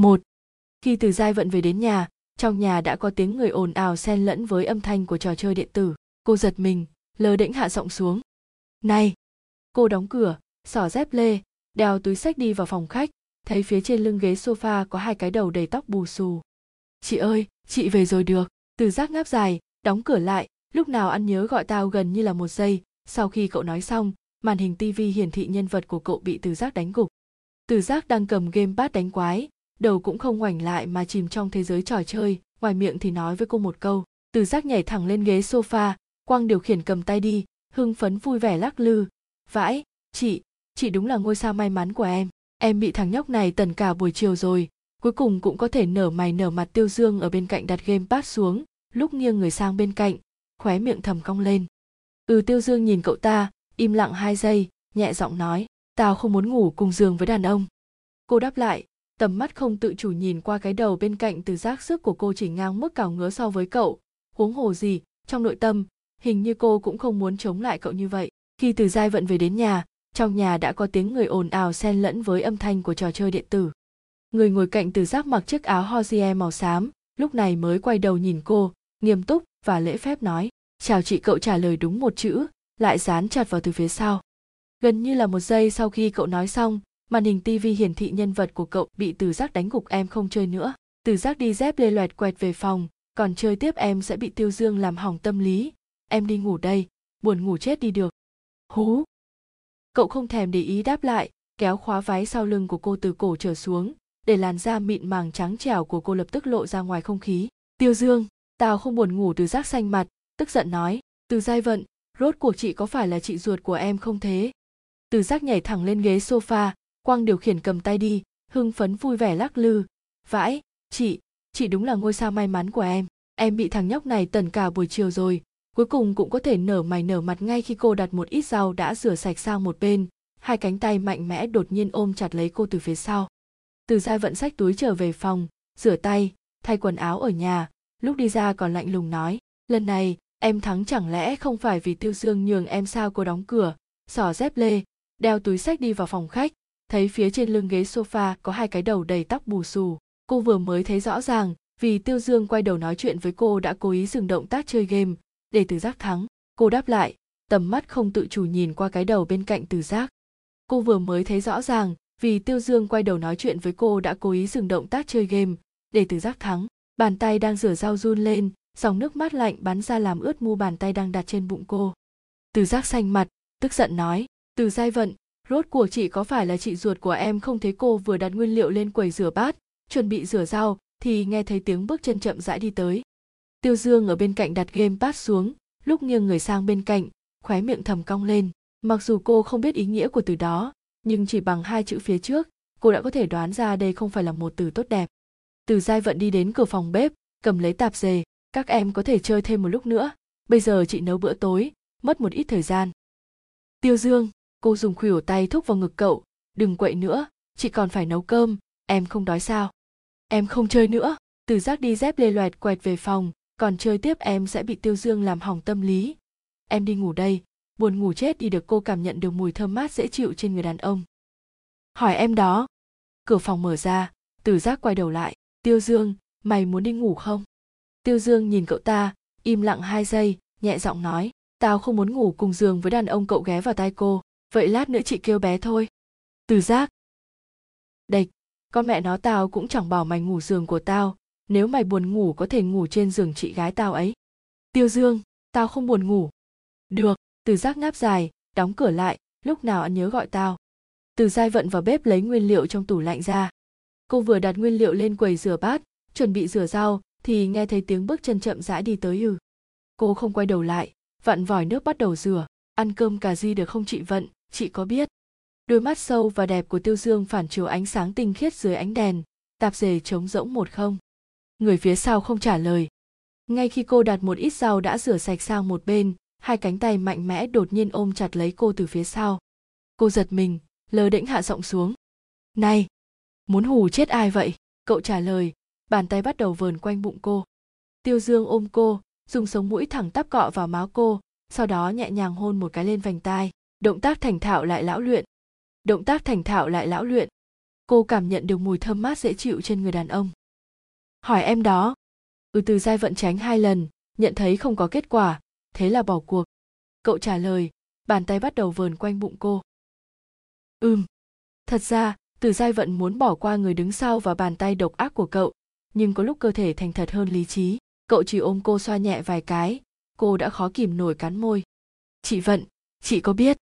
một, khi từ giai vận về đến nhà, trong nhà đã có tiếng người ồn ào xen lẫn với âm thanh của trò chơi điện tử. Cô giật mình, lơ đễnh hạ giọng xuống. Này! Cô đóng cửa, xỏ dép lê, đeo túi sách đi vào phòng khách, thấy phía trên lưng ghế sofa có hai cái đầu đầy tóc bù xù. Chị ơi, chị về rồi được. Từ giác ngáp dài, đóng cửa lại, lúc nào ăn nhớ gọi tao gần như là một giây. Sau khi cậu nói xong, màn hình tv hiển thị nhân vật của cậu bị từ giác đánh gục. Từ giác đang cầm gamepad đánh quái đầu cũng không ngoảnh lại mà chìm trong thế giới trò chơi. Ngoài miệng thì nói với cô một câu, từ giác nhảy thẳng lên ghế sofa, quang điều khiển cầm tay đi, hưng phấn vui vẻ lắc lư. Vãi, chị chị đúng là ngôi sao may mắn của em. Em bị thằng nhóc này tần cả buổi chiều rồi, cuối cùng cũng có thể nở mày nở mặt tiêu dương ở bên cạnh đặt game bát xuống, lúc nghiêng người sang bên cạnh, khóe miệng thầm cong lên. Ừ tiêu dương nhìn cậu ta, im lặng hai giây, nhẹ giọng nói, tao không muốn ngủ cùng giường với đàn ông. Cô đáp lại tầm mắt không tự chủ nhìn qua cái đầu bên cạnh từ giác sức của cô chỉ ngang mức cào ngứa so với cậu. Huống hồ gì, trong nội tâm, hình như cô cũng không muốn chống lại cậu như vậy. Khi từ giai vận về đến nhà, trong nhà đã có tiếng người ồn ào xen lẫn với âm thanh của trò chơi điện tử. Người ngồi cạnh từ giác mặc chiếc áo hozier màu xám, lúc này mới quay đầu nhìn cô, nghiêm túc và lễ phép nói, chào chị, cậu trả lời đúng một chữ, lại dán chặt vào từ phía sau. Gần như là một giây sau khi cậu nói xong màn hình tv hiển thị nhân vật của cậu bị từ giác đánh gục em không chơi nữa. Từ giác đi dép lê loẹt quẹt về phòng, còn chơi tiếp em sẽ bị tiêu dương làm hỏng tâm lý. Em đi ngủ đây, buồn ngủ chết đi được. Hú! Cậu không thèm để ý đáp lại, kéo khóa váy sau lưng của cô từ cổ trở xuống, để làn da mịn màng trắng trẻo của cô lập tức lộ ra ngoài không khí. Tiêu dương, tao không buồn ngủ từ giác xanh mặt, tức giận nói. Từ giai vận, rốt cuộc chị có phải là chị ruột của em không thế? Từ giác nhảy thẳng lên ghế sofa quang điều khiển cầm tay đi, hưng phấn vui vẻ lắc lư. Vãi, chị chị đúng là ngôi sao may mắn của em. Em bị thằng nhóc này tần cả buổi chiều rồi. Cuối cùng cũng có thể nở mày nở mặt ngay khi cô đặt một ít rau đã rửa sạch sang một bên. Hai cánh tay mạnh mẽ đột nhiên ôm chặt lấy cô từ phía sau. Từ giai vận sách túi trở về phòng, rửa tay, thay quần áo ở nhà. Lúc đi ra còn lạnh lùng nói, lần này, em thắng chẳng lẽ không phải vì tiêu dương nhường em sao cô đóng cửa? Xỏ dép lê, đeo túi sách đi vào phòng khách thấy phía trên lưng ghế sofa có hai cái đầu đầy tóc bù xù. Cô vừa mới thấy rõ ràng, vì tiêu dương quay đầu nói chuyện với cô đã cố ý dừng động tác chơi game. Để từ giác thắng, cô đáp lại, tầm mắt không tự chủ nhìn qua cái đầu bên cạnh từ giác. Cô vừa mới thấy rõ ràng, vì tiêu dương quay đầu nói chuyện với cô đã cố ý dừng động tác chơi game. Để từ giác thắng, bàn tay đang rửa rau run lên, dòng nước mát lạnh bắn ra làm ướt mu bàn tay đang đặt trên bụng cô. Từ giác xanh mặt, tức giận nói, từ giai vận rốt cuộc chị có phải là chị ruột của em không thấy cô vừa đặt nguyên liệu lên quầy rửa bát, chuẩn bị rửa rau, thì nghe thấy tiếng bước chân chậm rãi đi tới. Tiêu dương ở bên cạnh đặt game pad xuống, lúc nghiêng người sang bên cạnh, khóe miệng thầm cong lên. Mặc dù cô không biết ý nghĩa của từ đó, nhưng chỉ bằng hai chữ phía trước, cô đã có thể đoán ra đây không phải là một từ tốt đẹp. Từ giai vận đi đến cửa phòng bếp, cầm lấy tạp dề, các em có thể chơi thêm một lúc nữa, bây giờ chị nấu bữa tối, mất một ít thời gian. Tiêu dương cô dùng khuỷu tay thúc vào ngực cậu, đừng quậy nữa chị còn phải nấu cơm, em không đói sao? Em không chơi nữa. Từ giác đi dép lê loẹt quẹt về phòng, còn chơi tiếp em sẽ bị tiêu dương làm hỏng tâm lý. Em đi ngủ đây, buồn ngủ chết đi được cô cảm nhận được mùi thơm mát dễ chịu trên người đàn ông. Hỏi em đó. Cửa phòng mở ra, từ giác quay đầu lại, tiêu dương, mày muốn đi ngủ không? Tiêu dương nhìn cậu ta, im lặng hai giây, nhẹ giọng nói, tao không muốn ngủ cùng giường với đàn ông cậu ghé vào tai cô vậy lát nữa chị kêu bé thôi. Từ giác. Địch con mẹ nó tao cũng chẳng bảo mày ngủ giường của tao. Nếu mày buồn ngủ có thể ngủ trên giường chị gái tao ấy. Tiêu dương, tao không buồn ngủ. Được, từ giác ngáp dài, đóng cửa lại, lúc nào ăn nhớ gọi tao. Từ giai vận vào bếp lấy nguyên liệu trong tủ lạnh ra. Cô vừa đặt nguyên liệu lên quầy rửa bát, chuẩn bị rửa rau, thì nghe thấy tiếng bước chân chậm rãi đi tới ư cô không quay đầu lại, vặn vòi nước bắt đầu rửa. Ăn cơm cà ri được không chị vận? Chị có biết? Đôi mắt sâu và đẹp của tiêu dương phản chiếu ánh sáng tinh khiết dưới ánh đèn, tạp dề trống rỗng một không. Người phía sau không trả lời. Ngay khi cô đặt một ít rau đã rửa sạch sang một bên, hai cánh tay mạnh mẽ đột nhiên ôm chặt lấy cô từ phía sau. Cô giật mình lơ đễnh hạ giọng xuống. Này, muốn hù chết ai vậy? Cậu trả lời, bàn tay bắt đầu vờn quanh bụng cô. Tiêu dương ôm cô, dùng sống mũi thẳng tắp cọ vào máu cô, sau đó nhẹ nhàng hôn một cái lên vành tai động tác thành thạo lại lão luyện. Động tác thành thạo lại lão luyện. Cô cảm nhận được mùi thơm mát dễ chịu trên người đàn ông. Hỏi em đó. Ừ từ giai vận tránh hai lần, nhận thấy không có kết quả, thế là bỏ cuộc. Cậu trả lời, bàn tay bắt đầu vờn quanh bụng cô. Ừm. Thật ra, từ giai vận muốn bỏ qua người đứng sau và bàn tay độc ác của cậu, nhưng có lúc cơ thể thành thật hơn lý trí. Cậu chỉ ôm cô xoa nhẹ vài cái, cô đã khó kìm nổi cắn môi. Chị vận, chị có biết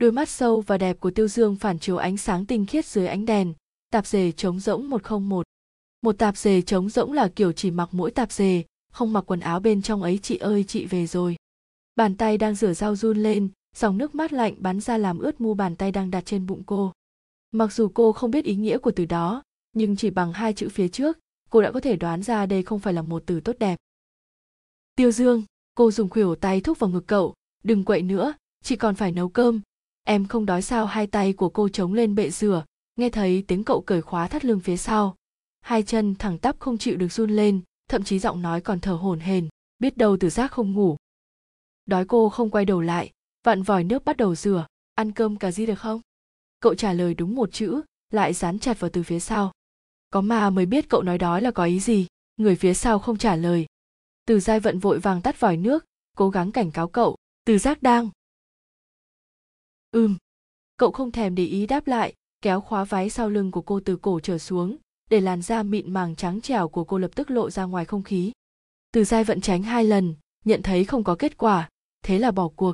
đôi mắt sâu và đẹp của tiêu dương phản chiếu ánh sáng tinh khiết dưới ánh đèn tạp dề trống rỗng 101. Một tạp dề trống rỗng là kiểu chỉ mặc mỗi tạp dề, không mặc quần áo bên trong ấy chị ơi chị về rồi. Bàn tay đang rửa rau run lên, dòng nước mát lạnh bắn ra làm ướt mu bàn tay đang đặt trên bụng cô. Mặc dù cô không biết ý nghĩa của từ đó, nhưng chỉ bằng hai chữ phía trước, cô đã có thể đoán ra đây không phải là một từ tốt đẹp. Tiêu Dương, cô dùng khuỷu tay thúc vào ngực cậu, đừng quậy nữa, chị còn phải nấu cơm. Em không đói sao hai tay của cô chống lên bệ rửa, nghe thấy tiếng cậu cởi khóa thắt lưng phía sau. Hai chân thẳng tắp không chịu được run lên, thậm chí giọng nói còn thở hổn hển, biết đâu từ giác không ngủ. Đói cô không quay đầu lại, vặn vòi nước bắt đầu rửa, ăn cơm cà ri được không? Cậu trả lời đúng một chữ, lại dán chặt vào từ phía sau. Có mà mới biết cậu nói đói là có ý gì, người phía sau không trả lời. Từ giai vận vội vàng tắt vòi nước, cố gắng cảnh cáo cậu, từ giác đang. Ừm. Cậu không thèm để ý đáp lại, kéo khóa váy sau lưng của cô từ cổ trở xuống, để làn da mịn màng trắng trẻo của cô lập tức lộ ra ngoài không khí. Từ giai vận tránh hai lần, nhận thấy không có kết quả, thế là bỏ cuộc.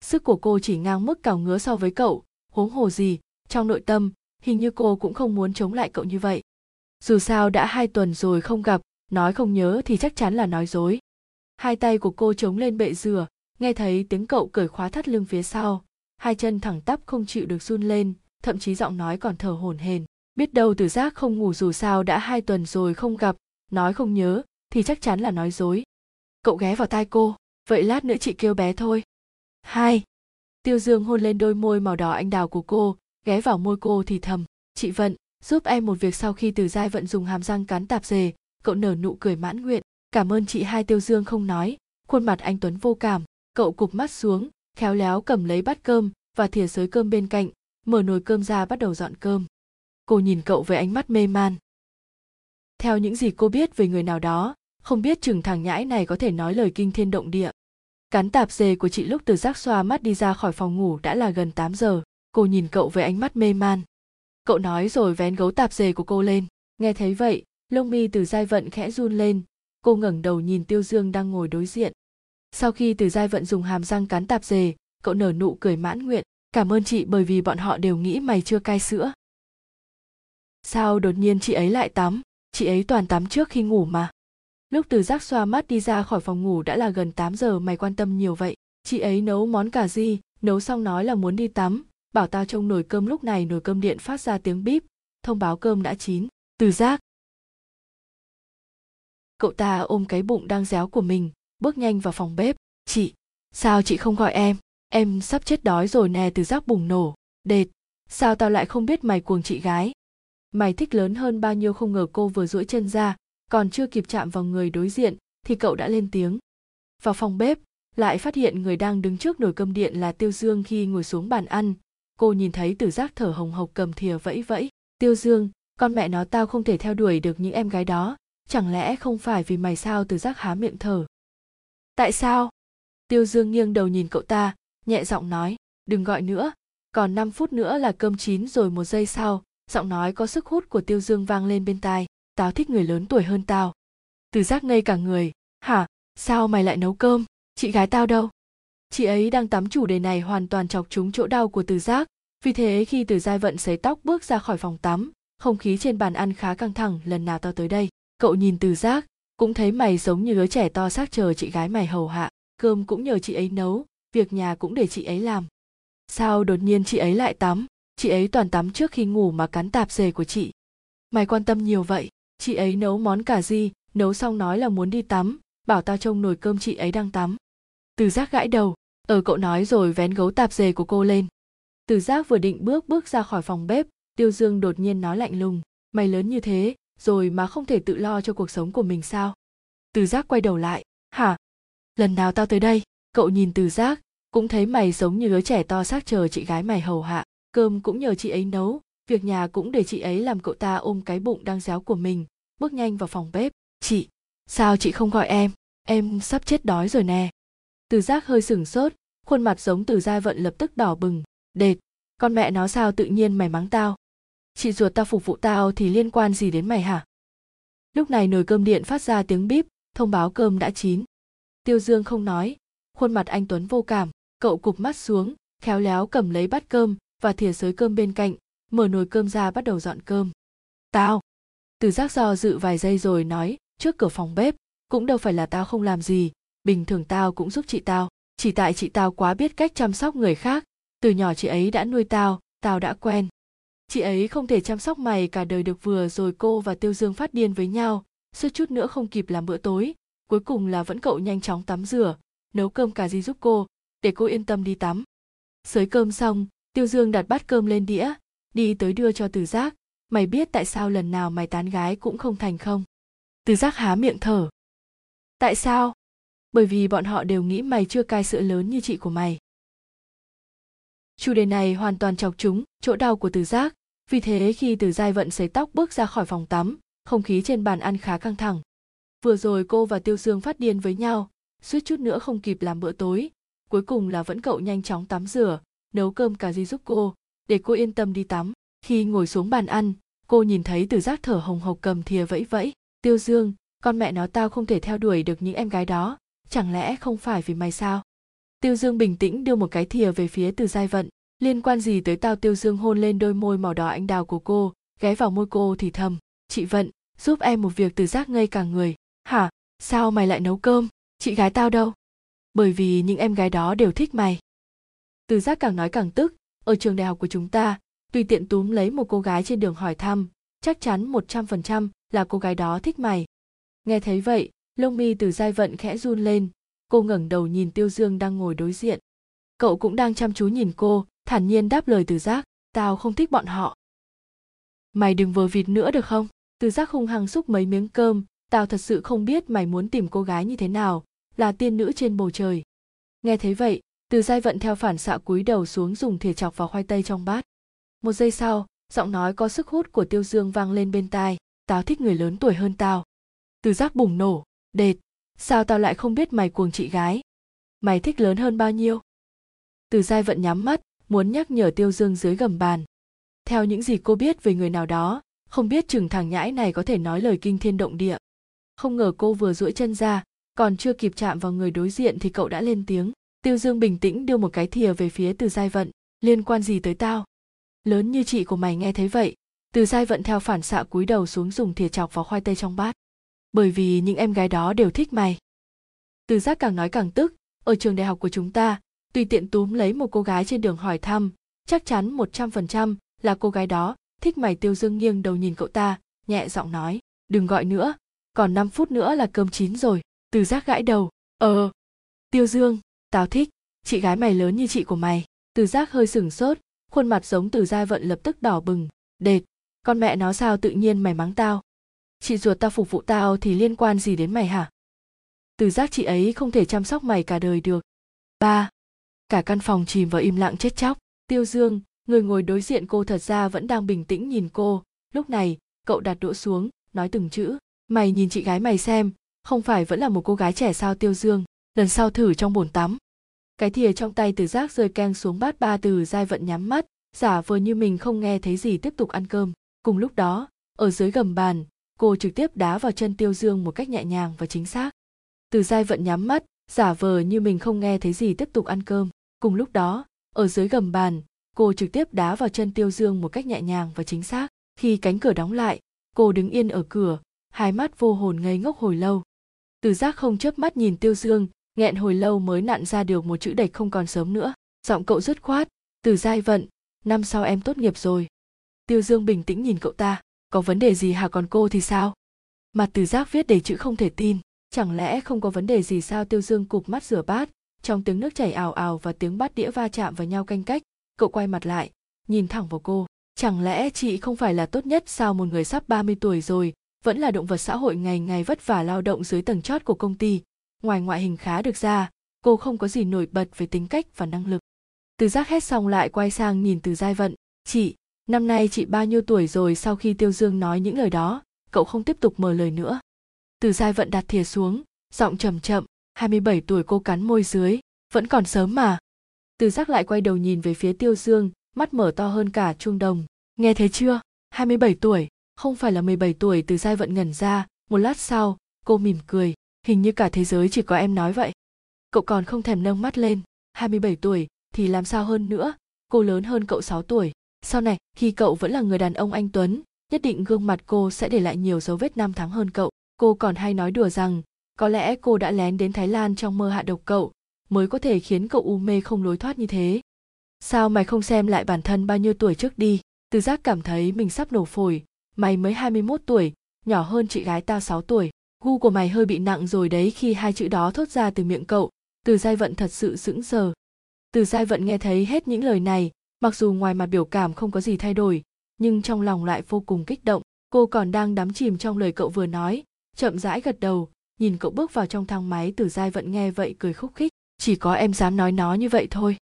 Sức của cô chỉ ngang mức cào ngứa so với cậu, huống hồ gì, trong nội tâm, hình như cô cũng không muốn chống lại cậu như vậy. Dù sao đã hai tuần rồi không gặp, nói không nhớ thì chắc chắn là nói dối. Hai tay của cô chống lên bệ dừa, nghe thấy tiếng cậu cởi khóa thắt lưng phía sau, hai chân thẳng tắp không chịu được run lên, thậm chí giọng nói còn thở hổn hển. Biết đâu từ giác không ngủ dù sao đã hai tuần rồi không gặp nói không nhớ thì chắc chắn là nói dối. Cậu ghé vào tai cô vậy lát nữa chị kêu bé thôi. Hai. Tiêu dương hôn lên đôi môi màu đỏ anh đào của cô ghé vào môi cô thì thầm chị vận giúp em một việc sau khi từ giai vận dùng hàm răng cắn tạp dề. Cậu nở nụ cười mãn nguyện cảm ơn chị. Hai tiêu dương không nói khuôn mặt anh tuấn vô cảm cậu cụp mắt xuống khéo léo cầm lấy bát cơm và thìa sới cơm bên cạnh, mở nồi cơm ra bắt đầu dọn cơm. Cô nhìn cậu với ánh mắt mê man. Theo những gì cô biết về người nào đó, không biết chừng thằng nhãi này có thể nói lời kinh thiên động địa. Cắn tạp dề của chị lúc từ giác xoa mắt đi ra khỏi phòng ngủ đã là gần 8 giờ, cô nhìn cậu với ánh mắt mê man. Cậu nói rồi vén gấu tạp dề của cô lên. Nghe thấy vậy, lông mi từ giai vận khẽ run lên. Cô ngẩng đầu nhìn tiêu dương đang ngồi đối diện sau khi từ giai vận dùng hàm răng cắn tạp dề, cậu nở nụ cười mãn nguyện, cảm ơn chị bởi vì bọn họ đều nghĩ mày chưa cai sữa. Sao đột nhiên chị ấy lại tắm? Chị ấy toàn tắm trước khi ngủ mà. Lúc từ giác xoa mắt đi ra khỏi phòng ngủ đã là gần 8 giờ, mày quan tâm nhiều vậy. Chị ấy nấu món cà ri, nấu xong nói là muốn đi tắm. Bảo tao trông nồi cơm lúc này nồi cơm điện phát ra tiếng bíp. Thông báo cơm đã chín. Từ giác. Cậu ta ôm cái bụng đang réo của mình bước nhanh vào phòng bếp. Chị, sao chị không gọi em? Em sắp chết đói rồi nè, từ giác bùng nổ. Đệt, sao tao lại không biết mày cuồng chị gái? Mày thích lớn hơn bao nhiêu không ngờ cô vừa duỗi chân ra, còn chưa kịp chạm vào người đối diện, thì cậu đã lên tiếng. Vào phòng bếp, lại phát hiện người đang đứng trước nồi cơm điện là tiêu dương khi ngồi xuống bàn ăn. Cô nhìn thấy tử giác thở hồng hộc cầm thìa vẫy vẫy. Tiêu dương, con mẹ nó tao không thể theo đuổi được những em gái đó. Chẳng lẽ không phải vì mày sao tử giác há miệng thở? Tại sao? Tiêu dương nghiêng đầu nhìn cậu ta, nhẹ giọng nói, đừng gọi nữa, còn 5 phút nữa là cơm chín rồi một giây sau. Giọng nói có sức hút của tiêu dương vang lên bên tai, tao thích người lớn tuổi hơn tao. Từ giác ngây cả người, hả? Sao mày lại nấu cơm? Chị gái tao đâu? Chị ấy đang tắm chủ đề này hoàn toàn chọc trúng chỗ đau của từ giác, vì thế khi từ giai vận sấy tóc bước ra khỏi phòng tắm, không khí trên bàn ăn khá căng thẳng lần nào tao tới đây. Cậu nhìn từ giác cũng thấy mày giống như đứa trẻ to xác chờ chị gái mày hầu hạ, cơm cũng nhờ chị ấy nấu, việc nhà cũng để chị ấy làm. Sao đột nhiên chị ấy lại tắm? Chị ấy toàn tắm trước khi ngủ mà cắn tạp dề của chị. Mày quan tâm nhiều vậy. Chị ấy nấu món cà ri, nấu xong nói là muốn đi tắm, bảo tao trông nồi cơm chị ấy đang tắm. Từ giác gãi đầu ở cậu nói rồi, vén gấu tạp dề của cô lên. Từ giác vừa định bước bước ra khỏi phòng bếp, tiêu dương đột nhiên nói lạnh lùng, mày lớn như thế rồi mà không thể tự lo cho cuộc sống của mình sao? Từ giác quay đầu lại. Hả? Lần nào tao tới đây, cậu nhìn từ giác, cũng thấy mày giống như đứa trẻ to xác chờ chị gái mày hầu hạ. Cơm cũng nhờ chị ấy nấu, việc nhà cũng để chị ấy làm cậu ta ôm cái bụng đang réo của mình, bước nhanh vào phòng bếp. Chị, sao chị không gọi em? Em sắp chết đói rồi nè. Từ giác hơi sửng sốt, khuôn mặt giống từ giai vận lập tức đỏ bừng. Đệt, con mẹ nó sao tự nhiên mày mắng tao? Chị ruột tao phục vụ tao thì liên quan gì đến mày hả? Lúc này nồi cơm điện phát ra tiếng bíp, thông báo cơm đã chín. Tiêu dương không nói, khuôn mặt anh tuấn vô cảm, cậu cụp mắt xuống, khéo léo cầm lấy bát cơm và thìa sới cơm bên cạnh, mở nồi cơm ra bắt đầu dọn cơm. Tao! Từ giác do dự vài giây rồi nói, trước cửa phòng bếp, cũng đâu phải là tao không làm gì, bình thường tao cũng giúp chị tao, chỉ tại chị tao quá biết cách chăm sóc người khác. Từ nhỏ chị ấy đã nuôi tao tao đã quen chị ấy không thể chăm sóc mày cả đời được vừa rồi cô và tiêu dương phát điên với nhau suýt chút nữa không kịp làm bữa tối. Cuối cùng là vẫn cậu nhanh chóng tắm rửa, nấu cơm cà ri giúp cô, để cô yên tâm đi tắm. Sới cơm xong, tiêu dương đặt bát cơm lên đĩa, đi tới đưa cho từ giác. Mày biết tại sao lần nào mày tán gái cũng không thành không? Từ giác há miệng thở. Tại sao? Bởi vì bọn họ đều nghĩ mày chưa cai sữa lớn như chị của mày. Chủ đề này hoàn toàn chọc chúng chỗ đau của từ giác vì thế khi từ giai vận sấy tóc bước ra khỏi phòng tắm, không khí trên bàn ăn khá căng thẳng. Vừa rồi cô và tiêu dương phát điên với nhau, suýt chút nữa không kịp làm bữa tối. Cuối cùng là vẫn cậu nhanh chóng tắm rửa, nấu cơm cà ri giúp cô, để cô yên tâm đi tắm. Khi ngồi xuống bàn ăn, cô nhìn thấy từ giác thở hồng hộc cầm thìa vẫy vẫy. Tiêu dương con mẹ nó tao không thể theo đuổi được những em gái đó, chẳng lẽ không phải vì mày sao? Tiêu dương bình tĩnh đưa một cái thìa về phía từ giai vận liên quan gì tới tao tiêu dương hôn lên đôi môi màu đỏ anh đào của cô, ghé vào môi cô thì thầm, chị vận, giúp em một việc từ giác ngây cả người. Hả? Sao mày lại nấu cơm? Chị gái tao đâu? Bởi vì những em gái đó đều thích mày. Từ giác càng nói càng tức, ở trường đại học của chúng ta, tùy tiện túm lấy một cô gái trên đường hỏi thăm, chắc chắn một trăm phần trăm là cô gái đó thích mày. Nghe thấy vậy, lông mi từ giai vận khẽ run lên, cô ngẩng đầu nhìn tiêu dương đang ngồi đối diện. Cậu cũng đang chăm chú nhìn cô thản nhiên đáp lời từ giác, tao không thích bọn họ. Mày đừng vờ vịt nữa được không? Từ giác hung hăng xúc mấy miếng cơm, tao thật sự không biết mày muốn tìm cô gái như thế nào, là tiên nữ trên bầu trời. Nghe thấy vậy, từ giai vận theo phản xạ cúi đầu xuống dùng thìa chọc vào khoai tây trong bát. Một giây sau, giọng nói có sức hút của tiêu dương vang lên bên tai, tao thích người lớn tuổi hơn tao. Từ giác bùng nổ, đệt, sao tao lại không biết mày cuồng chị gái? Mày thích lớn hơn bao nhiêu? Từ giai vận nhắm mắt muốn nhắc nhở tiêu dương dưới gầm bàn. Theo những gì cô biết về người nào đó, không biết chừng thằng nhãi này có thể nói lời kinh thiên động địa. Không ngờ cô vừa duỗi chân ra, còn chưa kịp chạm vào người đối diện thì cậu đã lên tiếng. Tiêu dương bình tĩnh đưa một cái thìa về phía từ giai vận. Liên quan gì tới tao? Lớn như chị của mày nghe thấy vậy, từ giai vận theo phản xạ cúi đầu xuống dùng thìa chọc vào khoai tây trong bát. Bởi vì những em gái đó đều thích mày. Từ giác càng nói càng tức, ở trường đại học của chúng ta tùy tiện túm lấy một cô gái trên đường hỏi thăm, chắc chắn một trăm phần trăm là cô gái đó thích mày tiêu dương nghiêng đầu nhìn cậu ta, nhẹ giọng nói, đừng gọi nữa, còn 5 phút nữa là cơm chín rồi, từ giác gãi đầu ờ tiêu dương, tao thích, chị gái mày lớn như chị của mày. Từ giác hơi sửng sốt, khuôn mặt giống từ giai vận lập tức đỏ bừng, đệt, con mẹ nó sao tự nhiên mày mắng tao? Chị ruột tao phục vụ tao thì liên quan gì đến mày hả? Từ giác chị ấy không thể chăm sóc mày cả đời được. Ba cả căn phòng chìm vào im lặng chết chóc. Tiêu dương, người ngồi đối diện cô thật ra vẫn đang bình tĩnh nhìn cô. Lúc này, cậu đặt đũa xuống, nói từng chữ, mày nhìn chị gái mày xem, không phải vẫn là một cô gái trẻ sao tiêu dương? Lần sau thử trong bồn tắm. Cái thìa trong tay từ giác rơi keng xuống bát ba từ dai vận nhắm mắt, giả vờ như mình không nghe thấy gì tiếp tục ăn cơm. Cùng lúc đó, ở dưới gầm bàn, cô trực tiếp đá vào chân tiêu dương một cách nhẹ nhàng và chính xác. Từ dai vận nhắm mắt, giả vờ như mình không nghe thấy gì tiếp tục ăn cơm cùng lúc đó, ở dưới gầm bàn, cô trực tiếp đá vào chân tiêu dương một cách nhẹ nhàng và chính xác. Khi cánh cửa đóng lại, cô đứng yên ở cửa, hai mắt vô hồn ngây ngốc hồi lâu. Từ giác không chớp mắt nhìn tiêu dương, nghẹn hồi lâu mới nặn ra được một chữ đệch không còn sớm nữa. Giọng cậu dứt khoát, từ giai vận, năm sau em tốt nghiệp rồi. Tiêu dương bình tĩnh nhìn cậu ta, có vấn đề gì hả còn cô thì sao? Mặt từ giác viết đầy chữ không thể tin, chẳng lẽ không có vấn đề gì sao? Tiêu dương cụp mắt rửa bát trong tiếng nước chảy ào ào và tiếng bát đĩa va chạm vào nhau canh cách, cậu quay mặt lại, nhìn thẳng vào cô. Chẳng lẽ chị không phải là tốt nhất sao một người sắp 30 tuổi rồi, vẫn là động vật xã hội ngày ngày vất vả lao động dưới tầng chót của công ty? Ngoài ngoại hình khá được ra, cô không có gì nổi bật về tính cách và năng lực. Từ giác hét xong lại quay sang nhìn từ giai vận. Chị, năm nay chị bao nhiêu tuổi rồi sau khi tiêu dương nói những lời đó? Cậu không tiếp tục mở lời nữa. Từ giai vận đặt thìa xuống, giọng chậm chậm. 27 tuổi cô cắn môi dưới, vẫn còn sớm mà. Từ giác lại quay đầu nhìn về phía tiêu dương, mắt mở to hơn cả chuông đồng. Nghe thấy chưa? 27 tuổi, không phải là 17 tuổi từ giai vận ngẩn ra. Một lát sau, cô mỉm cười, hình như cả thế giới chỉ có em nói vậy. Cậu còn không thèm nâng mắt lên. 27 tuổi thì làm sao hơn nữa? Cô lớn hơn cậu 6 tuổi. Sau này, khi cậu vẫn là người đàn ông anh tuấn, nhất định gương mặt cô sẽ để lại nhiều dấu vết năm tháng hơn cậu. Cô còn hay nói đùa rằng có lẽ cô đã lén đến thái lan trong mơ hạ độc cậu, mới có thể khiến cậu u mê không lối thoát như thế. Sao mày không xem lại bản thân bao nhiêu tuổi trước đi? Từ giác cảm thấy mình sắp nổ phổi. Mày mới 21 tuổi, nhỏ hơn chị gái tao 6 tuổi. Gu của mày hơi bị nặng rồi đấy khi hai chữ đó thốt ra từ miệng cậu. Từ giai vận thật sự sững sờ. Từ giai vận nghe thấy hết những lời này, mặc dù ngoài mặt biểu cảm không có gì thay đổi, nhưng trong lòng lại vô cùng kích động. Cô còn đang đắm chìm trong lời cậu vừa nói, chậm rãi gật đầu nhìn cậu bước vào trong thang máy từ giai vận nghe vậy cười khúc khích. Chỉ có em dám nói nó như vậy thôi.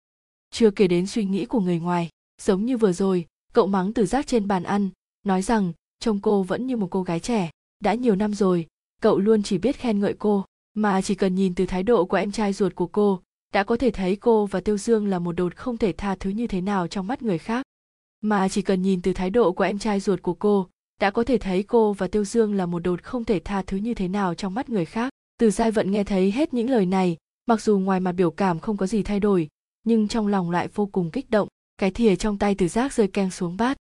Chưa kể đến suy nghĩ của người ngoài. Giống như vừa rồi, cậu mắng từ giác trên bàn ăn, nói rằng, trông cô vẫn như một cô gái trẻ. Đã nhiều năm rồi, cậu luôn chỉ biết khen ngợi cô, mà chỉ cần nhìn từ thái độ của em trai ruột của cô, đã có thể thấy cô và tiêu dương là một đột không thể tha thứ như thế nào trong mắt người khác. Mà chỉ cần nhìn từ thái độ của em trai ruột của cô đã có thể thấy cô và tiêu dương là một đột không thể tha thứ như thế nào trong mắt người khác. Từ giai vận nghe thấy hết những lời này, mặc dù ngoài mặt biểu cảm không có gì thay đổi, nhưng trong lòng lại vô cùng kích động. Cái thìa trong tay từ giác rơi keng xuống bát.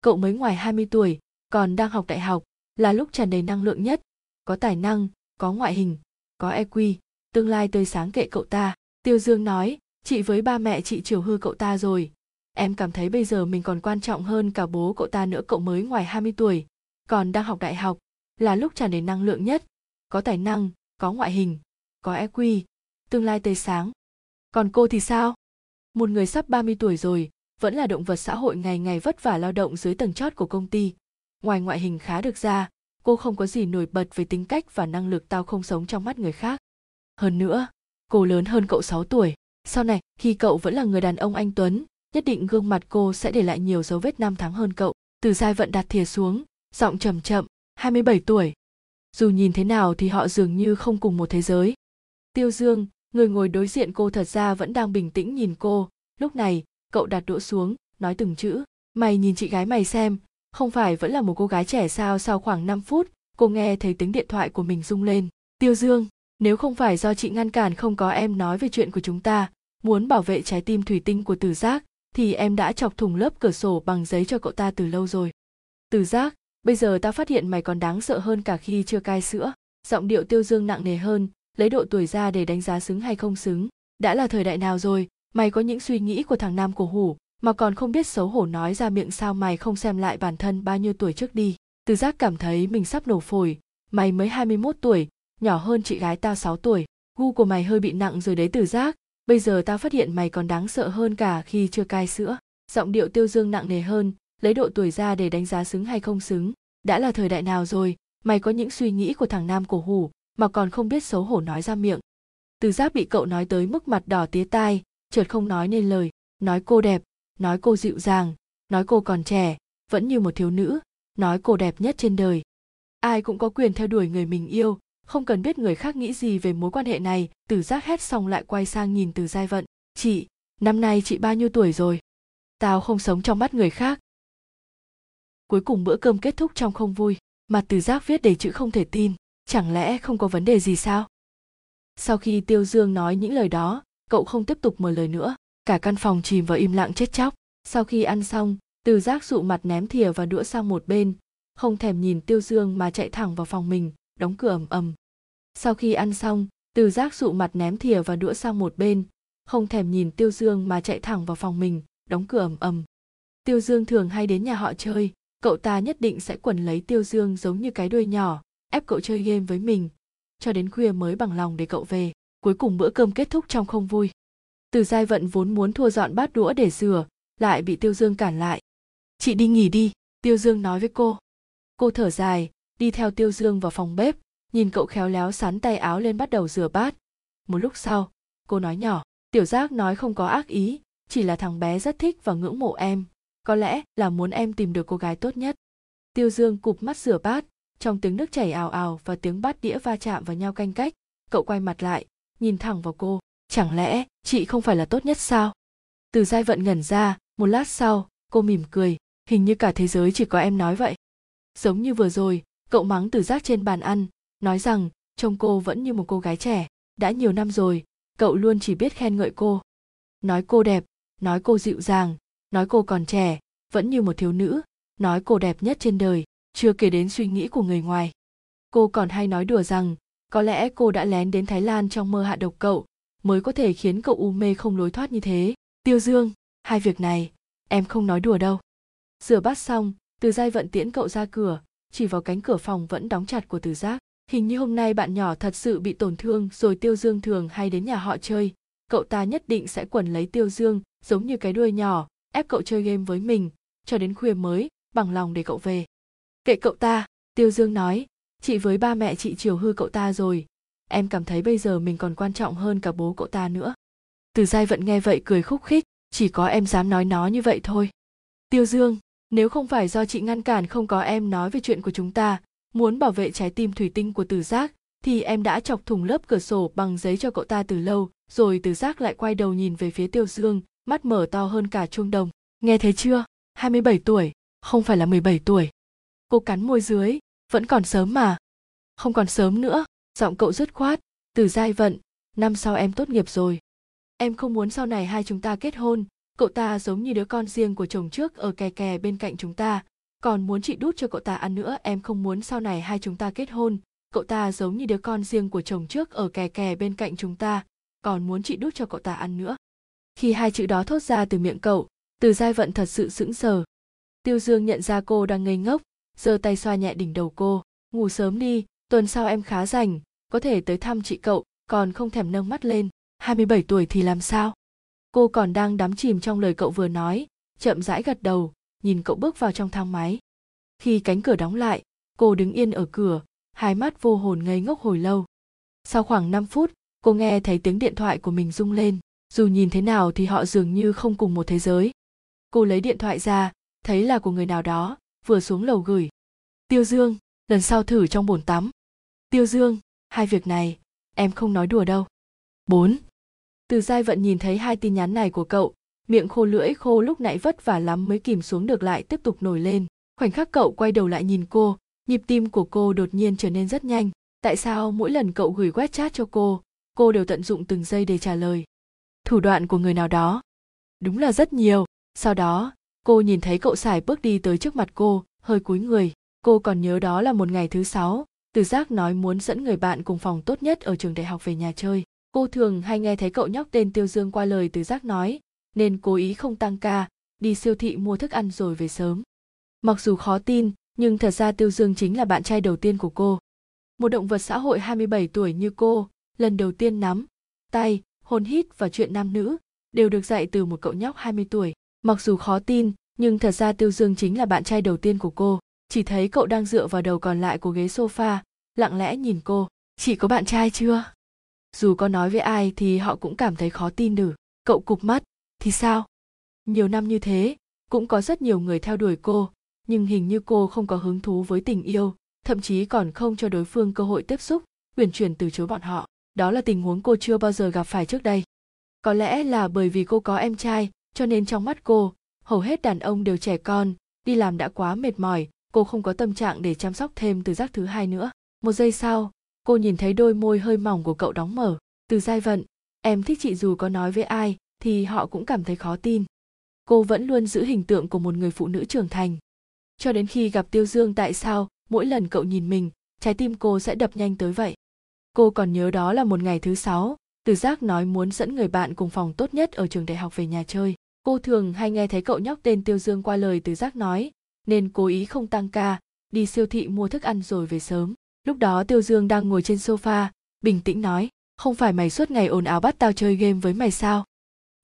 Cậu mới ngoài 20 tuổi, còn đang học đại học, là lúc tràn đầy năng lượng nhất. Có tài năng, có ngoại hình, có eq tương lai tươi sáng kệ cậu ta. Tiêu dương nói, chị với ba mẹ chị chiều hư cậu ta rồi em cảm thấy bây giờ mình còn quan trọng hơn cả bố cậu ta nữa, cậu mới ngoài 20 tuổi, còn đang học đại học, là lúc tràn đầy năng lượng nhất. Có tài năng, có ngoại hình, có eq tương lai tươi sáng. Còn cô thì sao? Một người sắp 30 tuổi rồi, vẫn là động vật xã hội ngày ngày vất vả lao động dưới tầng chót của công ty. Ngoài ngoại hình khá được ra, cô không có gì nổi bật về tính cách và năng lực tao không sống trong mắt người khác. Hơn nữa, cô lớn hơn cậu 6 tuổi. Sau này, khi cậu vẫn là người đàn ông anh tuấn nhất định gương mặt cô sẽ để lại nhiều dấu vết năm tháng hơn cậu. Từ giai vận đặt thìa xuống, giọng chậm chậm 27 tuổi. Dù nhìn thế nào thì họ dường như không cùng một thế giới. Tiêu dương, người ngồi đối diện cô thật ra vẫn đang bình tĩnh nhìn cô. Lúc này, cậu đặt đũa xuống, nói từng chữ, mày nhìn chị gái mày xem, không phải vẫn là một cô gái trẻ sao sau khoảng 5 phút, cô nghe thấy tiếng điện thoại của mình rung lên. Tiêu dương, nếu không phải do chị ngăn cản không có em nói về chuyện của chúng ta, muốn bảo vệ trái tim thủy tinh của tử giác thì em đã chọc thủng lớp cửa sổ bằng giấy cho cậu ta từ lâu rồi. Từ giác, bây giờ ta phát hiện mày còn đáng sợ hơn cả khi chưa cai sữa. Giọng điệu tiêu dương nặng nề hơn, lấy độ tuổi ra để đánh giá xứng hay không xứng. Đã là thời đại nào rồi, mày có những suy nghĩ của thằng nam cổ hủ mà còn không biết xấu hổ nói ra miệng sao mày không xem lại bản thân bao nhiêu tuổi trước đi? Từ giác cảm thấy mình sắp nổ phổi. Mày mới 21 tuổi, nhỏ hơn chị gái tao 6 tuổi. Gu của mày hơi bị nặng rồi đấy từ giác bây giờ tao phát hiện mày còn đáng sợ hơn cả khi chưa cai sữa. Giọng điệu tiêu dương nặng nề hơn, lấy độ tuổi ra để đánh giá xứng hay không xứng. Đã là thời đại nào rồi, mày có những suy nghĩ của thằng nam cổ hủ mà còn không biết xấu hổ nói ra miệng? Từ giáp bị cậu nói tới mức mặt đỏ tía tai, chợt không nói nên lời. Nói cô đẹp, nói cô dịu dàng, nói cô còn trẻ, vẫn như một thiếu nữ, nói cô đẹp nhất trên đời. Ai cũng có quyền theo đuổi người mình yêu không cần biết người khác nghĩ gì về mối quan hệ này tử giác hét xong lại quay sang nhìn từ giai vận. Chị, năm nay chị bao nhiêu tuổi rồi? Tao không sống trong mắt người khác. Cuối cùng bữa cơm kết thúc trong không vui mặt từ giác viết đầy chữ không thể tin, chẳng lẽ không có vấn đề gì sao? Sau khi tiêu dương nói những lời đó, cậu không tiếp tục mở lời nữa, cả căn phòng chìm vào im lặng chết chóc. Sau khi ăn xong, từ giác dụ mặt ném thìa và đũa sang một bên, không thèm nhìn tiêu dương mà chạy thẳng vào phòng mình đóng cửa ầm ầm. Sau khi ăn xong, từ giác dụ mặt ném thìa và đũa sang một bên, không thèm nhìn tiêu dương mà chạy thẳng vào phòng mình, đóng cửa ầm ầm. Tiêu dương thường hay đến nhà họ chơi, cậu ta nhất định sẽ quần lấy tiêu dương giống như cái đuôi nhỏ, ép cậu chơi game với mình, cho đến khuya mới bằng lòng để cậu về, cuối cùng bữa cơm kết thúc trong không vui. Từ giai vận vốn muốn thua dọn bát đũa để rửa, lại bị tiêu dương cản lại. Chị đi nghỉ đi, tiêu dương nói với cô. Cô thở dài đi theo tiêu dương vào phòng bếp, nhìn cậu khéo léo sắn tay áo lên bắt đầu rửa bát. Một lúc sau, cô nói nhỏ, tiểu giác nói không có ác ý, chỉ là thằng bé rất thích và ngưỡng mộ em, có lẽ là muốn em tìm được cô gái tốt nhất. Tiêu dương cụp mắt rửa bát, trong tiếng nước chảy ào ào và tiếng bát đĩa va chạm vào nhau canh cách, cậu quay mặt lại, nhìn thẳng vào cô, chẳng lẽ chị không phải là tốt nhất sao? Từ giai vận ngẩn ra, một lát sau, cô mỉm cười, hình như cả thế giới chỉ có em nói vậy. Giống như vừa rồi cậu mắng từ giác trên bàn ăn, nói rằng, trông cô vẫn như một cô gái trẻ, đã nhiều năm rồi, cậu luôn chỉ biết khen ngợi cô. Nói cô đẹp, nói cô dịu dàng, nói cô còn trẻ, vẫn như một thiếu nữ, nói cô đẹp nhất trên đời, chưa kể đến suy nghĩ của người ngoài. Cô còn hay nói đùa rằng, có lẽ cô đã lén đến thái lan trong mơ hạ độc cậu, mới có thể khiến cậu u mê không lối thoát như thế. Tiêu dương, hai việc này, em không nói đùa đâu. Rửa bát xong, từ giai vận tiễn cậu ra cửa chỉ vào cánh cửa phòng vẫn đóng chặt của từ giác. Hình như hôm nay bạn nhỏ thật sự bị tổn thương rồi tiêu dương thường hay đến nhà họ chơi. Cậu ta nhất định sẽ quẩn lấy tiêu dương, giống như cái đuôi nhỏ, ép cậu chơi game với mình, cho đến khuya mới, bằng lòng để cậu về. Kệ cậu ta, tiêu dương nói, chị với ba mẹ chị chiều hư cậu ta rồi. Em cảm thấy bây giờ mình còn quan trọng hơn cả bố cậu ta nữa. Từ giai vận nghe vậy cười khúc khích, chỉ có em dám nói nó như vậy thôi. Tiêu dương nếu không phải do chị ngăn cản không có em nói về chuyện của chúng ta, muốn bảo vệ trái tim thủy tinh của tử giác, thì em đã chọc thủng lớp cửa sổ bằng giấy cho cậu ta từ lâu, rồi tử giác lại quay đầu nhìn về phía tiêu dương, mắt mở to hơn cả chuông đồng. Nghe thấy chưa? 27 tuổi. Không phải là 17 tuổi. Cô cắn môi dưới. Vẫn còn sớm mà. Không còn sớm nữa. Giọng cậu dứt khoát. Từ giai vận. Năm sau em tốt nghiệp rồi. Em không muốn sau này hai chúng ta kết hôn cậu ta giống như đứa con riêng của chồng trước ở kè kè bên cạnh chúng ta. Còn muốn chị đút cho cậu ta ăn nữa, em không muốn sau này hai chúng ta kết hôn. Cậu ta giống như đứa con riêng của chồng trước ở kè kè bên cạnh chúng ta. Còn muốn chị đút cho cậu ta ăn nữa. Khi hai chữ đó thốt ra từ miệng cậu, từ giai vận thật sự sững sờ. Tiêu dương nhận ra cô đang ngây ngốc, giơ tay xoa nhẹ đỉnh đầu cô. Ngủ sớm đi, tuần sau em khá rảnh, có thể tới thăm chị cậu, còn không thèm nâng mắt lên. 27 tuổi thì làm sao? Cô còn đang đắm chìm trong lời cậu vừa nói, chậm rãi gật đầu, nhìn cậu bước vào trong thang máy. Khi cánh cửa đóng lại, cô đứng yên ở cửa, hai mắt vô hồn ngây ngốc hồi lâu. Sau khoảng 5 phút, cô nghe thấy tiếng điện thoại của mình rung lên. Dù nhìn thế nào thì họ dường như không cùng một thế giới. Cô lấy điện thoại ra, thấy là của người nào đó, vừa xuống lầu gửi. Tiêu dương, lần sau thử trong bồn tắm. Tiêu dương, hai việc này, em không nói đùa đâu. 4. Từ giai vận nhìn thấy hai tin nhắn này của cậu, miệng khô lưỡi khô lúc nãy vất vả lắm mới kìm xuống được lại tiếp tục nổi lên. Khoảnh khắc cậu quay đầu lại nhìn cô, nhịp tim của cô đột nhiên trở nên rất nhanh. Tại sao mỗi lần cậu gửi quét chat cho cô, cô đều tận dụng từng giây để trả lời? Thủ đoạn của người nào đó? Đúng là rất nhiều. Sau đó, cô nhìn thấy cậu xài bước đi tới trước mặt cô, hơi cúi người. Cô còn nhớ đó là một ngày thứ sáu, từ giác nói muốn dẫn người bạn cùng phòng tốt nhất ở trường đại học về nhà chơi cô thường hay nghe thấy cậu nhóc tên tiêu dương qua lời từ giác nói, nên cố ý không tăng ca, đi siêu thị mua thức ăn rồi về sớm. Mặc dù khó tin, nhưng thật ra tiêu dương chính là bạn trai đầu tiên của cô. Một động vật xã hội 27 tuổi như cô, lần đầu tiên nắm, tay, hôn hít và chuyện nam nữ, đều được dạy từ một cậu nhóc 20 tuổi. Mặc dù khó tin, nhưng thật ra tiêu dương chính là bạn trai đầu tiên của cô. Chỉ thấy cậu đang dựa vào đầu còn lại của ghế sofa, lặng lẽ nhìn cô. Chị có bạn trai chưa? Dù có nói với ai thì họ cũng cảm thấy khó tin được. Cậu cụp mắt. Thì sao? Nhiều năm như thế, cũng có rất nhiều người theo đuổi cô, nhưng hình như cô không có hứng thú với tình yêu, thậm chí còn không cho đối phương cơ hội tiếp xúc, uyển chuyển từ chối bọn họ. Đó là tình huống cô chưa bao giờ gặp phải trước đây. Có lẽ là bởi vì cô có em trai, cho nên trong mắt cô, hầu hết đàn ông đều trẻ con, đi làm đã quá mệt mỏi, cô không có tâm trạng để chăm sóc thêm từ giác thứ hai nữa. Một giây sau cô nhìn thấy đôi môi hơi mỏng của cậu đóng mở. Từ giai vận, em thích chị dù có nói với ai, thì họ cũng cảm thấy khó tin. Cô vẫn luôn giữ hình tượng của một người phụ nữ trưởng thành. Cho đến khi gặp tiêu dương tại sao, mỗi lần cậu nhìn mình, trái tim cô sẽ đập nhanh tới vậy. Cô còn nhớ đó là một ngày thứ sáu, từ giác nói muốn dẫn người bạn cùng phòng tốt nhất ở trường đại học về nhà chơi. Cô thường hay nghe thấy cậu nhóc tên tiêu dương qua lời từ giác nói, nên cố ý không tăng ca, đi siêu thị mua thức ăn rồi về sớm lúc đó tiêu dương đang ngồi trên sofa, bình tĩnh nói, không phải mày suốt ngày ồn ào bắt tao chơi game với mày sao?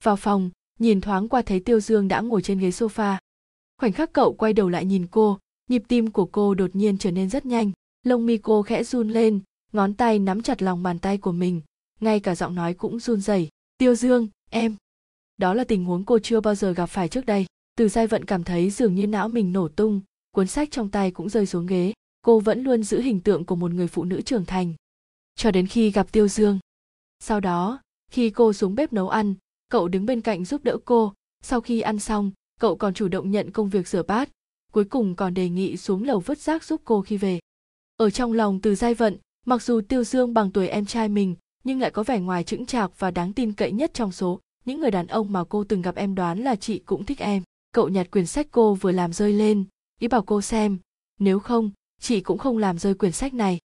Vào phòng, nhìn thoáng qua thấy tiêu dương đã ngồi trên ghế sofa. Khoảnh khắc cậu quay đầu lại nhìn cô, nhịp tim của cô đột nhiên trở nên rất nhanh, lông mi cô khẽ run lên, ngón tay nắm chặt lòng bàn tay của mình, ngay cả giọng nói cũng run rẩy, tiêu dương, em. Đó là tình huống cô chưa bao giờ gặp phải trước đây. Từ giai vận cảm thấy dường như não mình nổ tung, cuốn sách trong tay cũng rơi xuống ghế cô vẫn luôn giữ hình tượng của một người phụ nữ trưởng thành. Cho đến khi gặp tiêu dương. Sau đó, khi cô xuống bếp nấu ăn, cậu đứng bên cạnh giúp đỡ cô. Sau khi ăn xong, cậu còn chủ động nhận công việc rửa bát. Cuối cùng còn đề nghị xuống lầu vứt rác giúp cô khi về. Ở trong lòng từ giai vận, mặc dù tiêu dương bằng tuổi em trai mình, nhưng lại có vẻ ngoài chững chạc và đáng tin cậy nhất trong số những người đàn ông mà cô từng gặp em đoán là chị cũng thích em. Cậu nhặt quyển sách cô vừa làm rơi lên, ý bảo cô xem. Nếu không chị cũng không làm rơi quyển sách này.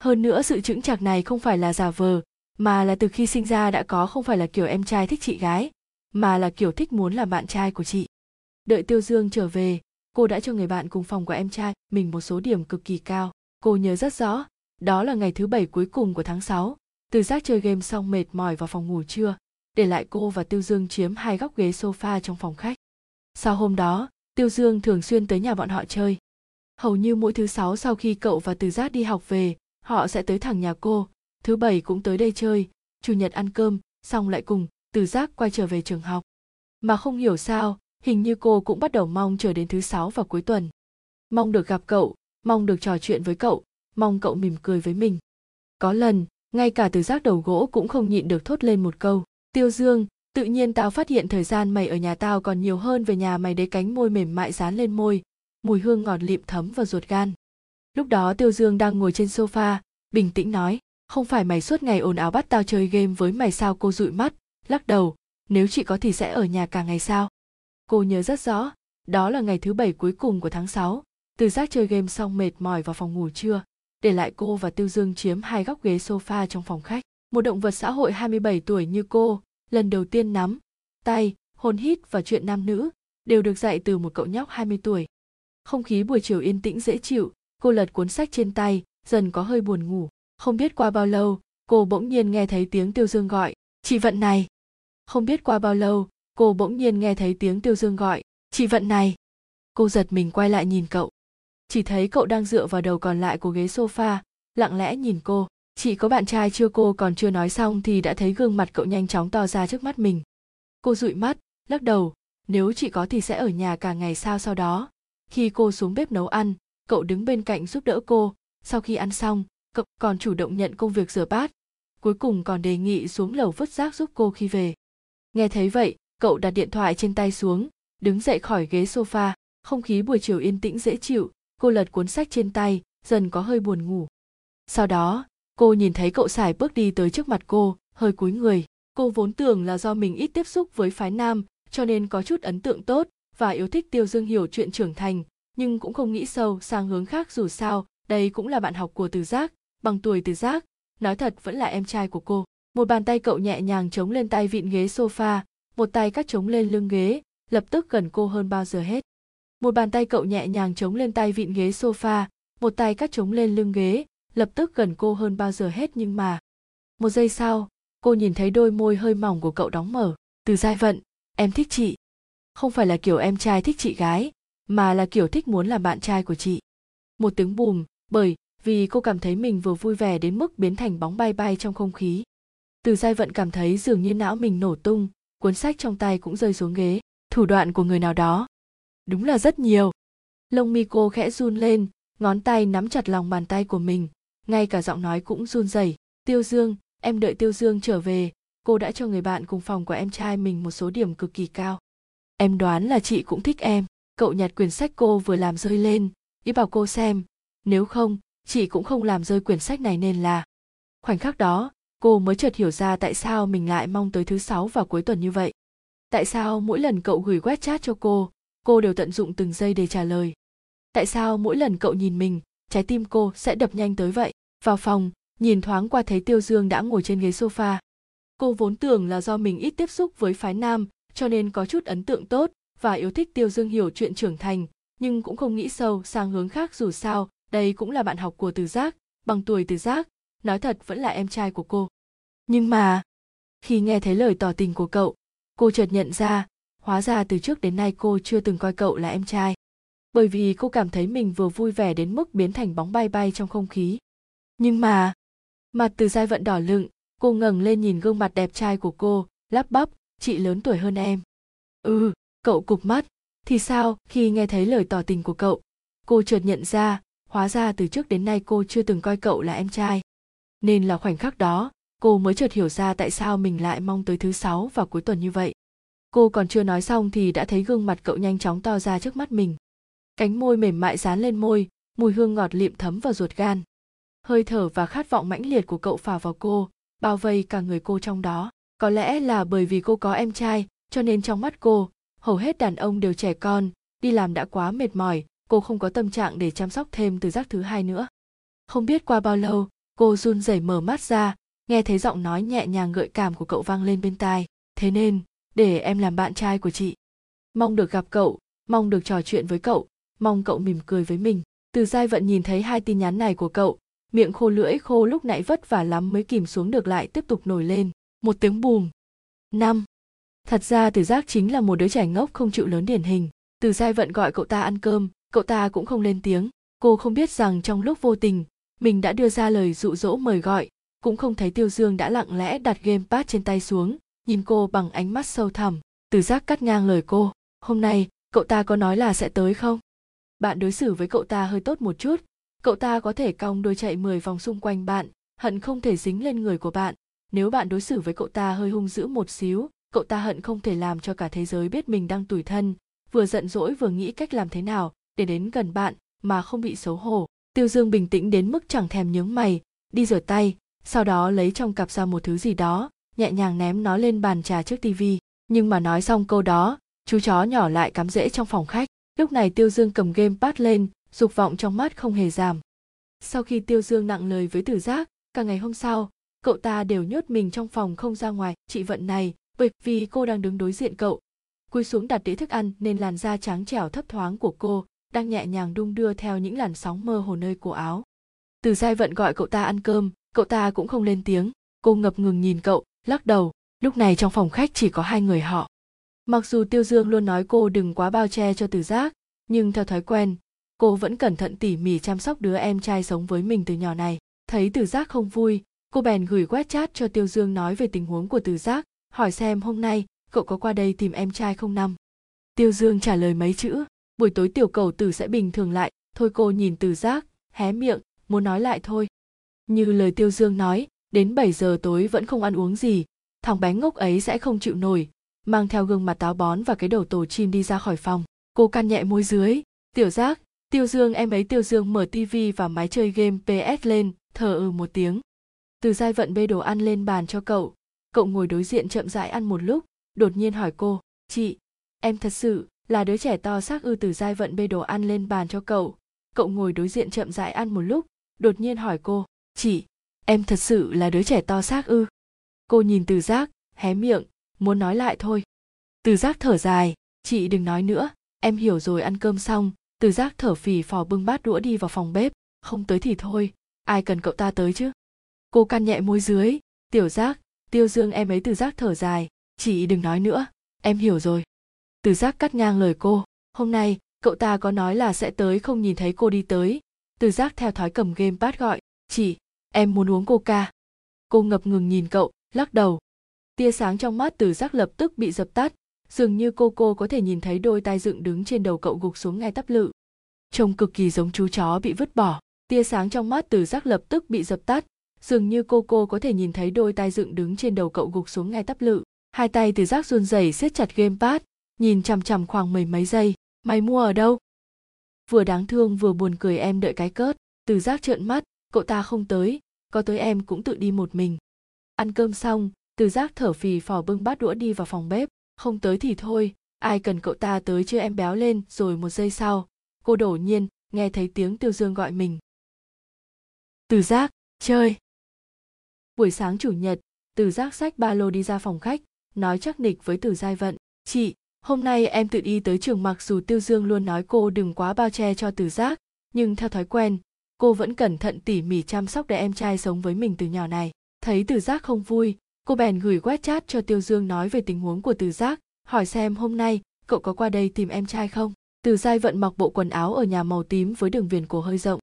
Hơn nữa sự chững chạc này không phải là giả vờ, mà là từ khi sinh ra đã có không phải là kiểu em trai thích chị gái, mà là kiểu thích muốn làm bạn trai của chị. Đợi tiêu dương trở về, cô đã cho người bạn cùng phòng của em trai mình một số điểm cực kỳ cao. Cô nhớ rất rõ, đó là ngày thứ bảy cuối cùng của tháng 6. từ giác chơi game xong mệt mỏi vào phòng ngủ trưa, để lại cô và tiêu dương chiếm hai góc ghế sofa trong phòng khách. Sau hôm đó, tiêu dương thường xuyên tới nhà bọn họ chơi hầu như mỗi thứ sáu sau khi cậu và từ giác đi học về, họ sẽ tới thẳng nhà cô. Thứ bảy cũng tới đây chơi. Chủ nhật ăn cơm, xong lại cùng từ giác quay trở về trường học. Mà không hiểu sao, hình như cô cũng bắt đầu mong chờ đến thứ sáu và cuối tuần. Mong được gặp cậu, mong được trò chuyện với cậu, mong cậu mỉm cười với mình. Có lần, ngay cả từ giác đầu gỗ cũng không nhịn được thốt lên một câu, tiêu dương, tự nhiên tao phát hiện thời gian mày ở nhà tao còn nhiều hơn về nhà mày đấy cánh môi mềm mại dán lên môi mùi hương ngọt lịm thấm vào ruột gan. Lúc đó tiêu dương đang ngồi trên sofa, bình tĩnh nói, không phải mày suốt ngày ồn ào bắt tao chơi game với mày sao? Cô dụi mắt, lắc đầu, nếu chị có thì sẽ ở nhà cả ngày sao? Cô nhớ rất rõ, đó là ngày thứ bảy cuối cùng của tháng 6. từ giác chơi game xong mệt mỏi vào phòng ngủ trưa, để lại cô và tiêu dương chiếm hai góc ghế sofa trong phòng khách. Một động vật xã hội 27 tuổi như cô, lần đầu tiên nắm tay, hôn hít và chuyện nam nữ, đều được dạy từ một cậu nhóc 20 tuổi không khí buổi chiều yên tĩnh dễ chịu, cô lật cuốn sách trên tay, dần có hơi buồn ngủ. Không biết qua bao lâu, cô bỗng nhiên nghe thấy tiếng tiêu dương gọi, chị vận này. Không biết qua bao lâu, cô bỗng nhiên nghe thấy tiếng tiêu dương gọi, chị vận này. Cô giật mình quay lại nhìn cậu. Chỉ thấy cậu đang dựa vào đầu còn lại của ghế sofa, lặng lẽ nhìn cô. Chị có bạn trai chưa cô? Còn chưa nói xong thì đã thấy gương mặt cậu nhanh chóng to ra trước mắt mình. Cô dụi mắt, lắc đầu, nếu chị có thì sẽ ở nhà cả ngày sao sau đó? Khi cô xuống bếp nấu ăn, cậu đứng bên cạnh giúp đỡ cô. Sau khi ăn xong, cậu còn chủ động nhận công việc rửa bát. Cuối cùng còn đề nghị xuống lầu vứt rác giúp cô khi về. Nghe thấy vậy, cậu đặt điện thoại trên tay xuống, đứng dậy khỏi ghế sofa. Không khí buổi chiều yên tĩnh dễ chịu, cô lật cuốn sách trên tay, dần có hơi buồn ngủ. Sau đó, cô nhìn thấy cậu sải bước đi tới trước mặt cô, hơi cúi người. Cô vốn tưởng là do mình ít tiếp xúc với phái nam, cho nên có chút ấn tượng tốt và yêu thích tiêu dương hiểu chuyện trưởng thành, nhưng cũng không nghĩ sâu sang hướng khác dù sao, đây cũng là bạn học của từ giác, bằng tuổi từ giác. Nói thật vẫn là em trai của cô. Một bàn tay cậu nhẹ nhàng chống lên tay vịn ghế sofa, một tay cắt chống lên lưng ghế, lập tức gần cô hơn bao giờ hết. Một bàn tay cậu nhẹ nhàng chống lên tay vịn ghế sofa, một tay cắt chống lên lưng ghế, lập tức gần cô hơn bao giờ hết nhưng mà. Một giây sau, cô nhìn thấy đôi môi hơi mỏng của cậu đóng mở. Từ giai vận, em thích chị không phải là kiểu em trai thích chị gái, mà là kiểu thích muốn làm bạn trai của chị. Một tiếng bùm, bởi vì cô cảm thấy mình vừa vui vẻ đến mức biến thành bóng bay bay trong không khí. Từ giai vận cảm thấy dường như não mình nổ tung, cuốn sách trong tay cũng rơi xuống ghế, thủ đoạn của người nào đó. Đúng là rất nhiều. Lông mi cô khẽ run lên, ngón tay nắm chặt lòng bàn tay của mình, ngay cả giọng nói cũng run rẩy. Tiêu dương, em đợi tiêu dương trở về. Cô đã cho người bạn cùng phòng của em trai mình một số điểm cực kỳ cao em đoán là chị cũng thích em. Cậu nhặt quyển sách cô vừa làm rơi lên. Ý bảo cô xem. Nếu không, chị cũng không làm rơi quyển sách này nên là. Khoảnh khắc đó, cô mới chợt hiểu ra tại sao mình lại mong tới thứ sáu vào cuối tuần như vậy. Tại sao mỗi lần cậu gửi quét chat cho cô cô đều tận dụng từng giây để trả lời? Tại sao mỗi lần cậu nhìn mình, trái tim cô sẽ đập nhanh tới vậy? Vào phòng, nhìn thoáng qua thấy tiêu dương đã ngồi trên ghế sofa. Cô vốn tưởng là do mình ít tiếp xúc với phái nam cho nên có chút ấn tượng tốt và yêu thích tiêu dương hiểu chuyện trưởng thành, nhưng cũng không nghĩ sâu sang hướng khác dù sao, đây cũng là bạn học của từ giác, bằng tuổi từ giác, nói thật vẫn là em trai của cô. Nhưng mà, khi nghe thấy lời tỏ tình của cậu, cô chợt nhận ra, hóa ra từ trước đến nay cô chưa từng coi cậu là em trai. Bởi vì cô cảm thấy mình vừa vui vẻ đến mức biến thành bóng bay bay trong không khí. Nhưng mà, mặt từ dai vận đỏ lựng, cô ngẩng lên nhìn gương mặt đẹp trai của cô, lắp bắp chị lớn tuổi hơn em. Ừ cậu cụp mắt. Thì sao khi nghe thấy lời tỏ tình của cậu? Cô chợt nhận ra, hóa ra từ trước đến nay cô chưa từng coi cậu là em trai. Nên là khoảnh khắc đó, cô mới chợt hiểu ra tại sao mình lại mong tới thứ sáu và cuối tuần như vậy. Cô còn chưa nói xong thì đã thấy gương mặt cậu nhanh chóng to ra trước mắt mình. Cánh môi mềm mại dán lên môi, mùi hương ngọt lịm thấm vào ruột gan. Hơi thở và khát vọng mãnh liệt của cậu phả vào cô, bao vây cả người cô trong đó có lẽ là bởi vì cô có em trai, cho nên trong mắt cô, hầu hết đàn ông đều trẻ con, đi làm đã quá mệt mỏi, cô không có tâm trạng để chăm sóc thêm từ giác thứ hai nữa. Không biết qua bao lâu, cô run rẩy mở mắt ra, nghe thấy giọng nói nhẹ nhàng gợi cảm của cậu vang lên bên tai. Thế nên, để em làm bạn trai của chị. Mong được gặp cậu, mong được trò chuyện với cậu, mong cậu mỉm cười với mình. Từ giai vận nhìn thấy hai tin nhắn này của cậu, miệng khô lưỡi khô lúc nãy vất vả lắm mới kìm xuống được lại tiếp tục nổi lên một tiếng bùm. Năm. Thật ra từ giác chính là một đứa trẻ ngốc không chịu lớn điển hình. Từ giai vận gọi cậu ta ăn cơm, cậu ta cũng không lên tiếng. Cô không biết rằng trong lúc vô tình, mình đã đưa ra lời dụ dỗ mời gọi, cũng không thấy tiêu dương đã lặng lẽ đặt gamepad trên tay xuống, nhìn cô bằng ánh mắt sâu thẳm. Từ giác cắt ngang lời cô. Hôm nay, cậu ta có nói là sẽ tới không? Bạn đối xử với cậu ta hơi tốt một chút. Cậu ta có thể cong đôi chạy 10 vòng xung quanh bạn, hận không thể dính lên người của bạn nếu bạn đối xử với cậu ta hơi hung dữ một xíu, cậu ta hận không thể làm cho cả thế giới biết mình đang tủi thân, vừa giận dỗi vừa nghĩ cách làm thế nào để đến gần bạn mà không bị xấu hổ. Tiêu dương bình tĩnh đến mức chẳng thèm nhướng mày, đi rửa tay, sau đó lấy trong cặp ra một thứ gì đó, nhẹ nhàng ném nó lên bàn trà trước tivi nhưng mà nói xong câu đó, chú chó nhỏ lại cắm rễ trong phòng khách. Lúc này tiêu dương cầm game pad lên, dục vọng trong mắt không hề giảm. Sau khi tiêu dương nặng lời với tử giác, cả ngày hôm sau cậu ta đều nhốt mình trong phòng không ra ngoài, chị vận này, bởi vì cô đang đứng đối diện cậu. Cúi xuống đặt đĩa thức ăn nên làn da trắng trẻo thấp thoáng của cô đang nhẹ nhàng đung đưa theo những làn sóng mơ hồ nơi cổ áo. Từ giai vận gọi cậu ta ăn cơm, cậu ta cũng không lên tiếng. Cô ngập ngừng nhìn cậu, lắc đầu. Lúc này trong phòng khách chỉ có hai người họ. Mặc dù tiêu dương luôn nói cô đừng quá bao che cho từ giác, nhưng theo thói quen, cô vẫn cẩn thận tỉ mỉ chăm sóc đứa em trai sống với mình từ nhỏ này. Thấy từ giác không vui cô bèn gửi quét chat cho tiêu dương nói về tình huống của từ giác, hỏi xem hôm nay cậu có qua đây tìm em trai không năm. Tiêu dương trả lời mấy chữ, buổi tối tiểu cầu tử sẽ bình thường lại, thôi cô nhìn từ giác, hé miệng, muốn nói lại thôi. Như lời tiêu dương nói, đến 7 giờ tối vẫn không ăn uống gì, thằng bé ngốc ấy sẽ không chịu nổi, mang theo gương mặt táo bón và cái đầu tổ chim đi ra khỏi phòng. Cô căn nhẹ môi dưới, tiểu giác, tiêu dương, em ấy tiêu dương mở tivi và máy chơi game ps lên thở ừ một tiếng từ giai vận bê đồ ăn lên bàn cho cậu. Cậu ngồi đối diện chậm rãi ăn một lúc, đột nhiên hỏi cô, chị, em thật sự là đứa trẻ to xác ư từ giai vận bê đồ ăn lên bàn cho cậu? Cậu ngồi đối diện chậm rãi ăn một lúc, đột nhiên hỏi cô, chị, em thật sự là đứa trẻ to xác ư? Cô nhìn từ giác, hé miệng, muốn nói lại thôi. Từ giác thở dài, chị đừng nói nữa, em hiểu rồi ăn cơm xong. Từ giác thở phì phò bưng bát đũa đi vào phòng bếp, không tới thì thôi, ai cần cậu ta tới chứ? Cô căn nhẹ môi dưới. Tiểu giác, tiêu dương em ấy từ giác thở dài. Chị đừng nói nữa. Em hiểu rồi. Từ giác cắt ngang lời cô. Hôm nay, cậu ta có nói là sẽ tới không nhìn thấy cô đi tới. Từ giác theo thói cầm game bát gọi. Chị, em muốn uống coca. Cô ngập ngừng nhìn cậu, lắc đầu. Tia sáng trong mắt từ giác lập tức bị dập tắt. Dường như cô cô có thể nhìn thấy đôi tai dựng đứng trên đầu cậu gục xuống ngay tắp lự. Trông cực kỳ giống chú chó bị vứt bỏ. Tia sáng trong mắt từ giác lập tức bị dập tắt dường như cô cô có thể nhìn thấy đôi tai dựng đứng trên đầu cậu gục xuống ngay tắp lự. Hai tay từ giác run rẩy siết chặt gamepad nhìn chằm chằm khoảng mười mấy giây. Mày mua ở đâu? Vừa đáng thương vừa buồn cười em đợi cái cớt. Từ giác trợn mắt, cậu ta không tới. Có tới em cũng tự đi một mình. Ăn cơm xong, từ giác thở phì phò bưng bát đũa đi vào phòng bếp. Không tới thì thôi, ai cần cậu ta tới chưa em béo lên, rồi một giây sau, cô đổ nhiên, nghe thấy tiếng tiêu dương gọi mình. Từ giác chơi buổi sáng chủ nhật, từ giác sách ba lô đi ra phòng khách, nói chắc nịch với từ giai vận. Chị, hôm nay em tự đi tới trường mặc dù tiêu dương luôn nói cô đừng quá bao che cho từ giác, nhưng theo thói quen, cô vẫn cẩn thận tỉ mỉ chăm sóc để em trai sống với mình từ nhỏ này. Thấy từ giác không vui, cô bèn gửi quét chat cho tiêu dương nói về tình huống của từ giác, hỏi xem hôm nay cậu có qua đây tìm em trai không? Từ giai vận mặc bộ quần áo ở nhà màu tím với đường viền cổ hơi rộng.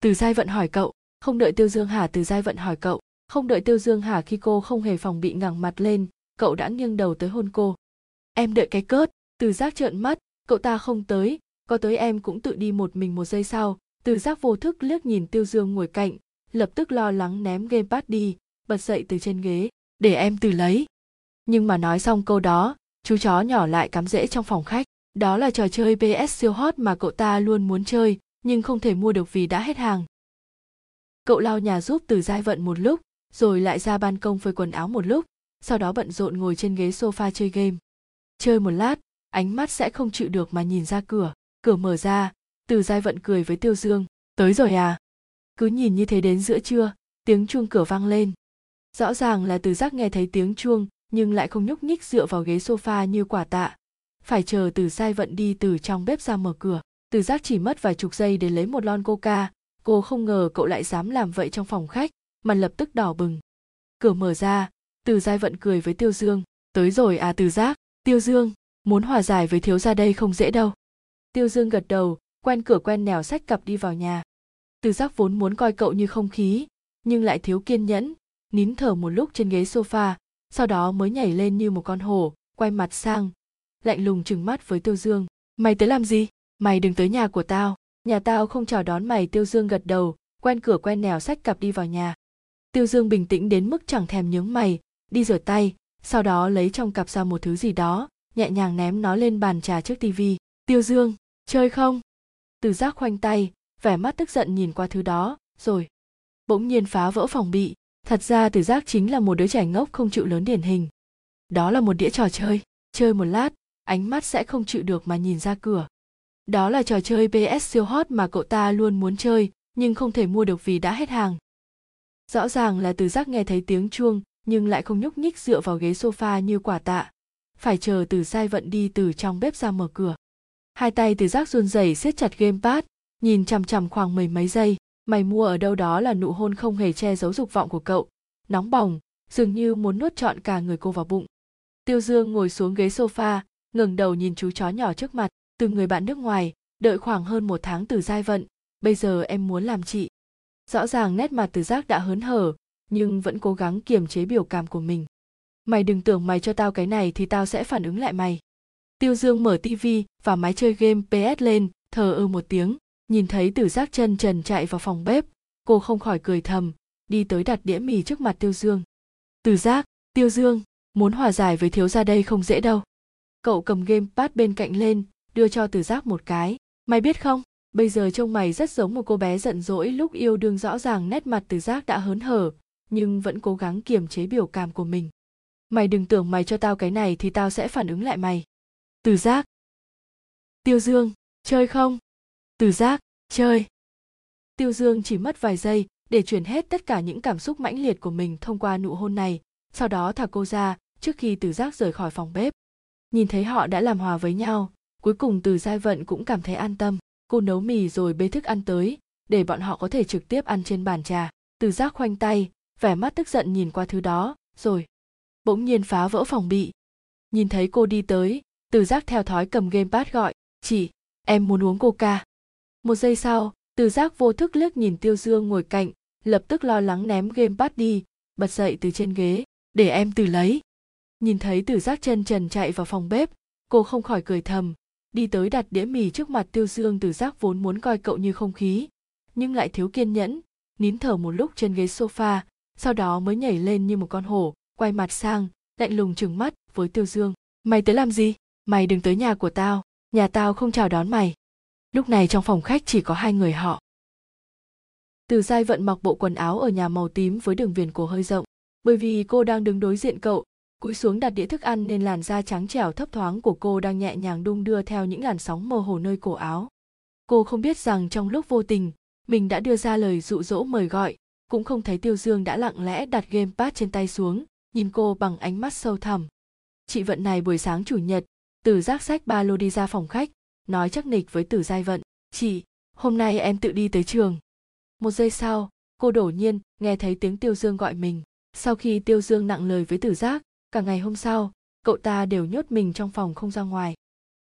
Từ giai vận hỏi cậu, không đợi tiêu dương hả? từ giai vận hỏi cậu không đợi tiêu dương hà khi cô không hề phòng bị ngẩng mặt lên, cậu đã nghiêng đầu tới hôn cô. Em đợi cái cớt, từ giác trợn mắt, cậu ta không tới, có tới em cũng tự đi một mình một giây sau. Từ giác vô thức liếc nhìn tiêu dương ngồi cạnh, lập tức lo lắng ném gamepad đi, bật dậy từ trên ghế, để em từ lấy. Nhưng mà nói xong câu đó, chú chó nhỏ lại cắm rễ trong phòng khách. Đó là trò chơi ps siêu hot mà cậu ta luôn muốn chơi, nhưng không thể mua được vì đã hết hàng. Cậu lau nhà giúp từ giai vận một lúc rồi lại ra ban công phơi quần áo một lúc, sau đó bận rộn ngồi trên ghế sofa chơi game. Chơi một lát, ánh mắt sẽ không chịu được mà nhìn ra cửa. Cửa mở ra, từ giai vận cười với tiêu dương, tới rồi à? Cứ nhìn như thế đến giữa trưa, tiếng chuông cửa vang lên. Rõ ràng là từ giác nghe thấy tiếng chuông, nhưng lại không nhúc nhích dựa vào ghế sofa như quả tạ. Phải chờ từ giai vận đi từ trong bếp ra mở cửa, từ giác chỉ mất vài chục giây để lấy một lon coca. Cô không ngờ cậu lại dám làm vậy trong phòng khách mặt lập tức đỏ bừng. Cửa mở ra, từ giai vận cười với tiêu dương. Tới rồi à từ giác, tiêu dương, muốn hòa giải với thiếu gia đây không dễ đâu. Tiêu dương gật đầu, quen cửa quen nẻo sách cặp đi vào nhà. Từ giác vốn muốn coi cậu như không khí, nhưng lại thiếu kiên nhẫn, nín thở một lúc trên ghế sofa, sau đó mới nhảy lên như một con hổ, quay mặt sang, lạnh lùng trừng mắt với tiêu dương. Mày tới làm gì? Mày đừng tới nhà của tao. Nhà tao không chào đón mày. Tiêu dương gật đầu, quen cửa quen nẻo sách cặp đi vào nhà tiêu dương bình tĩnh đến mức chẳng thèm nhướng mày, đi rửa tay, sau đó lấy trong cặp ra một thứ gì đó, nhẹ nhàng ném nó lên bàn trà trước tivi. Tiêu dương, chơi không? Từ giác khoanh tay, vẻ mắt tức giận nhìn qua thứ đó, rồi bỗng nhiên phá vỡ phòng bị. Thật ra từ giác chính là một đứa trẻ ngốc không chịu lớn điển hình. Đó là một đĩa trò chơi chơi một lát, ánh mắt sẽ không chịu được mà nhìn ra cửa. Đó là trò chơi ps siêu hot mà cậu ta luôn muốn chơi, nhưng không thể mua được vì đã hết hàng rõ ràng là từ giác nghe thấy tiếng chuông, nhưng lại không nhúc nhích dựa vào ghế sofa như quả tạ. Phải chờ từ Sai vận đi từ trong bếp ra mở cửa. Hai tay từ giác run rẩy siết chặt gamepad nhìn chằm chằm khoảng mười mấy giây. Mày mua ở đâu đó là nụ hôn không hề che giấu dục vọng của cậu. Nóng bỏng, dường như muốn nuốt trọn cả người cô vào bụng. Tiêu dương ngồi xuống ghế sofa, ngẩng đầu nhìn chú chó nhỏ trước mặt, từ người bạn nước ngoài, đợi khoảng hơn một tháng từ giai vận. Bây giờ em muốn làm chị rõ ràng nét mặt từ giác đã hớn hở, nhưng vẫn cố gắng kiềm chế biểu cảm của mình. Mày đừng tưởng mày cho tao cái này thì tao sẽ phản ứng lại mày. Tiêu dương mở tivi và máy chơi game ps lên, thờ ơ một tiếng, nhìn thấy tử giác chân trần chạy vào phòng bếp. Cô không khỏi cười thầm, đi tới đặt đĩa mì trước mặt tiêu dương. Tử giác, tiêu dương, muốn hòa giải với thiếu gia đây không dễ đâu. Cậu cầm game pad bên cạnh lên, đưa cho tử giác một cái. Mày biết không bây giờ trông mày rất giống một cô bé giận dỗi lúc yêu đương rõ ràng nét mặt Từ giác đã hớn hở, nhưng vẫn cố gắng kiềm chế biểu cảm của mình. Mày đừng tưởng mày cho tao cái này thì tao sẽ phản ứng lại mày. Từ giác tiêu dương, chơi không? Từ giác chơi. Tiêu dương chỉ mất vài giây để chuyển hết tất cả những cảm xúc mãnh liệt của mình thông qua nụ hôn này, sau đó thả cô ra trước khi từ giác rời khỏi phòng bếp. Nhìn thấy họ đã làm hòa với nhau, cuối cùng từ giai vận cũng cảm thấy an tâm cô nấu mì rồi bê thức ăn tới, để bọn họ có thể trực tiếp ăn trên bàn trà. Từ giác khoanh tay, vẻ mắt tức giận nhìn qua thứ đó, rồi bỗng nhiên phá vỡ phòng bị. Nhìn thấy cô đi tới, từ giác theo thói cầm gamepad gọi, chị, em muốn uống coca. Một giây sau, từ giác vô thức liếc nhìn tiêu dương ngồi cạnh, lập tức lo lắng ném gamepad đi, bật dậy từ trên ghế, để em từ lấy. Nhìn thấy từ giác chân trần chạy vào phòng bếp, cô không khỏi cười thầm đi tới đặt đĩa mì trước mặt tiêu dương từ giác vốn muốn coi cậu như không khí, nhưng lại thiếu kiên nhẫn, nín thở một lúc trên ghế sofa, sau đó mới nhảy lên như một con hổ, quay mặt sang, lạnh lùng trừng mắt với tiêu dương. Mày tới làm gì? Mày đừng tới nhà của tao, nhà tao không chào đón mày. Lúc này trong phòng khách chỉ có hai người họ. Từ giai vận mặc bộ quần áo ở nhà màu tím với đường viền cổ hơi rộng, bởi vì cô đang đứng đối diện cậu cúi xuống đặt đĩa thức ăn nên làn da trắng trẻo thấp thoáng của cô đang nhẹ nhàng đung đưa theo những làn sóng mơ hồ nơi cổ áo. Cô không biết rằng trong lúc vô tình, mình đã đưa ra lời dụ dỗ mời gọi, cũng không thấy tiêu dương đã lặng lẽ đặt gamepad trên tay xuống, nhìn cô bằng ánh mắt sâu thẳm. Chị vận này buổi sáng chủ nhật, từ giác sách ba lô đi ra phòng khách, nói chắc nịch với tử giai vận. Chị, hôm nay em tự đi tới trường. Một giây sau, cô đổ nhiên nghe thấy tiếng tiêu dương gọi mình. Sau khi tiêu dương nặng lời với tử giác cả ngày hôm sau, cậu ta đều nhốt mình trong phòng không ra ngoài.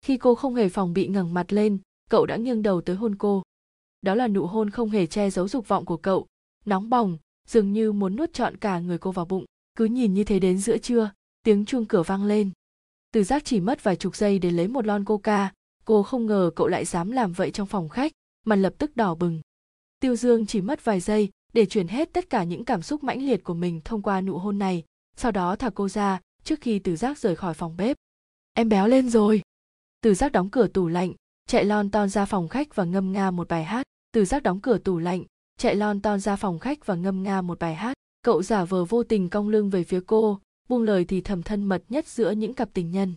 Khi cô không hề phòng bị ngẩng mặt lên, cậu đã nghiêng đầu tới hôn cô. Đó là nụ hôn không hề che giấu dục vọng của cậu. Nóng bỏng, dường như muốn nuốt trọn cả người cô vào bụng. Cứ nhìn như thế đến giữa trưa, tiếng chuông cửa vang lên. Từ giác chỉ mất vài chục giây để lấy một lon coca, cô không ngờ cậu lại dám làm vậy trong phòng khách mặt lập tức đỏ bừng. Tiêu dương chỉ mất vài giây để chuyển hết tất cả những cảm xúc mãnh liệt của mình thông qua nụ hôn này sau đó thả cô ra, trước khi từ giác rời khỏi phòng bếp. Em béo lên rồi. Từ giác đóng cửa tủ lạnh, chạy lon ton ra phòng khách và ngâm nga một bài hát. Từ giác đóng cửa tủ lạnh, chạy lon ton ra phòng khách và ngâm nga một bài hát. Cậu giả vờ vô tình cong lưng về phía cô, buông lời thì thầm thân mật nhất giữa những cặp tình nhân.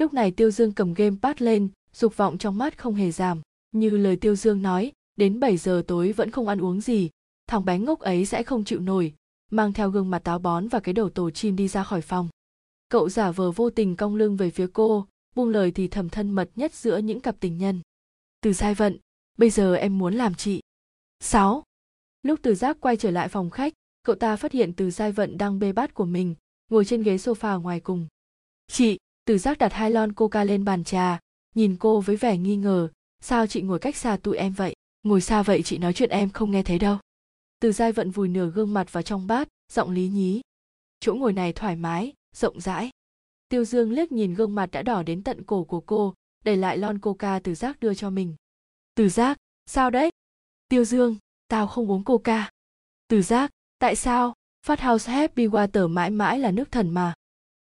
Lúc này tiêu dương cầm game pad lên, dục vọng trong mắt không hề giảm. Như lời tiêu dương nói, đến 7 giờ tối vẫn không ăn uống gì, thằng bé ngốc ấy sẽ không chịu nổi mang theo gương mặt táo bón và cái đầu tổ chim đi ra khỏi phòng cậu giả vờ vô tình cong lưng về phía cô buông lời thì thầm thân mật nhất giữa những cặp tình nhân từ Sai vận bây giờ em muốn làm chị 6. Lúc từ giác quay trở lại phòng khách, cậu ta phát hiện từ giai vận đang bê bát của mình, ngồi trên ghế sofa ngoài cùng. Chị, từ giác đặt hai lon coca lên bàn trà, nhìn cô với vẻ nghi ngờ, sao chị ngồi cách xa tụi em vậy, ngồi xa vậy chị nói chuyện em không nghe thấy đâu. Từ giai vận vùi nửa gương mặt vào trong bát, giọng lý nhí. Chỗ ngồi này thoải mái, rộng rãi. Tiêu Dương liếc nhìn gương mặt đã đỏ đến tận cổ của cô, đẩy lại lon coca từ giác đưa cho mình. Từ giác, sao đấy? Tiêu Dương, tao không uống coca. Từ giác, tại sao? Phát House Happy Water mãi mãi là nước thần mà.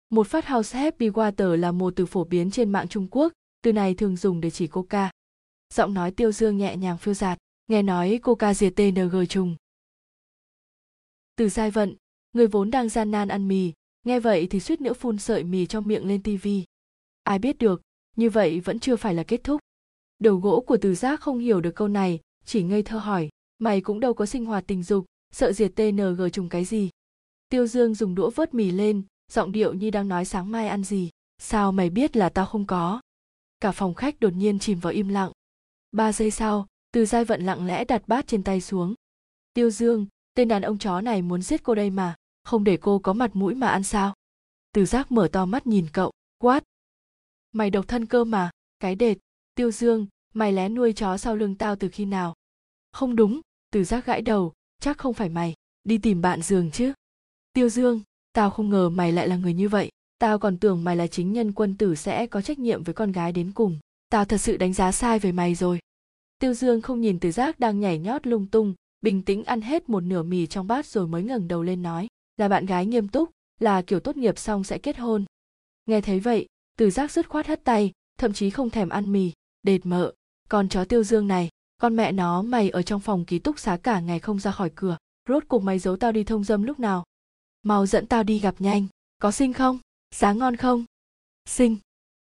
Một phát House Happy Water là một từ phổ biến trên mạng Trung Quốc, từ này thường dùng để chỉ coca. Giọng nói Tiêu Dương nhẹ nhàng phiêu giạt, nghe nói coca diệt TNG trùng. Từ giai vận, người vốn đang gian nan ăn mì, nghe vậy thì suýt nữa phun sợi mì trong miệng lên tivi. Ai biết được, như vậy vẫn chưa phải là kết thúc. Đầu gỗ của từ giác không hiểu được câu này, chỉ ngây thơ hỏi, mày cũng đâu có sinh hoạt tình dục, sợ diệt TNG trùng cái gì. Tiêu Dương dùng đũa vớt mì lên, giọng điệu như đang nói sáng mai ăn gì. Sao mày biết là tao không có? Cả phòng khách đột nhiên chìm vào im lặng. Ba giây sau, từ giai vận lặng lẽ đặt bát trên tay xuống. Tiêu Dương, tên đàn ông chó này muốn giết cô đây mà, không để cô có mặt mũi mà ăn sao? Từ giác mở to mắt nhìn cậu, quát. Mày độc thân cơ mà, cái đệt, Tiêu Dương, mày lén nuôi chó sau lưng tao từ khi nào? Không đúng, từ giác gãi đầu, chắc không phải mày, đi tìm bạn giường chứ. Tiêu Dương, tao không ngờ mày lại là người như vậy, tao còn tưởng mày là chính nhân quân tử sẽ có trách nhiệm với con gái đến cùng. Tao thật sự đánh giá sai về mày rồi. Tiêu Dương không nhìn từ giác đang nhảy nhót lung tung, bình tĩnh ăn hết một nửa mì trong bát rồi mới ngẩng đầu lên nói, là bạn gái nghiêm túc, là kiểu tốt nghiệp xong sẽ kết hôn. Nghe thấy vậy, từ giác dứt khoát hất tay, thậm chí không thèm ăn mì, đệt mợ, con chó tiêu dương này, con mẹ nó mày ở trong phòng ký túc xá cả ngày không ra khỏi cửa, rốt cuộc mày giấu tao đi thông dâm lúc nào? Mau dẫn tao đi gặp nhanh, có sinh không? sáng ngon không? sinh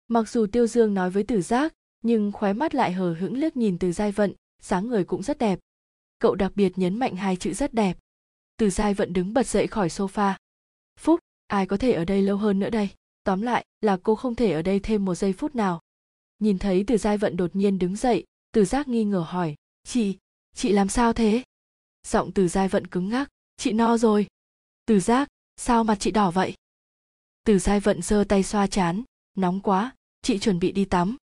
Mặc dù tiêu dương nói với tử giác, nhưng khóe mắt lại hờ hững liếc nhìn từ giai vận, sáng người cũng rất đẹp. Cậu đặc biệt nhấn mạnh hai chữ rất đẹp. Từ giai vận đứng bật dậy khỏi sofa. Phúc, ai có thể ở đây lâu hơn nữa đây? Tóm lại là cô không thể ở đây thêm một giây phút nào nhìn thấy từ giai vận đột nhiên đứng dậy từ giác nghi ngờ hỏi chị chị làm sao thế giọng từ giai vận cứng ngắc chị no rồi từ giác sao mặt chị đỏ vậy từ giai vận giơ tay xoa chán nóng quá chị chuẩn bị đi tắm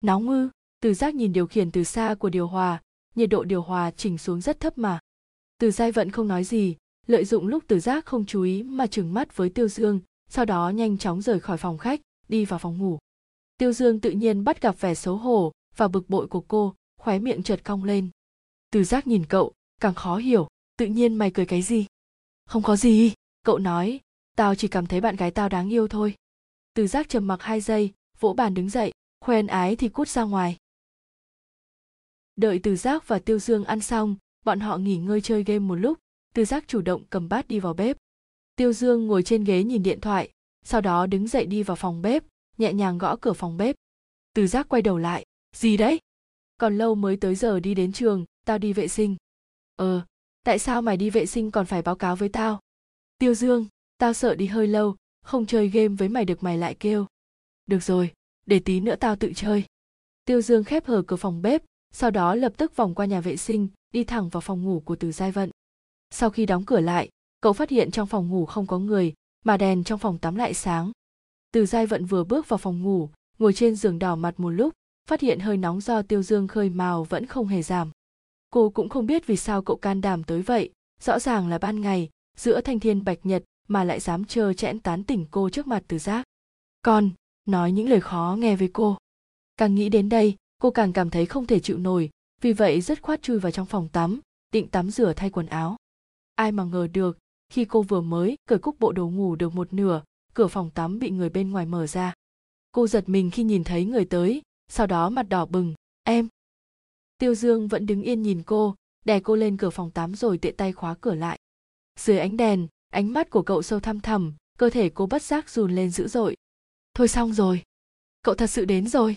nóng ư từ giác nhìn điều khiển từ xa của điều hòa nhiệt độ điều hòa chỉnh xuống rất thấp mà. Từ giai vận không nói gì, lợi dụng lúc từ giác không chú ý mà trừng mắt với tiêu dương, sau đó nhanh chóng rời khỏi phòng khách, đi vào phòng ngủ. Tiêu dương tự nhiên bắt gặp vẻ xấu hổ và bực bội của cô, khóe miệng chợt cong lên. Từ giác nhìn cậu, càng khó hiểu, tự nhiên mày cười cái gì? Không có gì, cậu nói, tao chỉ cảm thấy bạn gái tao đáng yêu thôi. Từ giác trầm mặc hai giây, vỗ bàn đứng dậy, khoen ái thì cút ra ngoài đợi từ giác và tiêu dương ăn xong, bọn họ nghỉ ngơi chơi game một lúc, từ giác chủ động cầm bát đi vào bếp. Tiêu dương ngồi trên ghế nhìn điện thoại, sau đó đứng dậy đi vào phòng bếp, nhẹ nhàng gõ cửa phòng bếp. Từ giác quay đầu lại, gì đấy? Còn lâu mới tới giờ đi đến trường, tao đi vệ sinh. Ờ tại sao mày đi vệ sinh còn phải báo cáo với tao? Tiêu dương, tao sợ đi hơi lâu, không chơi game với mày được mày lại kêu. Được rồi, để tí nữa tao tự chơi. Tiêu dương khép hờ cửa phòng bếp sau đó lập tức vòng qua nhà vệ sinh, đi thẳng vào phòng ngủ của từ giai vận. Sau khi đóng cửa lại, cậu phát hiện trong phòng ngủ không có người, mà đèn trong phòng tắm lại sáng. Từ giai vận vừa bước vào phòng ngủ, ngồi trên giường đỏ mặt một lúc, phát hiện hơi nóng do tiêu dương khơi màu vẫn không hề giảm. Cô cũng không biết vì sao cậu can đảm tới vậy, rõ ràng là ban ngày, giữa thanh thiên bạch nhật mà lại dám trơ chẽn tán tỉnh cô trước mặt từ giác. Con, nói những lời khó nghe với cô. Càng nghĩ đến đây cô càng cảm thấy không thể chịu nổi, vì vậy rất khoát chui vào trong phòng tắm, định tắm rửa thay quần áo. Ai mà ngờ được, khi cô vừa mới cởi cúc bộ đồ ngủ được một nửa, cửa phòng tắm bị người bên ngoài mở ra. Cô giật mình khi nhìn thấy người tới, sau đó mặt đỏ bừng, em. Tiêu dương vẫn đứng yên nhìn cô, đè cô lên cửa phòng tắm rồi tiện tay khóa cửa lại. Dưới ánh đèn, ánh mắt của cậu sâu thăm thẳm, cơ thể cô bất giác run lên dữ dội. Thôi xong rồi. Cậu thật sự đến rồi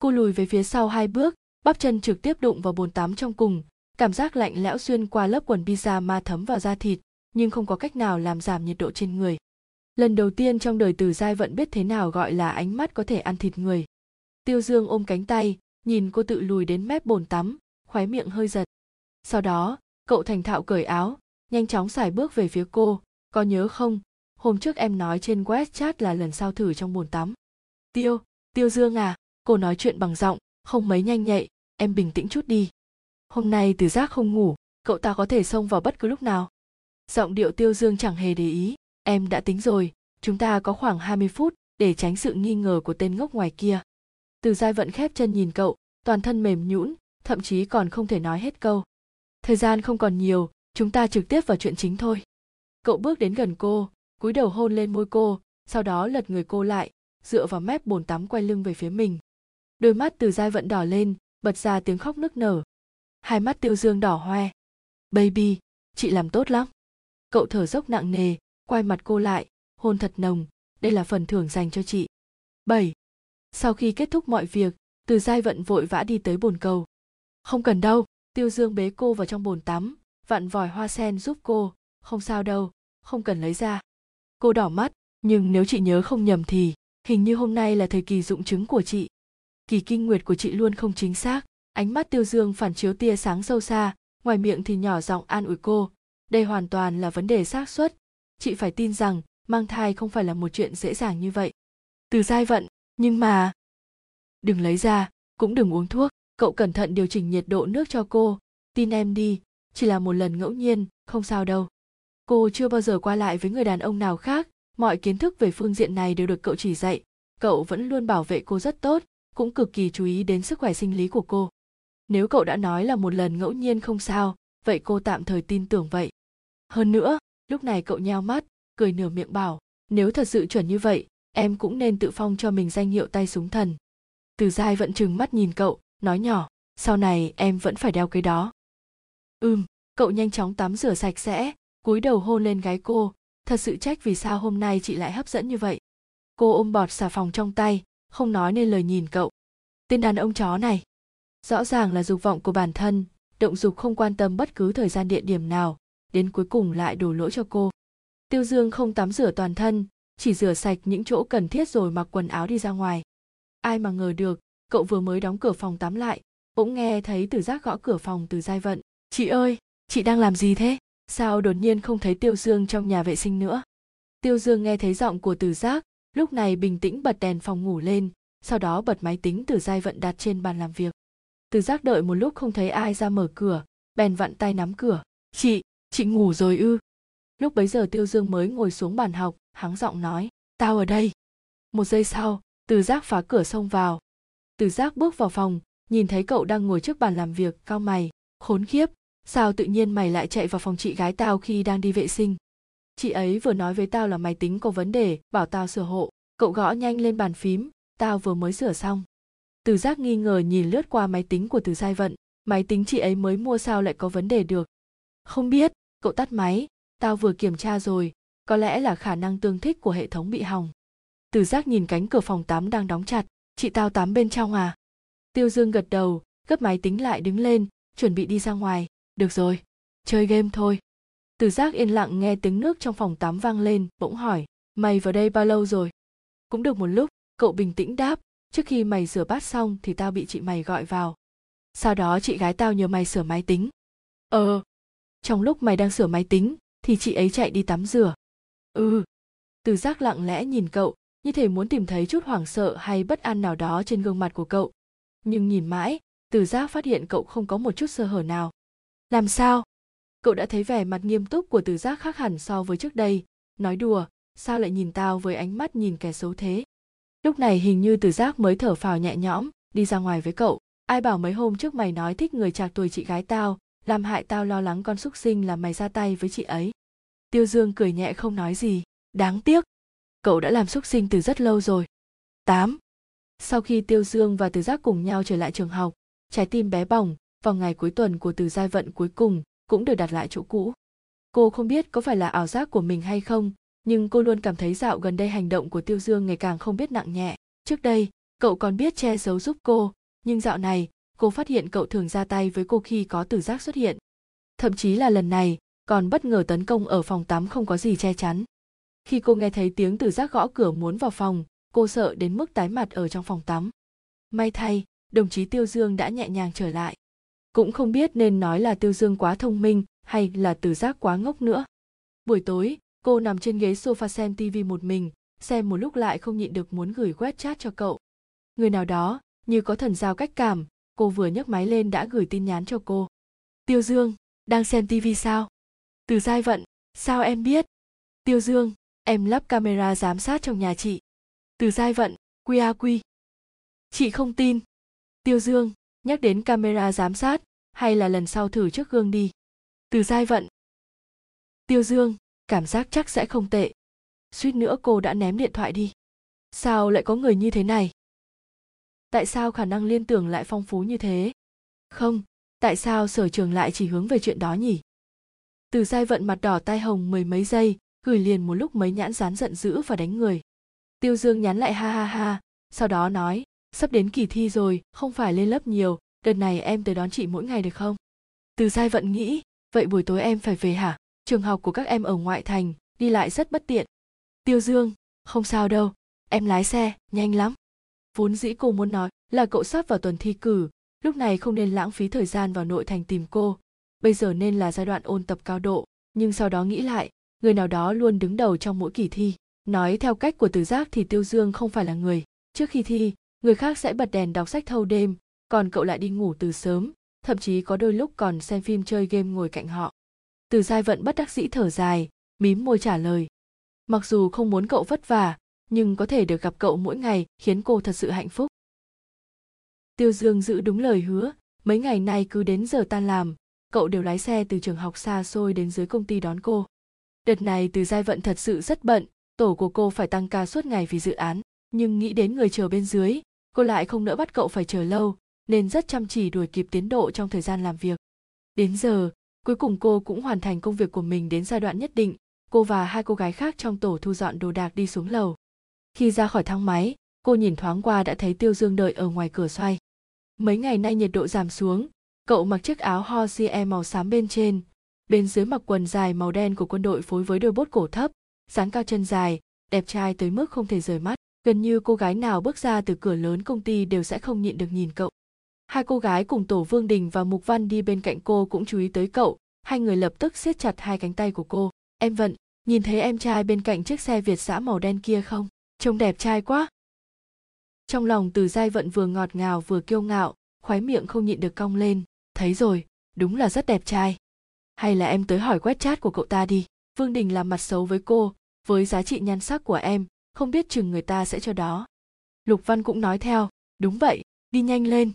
cô lùi về phía sau hai bước, bắp chân trực tiếp đụng vào bồn tắm trong cùng. Cảm giác lạnh lẽo xuyên qua lớp quần pyjama thấm vào da thịt, nhưng không có cách nào làm giảm nhiệt độ trên người. Lần đầu tiên trong đời từ giai vận biết thế nào gọi là ánh mắt có thể ăn thịt người. Tiêu dương ôm cánh tay, nhìn cô tự lùi đến mép bồn tắm, khóe miệng hơi giật. Sau đó, cậu thành thạo cởi áo, nhanh chóng xài bước về phía cô. Có nhớ không? Hôm trước em nói trên webchat là lần sau thử trong bồn tắm. Tiêu tiêu dương à? Cô nói chuyện bằng giọng, không mấy nhanh nhạy, em bình tĩnh chút đi. Hôm nay từ giác không ngủ, cậu ta có thể xông vào bất cứ lúc nào. Giọng điệu tiêu dương chẳng hề để ý, em đã tính rồi, chúng ta có khoảng 20 phút để tránh sự nghi ngờ của tên ngốc ngoài kia. Từ giai vận khép chân nhìn cậu, toàn thân mềm nhũn, thậm chí còn không thể nói hết câu. Thời gian không còn nhiều, chúng ta trực tiếp vào chuyện chính thôi. Cậu bước đến gần cô, cúi đầu hôn lên môi cô, sau đó lật người cô lại, dựa vào mép bồn tắm quay lưng về phía mình đôi mắt từ dai vận đỏ lên bật ra tiếng khóc nức nở hai mắt tiêu dương đỏ hoe baby chị làm tốt lắm cậu thở dốc nặng nề quay mặt cô lại hôn thật nồng đây là phần thưởng dành cho chị 7. Sau khi kết thúc mọi việc, từ giai vận vội vã đi tới bồn cầu. Không cần đâu, tiêu dương bế cô vào trong bồn tắm, vặn vòi hoa sen giúp cô, không sao đâu, không cần lấy ra. Cô đỏ mắt, nhưng nếu chị nhớ không nhầm thì, hình như hôm nay là thời kỳ dụng chứng của chị. Kỳ kinh nguyệt của chị luôn không chính xác, ánh mắt tiêu dương phản chiếu tia sáng sâu xa, ngoài miệng thì nhỏ giọng an ủi cô. Đây hoàn toàn là vấn đề xác suất, chị phải tin rằng mang thai không phải là một chuyện dễ dàng như vậy. Từ giai vận, nhưng mà đừng lấy ra cũng đừng uống thuốc cậu cẩn thận điều chỉnh nhiệt độ nước cho cô. Tin em đi chỉ là một lần ngẫu nhiên không sao đâu. Cô chưa bao giờ qua lại với người đàn ông nào khác mọi kiến thức về phương diện này đều được cậu chỉ dạy. Cậu vẫn luôn bảo vệ cô rất tốt cũng cực kỳ chú ý đến sức khỏe sinh lý của cô. Nếu cậu đã nói là một lần ngẫu nhiên không sao, vậy cô tạm thời tin tưởng vậy. Hơn nữa, lúc này cậu nheo mắt, cười nửa miệng bảo, nếu thật sự chuẩn như vậy, em cũng nên tự phong cho mình danh hiệu tay súng thần. Từ giai vẫn trừng mắt nhìn cậu, nói nhỏ, sau này em vẫn phải đeo cái đó. Ừm, cậu nhanh chóng tắm rửa sạch sẽ, cúi đầu hôn lên gái cô. Thật sự trách vì sao hôm nay chị lại hấp dẫn như vậy. Cô ôm bọt xà phòng trong tay không nói nên lời nhìn cậu. Tên đàn ông chó này, rõ ràng là dục vọng của bản thân, động dục không quan tâm bất cứ thời gian địa điểm nào, đến cuối cùng lại đổ lỗi cho cô. Tiêu dương không tắm rửa toàn thân, chỉ rửa sạch những chỗ cần thiết rồi mặc quần áo đi ra ngoài. Ai mà ngờ được, cậu vừa mới đóng cửa phòng tắm lại, bỗng nghe thấy từ giác gõ cửa phòng từ giai vận. Chị ơi, chị đang làm gì thế? Sao đột nhiên không thấy tiêu dương trong nhà vệ sinh nữa? Tiêu dương nghe thấy giọng của từ giác lúc này bình tĩnh bật đèn phòng ngủ lên, sau đó bật máy tính từ giai vận đặt trên bàn làm việc. Từ giác đợi một lúc không thấy ai ra mở cửa, bèn vặn tay nắm cửa. Chị chị ngủ rồi ư? Lúc bấy giờ tiêu dương mới ngồi xuống bàn học, hắng giọng nói, tao ở đây. Một giây sau, từ giác phá cửa xông vào. Từ giác bước vào phòng, nhìn thấy cậu đang ngồi trước bàn làm việc, cao mày, khốn khiếp sao tự nhiên mày lại chạy vào phòng chị gái tao khi đang đi vệ sinh? Chị ấy vừa nói với tao là máy tính có vấn đề, bảo tao sửa hộ. Cậu gõ nhanh lên bàn phím, tao vừa mới sửa xong. Từ giác nghi ngờ nhìn lướt qua máy tính của từ giai vận. Máy tính chị ấy mới mua sao lại có vấn đề được? Không biết, cậu tắt máy. Tao vừa kiểm tra rồi. Có lẽ là khả năng tương thích của hệ thống bị hỏng. Từ giác nhìn cánh cửa phòng tắm đang đóng chặt. Chị tao tắm bên trong à? Tiêu dương gật đầu, gấp máy tính lại đứng lên, chuẩn bị đi ra ngoài. Được rồi, chơi game thôi từ giác yên lặng nghe tiếng nước trong phòng tắm vang lên, bỗng hỏi, mày vào đây bao lâu rồi? Cũng được một lúc, cậu bình tĩnh đáp, trước khi mày rửa bát xong thì tao bị chị mày gọi vào. Sau đó chị gái tao nhờ mày sửa máy tính. Ờ. Trong lúc mày đang sửa máy tính, thì chị ấy chạy đi tắm rửa. Ừ. Từ giác lặng lẽ nhìn cậu, như thể muốn tìm thấy chút hoảng sợ hay bất an nào đó trên gương mặt của cậu. Nhưng nhìn mãi, từ giác phát hiện cậu không có một chút sơ hở nào. Làm sao? Cậu đã thấy vẻ mặt nghiêm túc của từ giác khác hẳn so với trước đây. Nói đùa sao lại nhìn tao với ánh mắt nhìn kẻ xấu thế? Lúc này hình như từ giác mới thở phào nhẹ nhõm đi ra ngoài với cậu. Ai bảo mấy hôm trước mày nói thích người trạc tuổi chị gái tao làm hại tao lo lắng con xúc sinh là mày ra tay với chị ấy? Tiêu dương cười nhẹ không nói gì. Đáng tiếc cậu đã làm xúc sinh từ rất lâu rồi. 8. Sau khi Tiêu Dương và Từ Giác cùng nhau trở lại trường học, trái tim bé bỏng, vào ngày cuối tuần của Từ Giai Vận cuối cùng cũng được đặt lại chỗ cũ. Cô không biết có phải là ảo giác của mình hay không, nhưng cô luôn cảm thấy dạo gần đây hành động của Tiêu Dương ngày càng không biết nặng nhẹ. Trước đây, cậu còn biết che giấu giúp cô, nhưng dạo này, cô phát hiện cậu thường ra tay với cô khi có tử Giác xuất hiện. Thậm chí là lần này, còn bất ngờ tấn công ở phòng tắm không có gì che chắn. Khi cô nghe thấy tiếng tử Giác gõ cửa muốn vào phòng, cô sợ đến mức tái mặt ở trong phòng tắm may thay đồng chí tiêu dương đã nhẹ nhàng trở lại cũng không biết nên nói là tiêu dương quá thông minh hay là từ giác quá ngốc nữa. Buổi tối, cô nằm trên ghế sofa xem tv một mình, xem một lúc lại không nhịn được muốn gửi quét chat cho cậu. Người nào đó, như có thần giao cách cảm, cô vừa nhấc máy lên đã gửi tin nhắn cho cô. Tiêu dương, đang xem tv sao? Từ giai vận, sao em biết? Tiêu dương, em lắp camera giám sát trong nhà chị. Từ giai vận quy. Chị không tin. Tiêu dương nhắc đến camera giám sát hay là lần sau thử trước gương đi. Từ giai vận. Tiêu dương, cảm giác chắc sẽ không tệ. Suýt nữa cô đã ném điện thoại đi. Sao lại có người như thế này? Tại sao khả năng liên tưởng lại phong phú như thế? Không, tại sao sở trường lại chỉ hướng về chuyện đó nhỉ? Từ giai vận mặt đỏ tai hồng mười mấy giây, gửi liền một lúc mấy nhãn rán giận dữ và đánh người. Tiêu dương nhắn lại ha ha ha, sau đó nói sắp đến kỳ thi rồi, không phải lên lớp nhiều, đợt này em tới đón chị mỗi ngày được không? Từ giai vận nghĩ, vậy buổi tối em phải về hả? Trường học của các em ở ngoại thành, đi lại rất bất tiện. Tiêu dương, không sao đâu, em lái xe, nhanh lắm. Vốn dĩ cô muốn nói là cậu sắp vào tuần thi cử, lúc này không nên lãng phí thời gian vào nội thành tìm cô. Bây giờ nên là giai đoạn ôn tập cao độ, nhưng sau đó nghĩ lại, người nào đó luôn đứng đầu trong mỗi kỳ thi. Nói theo cách của từ giác thì tiêu dương không phải là người. Trước khi thi người khác sẽ bật đèn đọc sách thâu đêm, còn cậu lại đi ngủ từ sớm, thậm chí có đôi lúc còn xem phim chơi game ngồi cạnh họ. Từ giai vận bất đắc dĩ thở dài, mím môi trả lời. Mặc dù không muốn cậu vất vả, nhưng có thể được gặp cậu mỗi ngày khiến cô thật sự hạnh phúc. Tiêu dương giữ đúng lời hứa, mấy ngày nay cứ đến giờ tan làm, cậu đều lái xe từ trường học xa xôi đến dưới công ty đón cô. Đợt này từ giai vận thật sự rất bận, tổ của cô phải tăng ca suốt ngày vì dự án, nhưng nghĩ đến người chờ bên dưới cô lại không nỡ bắt cậu phải chờ lâu, nên rất chăm chỉ đuổi kịp tiến độ trong thời gian làm việc. Đến giờ, cuối cùng cô cũng hoàn thành công việc của mình đến giai đoạn nhất định, cô và hai cô gái khác trong tổ thu dọn đồ đạc đi xuống lầu. Khi ra khỏi thang máy, cô nhìn thoáng qua đã thấy tiêu dương đợi ở ngoài cửa xoay. Mấy ngày nay nhiệt độ giảm xuống, cậu mặc chiếc áo hosie màu xám bên trên. Bên dưới mặc quần dài màu đen của quân đội phối với đôi bốt cổ thấp, dáng cao chân dài, đẹp trai tới mức không thể rời mắt gần như cô gái nào bước ra từ cửa lớn công ty đều sẽ không nhịn được nhìn cậu. Hai cô gái cùng tổ vương đình và mục văn đi bên cạnh cô cũng chú ý tới cậu, hai người lập tức siết chặt hai cánh tay của cô. Em vận, nhìn thấy em trai bên cạnh chiếc xe việt giã màu đen kia không? Trông đẹp trai quá. Trong lòng từ giai vận vừa ngọt ngào vừa kiêu ngạo khoái miệng không nhịn được cong lên. Thấy rồi, đúng là rất đẹp trai. Hay là em tới hỏi quét chat của cậu ta đi. Vương đình làm mặt xấu với cô, với giá trị nhan sắc của em không biết chừng người ta sẽ cho đó. Lục văn cũng nói theo, đúng vậy, đi nhanh lên.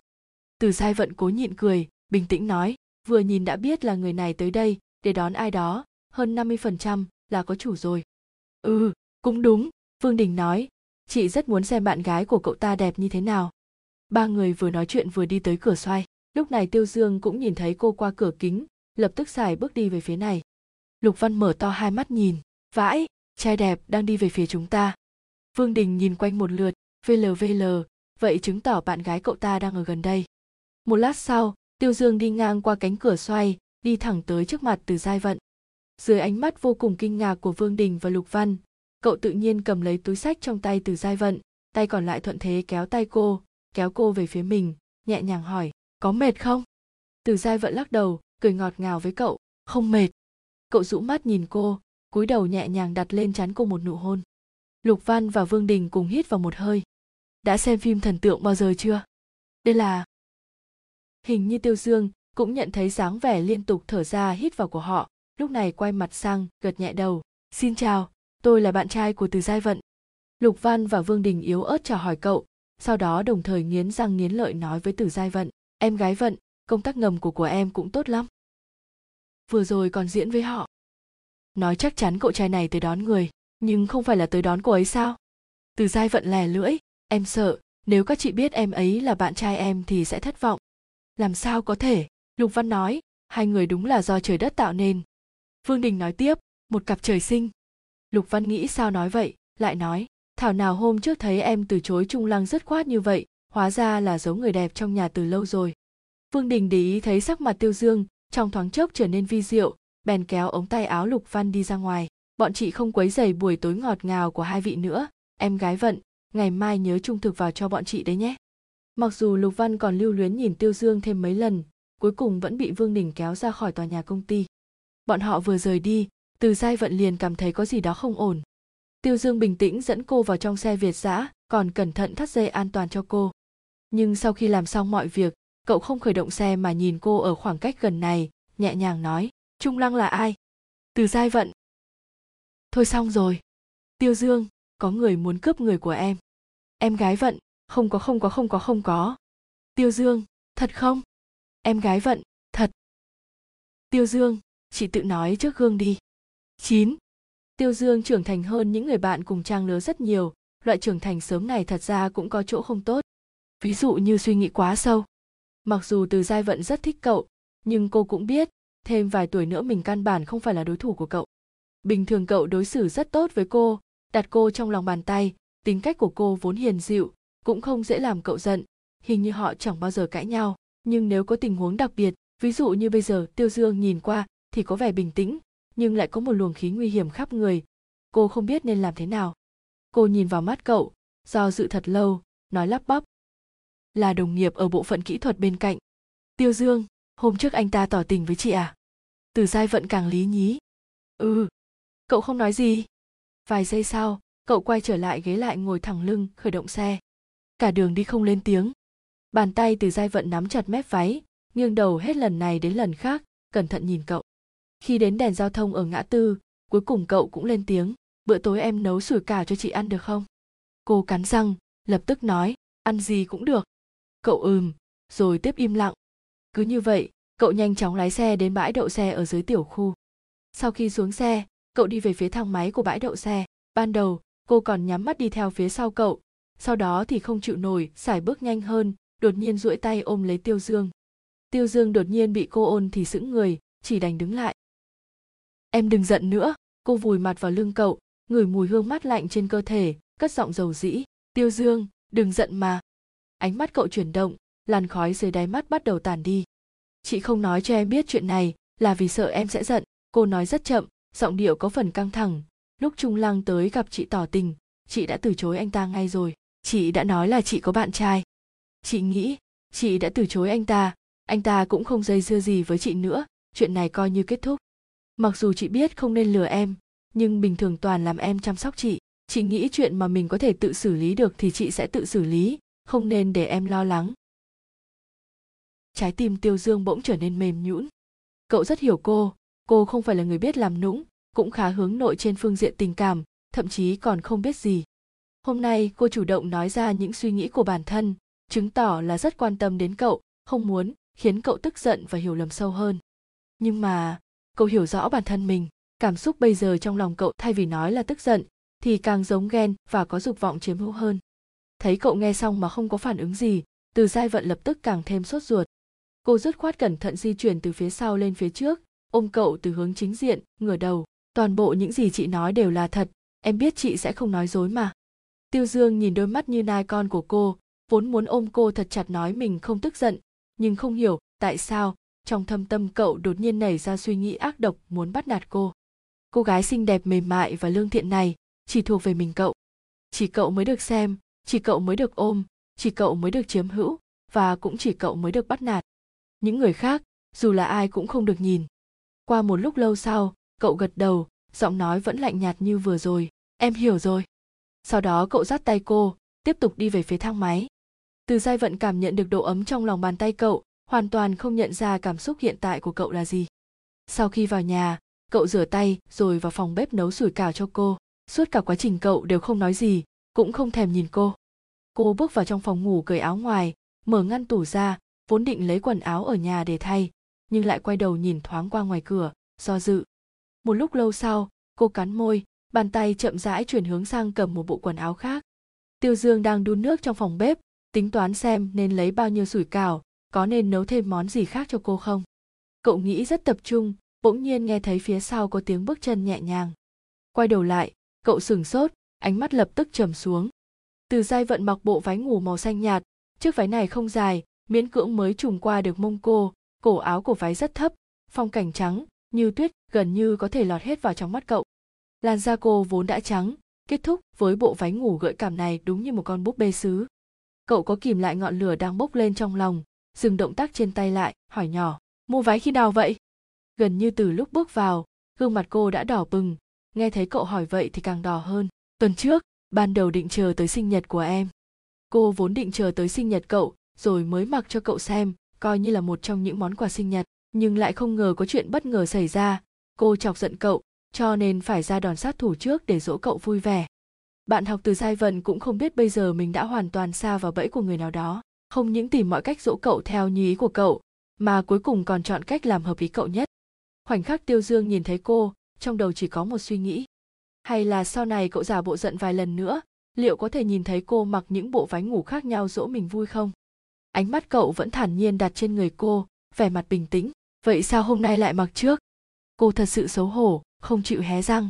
Từ sai vận cố nhịn cười, bình tĩnh nói, vừa nhìn đã biết là người này tới đây để đón ai đó, hơn 50% là có chủ rồi. Ừ cũng đúng, vương đình nói, chị rất muốn xem bạn gái của cậu ta đẹp như thế nào. Ba người vừa nói chuyện vừa đi tới cửa xoay. Lúc này tiêu dương cũng nhìn thấy cô qua cửa kính, lập tức xài bước đi về phía này. Lục văn mở to hai mắt nhìn, vãi, trai đẹp đang đi về phía chúng ta vương đình nhìn quanh một lượt vlvl vậy chứng tỏ bạn gái cậu ta đang ở gần đây. Một lát sau, tiêu dương đi ngang qua cánh cửa xoay, đi thẳng tới trước mặt từ giai vận. Dưới ánh mắt vô cùng kinh ngạc của vương đình và lục văn, cậu tự nhiên cầm lấy túi sách trong tay từ giai vận, tay còn lại thuận thế kéo tay cô, kéo cô về phía mình, nhẹ nhàng hỏi, có mệt không? Từ giai vận lắc đầu, cười ngọt ngào với cậu, không mệt. Cậu rũ mắt nhìn cô, cúi đầu nhẹ nhàng đặt lên chán cô một nụ hôn lục văn và vương đình cùng hít vào một hơi. Đã xem phim thần tượng bao giờ chưa? Đây là hình như tiêu dương cũng nhận thấy dáng vẻ liên tục thở ra hít vào của họ lúc này quay mặt sang gật nhẹ đầu. Xin chào tôi là bạn trai của từ giai vận. Lục văn và vương đình yếu ớt chào hỏi cậu sau đó đồng thời nghiến răng nghiến lợi nói với Từ Giai Vận, em gái Vận, công tác ngầm của của em cũng tốt lắm. Vừa rồi còn diễn với họ. Nói chắc chắn cậu trai này tới đón người, nhưng không phải là tới đón cô ấy sao? Từ Giai Vận lè lưỡi, em sợ, nếu các chị biết em ấy là bạn trai em thì sẽ thất vọng. Làm sao có thể? Lục Văn nói, hai người đúng là do trời đất tạo nên. Vương Đình nói tiếp, một cặp trời sinh. Lục Văn nghĩ sao nói vậy, lại nói, thảo nào hôm trước thấy em từ chối trung lăng rất khoát như vậy, hóa ra là giấu người đẹp trong nhà từ lâu rồi. Vương Đình để ý thấy sắc mặt Tiêu Dương, trong thoáng chốc trở nên vi diệu, bèn kéo ống tay áo Lục Văn đi ra ngoài. Bọn chị không quấy rầy buổi tối ngọt ngào của hai vị nữa, em gái vận, ngày mai nhớ trung thực vào cho bọn chị đấy nhé. Mặc dù Lục Văn còn lưu luyến nhìn Tiêu Dương thêm mấy lần, cuối cùng vẫn bị Vương Đình kéo ra khỏi tòa nhà công ty. Bọn họ vừa rời đi, Từ Giai Vận liền cảm thấy có gì đó không ổn. Tiêu Dương bình tĩnh dẫn cô vào trong xe Việt dã, còn cẩn thận thắt dây an toàn cho cô. Nhưng sau khi làm xong mọi việc, cậu không khởi động xe mà nhìn cô ở khoảng cách gần này, nhẹ nhàng nói, Trung Lăng là ai? Từ Giai Vận. Thôi xong rồi. Tiêu Dương, có người muốn cướp người của em. Em gái Vận, không có không có không có không có. Tiêu Dương, thật không? Em gái Vận, thật. Tiêu Dương, chị tự nói trước gương đi. 9. Tiêu Dương trưởng thành hơn những người bạn cùng trang lứa rất nhiều, loại trưởng thành sớm này thật ra cũng có chỗ không tốt. Ví dụ như suy nghĩ quá sâu. Mặc dù từ giai vận rất thích cậu, nhưng cô cũng biết, thêm vài tuổi nữa mình căn bản không phải là đối thủ của cậu. Bình thường cậu đối xử rất tốt với cô, đặt cô trong lòng bàn tay, tính cách của cô vốn hiền dịu, cũng không dễ làm cậu giận, hình như họ chẳng bao giờ cãi nhau. Nhưng nếu có tình huống đặc biệt, ví dụ như bây giờ Tiêu Dương nhìn qua thì có vẻ bình tĩnh, nhưng lại có một luồng khí nguy hiểm khắp người. Cô không biết nên làm thế nào. Cô nhìn vào mắt cậu do dự thật lâu nói lắp bắp. Là đồng nghiệp ở bộ phận kỹ thuật bên cạnh. Tiêu dương hôm trước anh ta tỏ tình với chị à? Từ giai vận càng lý nhí. Ừ cậu không nói gì. Vài giây sau, cậu quay trở lại ghế lại ngồi thẳng lưng, khởi động xe. Cả đường đi không lên tiếng. Bàn tay từ giai vận nắm chặt mép váy, nghiêng đầu hết lần này đến lần khác, cẩn thận nhìn cậu. Khi đến đèn giao thông ở ngã tư, cuối cùng cậu cũng lên tiếng, bữa tối em nấu sủi cảo cho chị ăn được không? Cô cắn răng, lập tức nói, ăn gì cũng được. Cậu ừm, rồi tiếp im lặng. Cứ như vậy, cậu nhanh chóng lái xe đến bãi đậu xe ở dưới tiểu khu. Sau khi xuống xe cậu đi về phía thang máy của bãi đậu xe. Ban đầu, cô còn nhắm mắt đi theo phía sau cậu. Sau đó thì không chịu nổi sải bước nhanh hơn, đột nhiên duỗi tay ôm lấy tiêu dương. Tiêu dương đột nhiên bị cô ôn thì sững người, chỉ đành đứng lại. Em đừng giận nữa. Cô vùi mặt vào lưng cậu, ngửi mùi hương mát lạnh trên cơ thể, cất giọng dầu dĩ, tiêu dương, đừng giận mà. Ánh mắt cậu chuyển động, làn khói dưới đáy mắt bắt đầu tàn đi. Chị không nói cho em biết chuyện này là vì sợ em sẽ giận. Cô nói rất chậm giọng điệu có phần căng thẳng. Lúc trung lăng tới gặp chị tỏ tình, chị đã từ chối anh ta ngay rồi. Chị đã nói là chị có bạn trai. Chị nghĩ, chị đã từ chối anh ta. Anh ta cũng không dây dưa gì với chị nữa. Chuyện này coi như kết thúc. Mặc dù chị biết không nên lừa em, nhưng bình thường toàn làm em chăm sóc chị. Chị nghĩ chuyện mà mình có thể tự xử lý được thì chị sẽ tự xử lý, không nên để em lo lắng. Trái tim tiêu dương bỗng trở nên mềm nhũn. Cậu rất hiểu cô cô không phải là người biết làm nũng, cũng khá hướng nội trên phương diện tình cảm, thậm chí còn không biết gì. Hôm nay, cô chủ động nói ra những suy nghĩ của bản thân, chứng tỏ là rất quan tâm đến cậu, không muốn khiến cậu tức giận và hiểu lầm sâu hơn. Nhưng mà, cậu hiểu rõ bản thân mình, cảm xúc bây giờ trong lòng cậu thay vì nói là tức giận, thì càng giống ghen và có dục vọng chiếm hữu hơn. Thấy cậu nghe xong mà không có phản ứng gì, từ giai vận lập tức càng thêm sốt ruột. Cô dứt khoát cẩn thận di chuyển từ phía sau lên phía trước ôm cậu từ hướng chính diện, ngửa đầu. Toàn bộ những gì chị nói đều là thật. Em biết chị sẽ không nói dối mà. Tiêu dương nhìn đôi mắt như nai con của cô, vốn muốn ôm cô thật chặt nói mình không tức giận, nhưng không hiểu tại sao trong thâm tâm cậu đột nhiên nảy ra suy nghĩ ác độc muốn bắt nạt cô. Cô gái xinh đẹp mềm mại và lương thiện này chỉ thuộc về mình cậu. Chỉ cậu mới được xem, chỉ cậu mới được ôm, chỉ cậu mới được chiếm hữu và cũng chỉ cậu mới được bắt nạt. Những người khác, dù là ai cũng không được nhìn qua một lúc lâu sau, cậu gật đầu, giọng nói vẫn lạnh nhạt như vừa rồi. Em hiểu rồi. Sau đó cậu dắt tay cô, tiếp tục đi về phía thang máy. Từ giai vận cảm nhận được độ ấm trong lòng bàn tay cậu, hoàn toàn không nhận ra cảm xúc hiện tại của cậu là gì. Sau khi vào nhà, cậu rửa tay, rồi vào phòng bếp nấu sủi cảo cho cô. Suốt cả quá trình cậu đều không nói gì, cũng không thèm nhìn cô. Cô bước vào trong phòng ngủ cởi áo ngoài, mở ngăn tủ ra, vốn định lấy quần áo ở nhà để thay nhưng lại quay đầu nhìn thoáng qua ngoài cửa, do dự. Một lúc lâu sau, cô cắn môi, bàn tay chậm rãi chuyển hướng sang cầm một bộ quần áo khác. Tiêu dương đang đun nước trong phòng bếp, tính toán xem nên lấy bao nhiêu sủi cảo, có nên nấu thêm món gì khác cho cô không. Cậu nghĩ rất tập trung, bỗng nhiên nghe thấy phía sau có tiếng bước chân nhẹ nhàng. Quay đầu lại, cậu sửng sốt, ánh mắt lập tức trầm xuống. Từ giai vận mặc bộ váy ngủ màu xanh nhạt, chiếc váy này không dài, miễn cưỡng mới trùng qua được mông cô cổ áo của váy rất thấp, phong cảnh trắng, như tuyết, gần như có thể lọt hết vào trong mắt cậu. Làn da cô vốn đã trắng, kết thúc với bộ váy ngủ gợi cảm này đúng như một con búp bê sứ. Cậu có kìm lại ngọn lửa đang bốc lên trong lòng, dừng động tác trên tay lại, hỏi nhỏ, mua váy khi nào vậy? Gần như từ lúc bước vào, gương mặt cô đã đỏ bừng. Nghe thấy cậu hỏi vậy thì càng đỏ hơn. Tuần trước, ban đầu định chờ tới sinh nhật của em. Cô vốn định chờ tới sinh nhật cậu, rồi mới mặc cho cậu xem coi như là một trong những món quà sinh nhật, nhưng lại không ngờ có chuyện bất ngờ xảy ra. Cô chọc giận cậu, cho nên phải ra đòn sát thủ trước để dỗ cậu vui vẻ. Bạn học từ giai vận cũng không biết bây giờ mình đã hoàn toàn xa vào bẫy của người nào đó, không những tìm mọi cách dỗ cậu theo như ý của cậu, mà cuối cùng còn chọn cách làm hợp ý cậu nhất. Khoảnh khắc tiêu dương nhìn thấy cô, trong đầu chỉ có một suy nghĩ. Hay là sau này cậu giả bộ giận vài lần nữa, liệu có thể nhìn thấy cô mặc những bộ váy ngủ khác nhau dỗ mình vui không? Ánh mắt cậu vẫn thản nhiên đặt trên người cô, vẻ mặt bình tĩnh. Vậy sao hôm nay lại mặc trước? Cô thật sự xấu hổ, không chịu hé răng.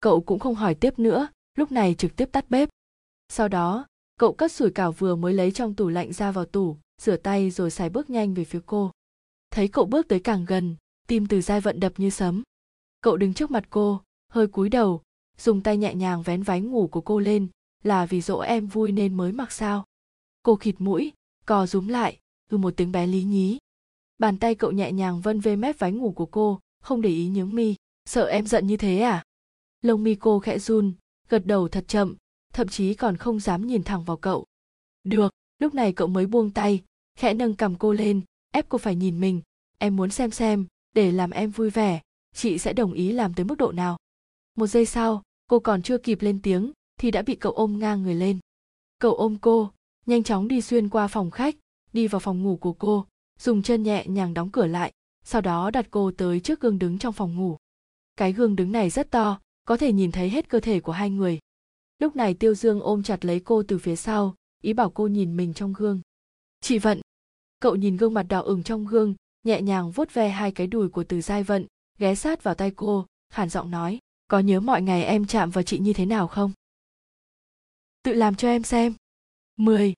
Cậu cũng không hỏi tiếp nữa, lúc này trực tiếp tắt bếp. Sau đó, cậu cất sủi cảo vừa mới lấy trong tủ lạnh ra vào tủ, rửa tay rồi xài bước nhanh về phía cô. Thấy cậu bước tới càng gần, tim từ giai vận đập như sấm. Cậu đứng trước mặt cô, hơi cúi đầu, dùng tay nhẹ nhàng vén váy ngủ của cô lên, là vì dỗ em vui nên mới mặc sao. Cô khịt mũi cò rúm lại ư một tiếng bé lý nhí. Bàn tay cậu nhẹ nhàng vân về mép váy ngủ của cô, không để ý nhướng mi. Sợ em giận như thế à? Lông mi cô khẽ run, gật đầu thật chậm, thậm chí còn không dám nhìn thẳng vào cậu. Được, lúc này cậu mới buông tay, khẽ nâng cầm cô lên, ép cô phải nhìn mình. Em muốn xem xem, để làm em vui vẻ, chị sẽ đồng ý làm tới mức độ nào. Một giây sau, cô còn chưa kịp lên tiếng, thì đã bị cậu ôm ngang người lên. Cậu ôm cô nhanh chóng đi xuyên qua phòng khách, đi vào phòng ngủ của cô, dùng chân nhẹ nhàng đóng cửa lại, sau đó đặt cô tới trước gương đứng trong phòng ngủ. Cái gương đứng này rất to, có thể nhìn thấy hết cơ thể của hai người. Lúc này tiêu dương ôm chặt lấy cô từ phía sau, ý bảo cô nhìn mình trong gương. Chị vận. Cậu nhìn gương mặt đỏ ửng trong gương, nhẹ nhàng vuốt ve hai cái đùi của từ giai vận, ghé sát vào tay cô khản giọng nói, có nhớ mọi ngày em chạm vào chị như thế nào không? Tự làm cho em xem mười.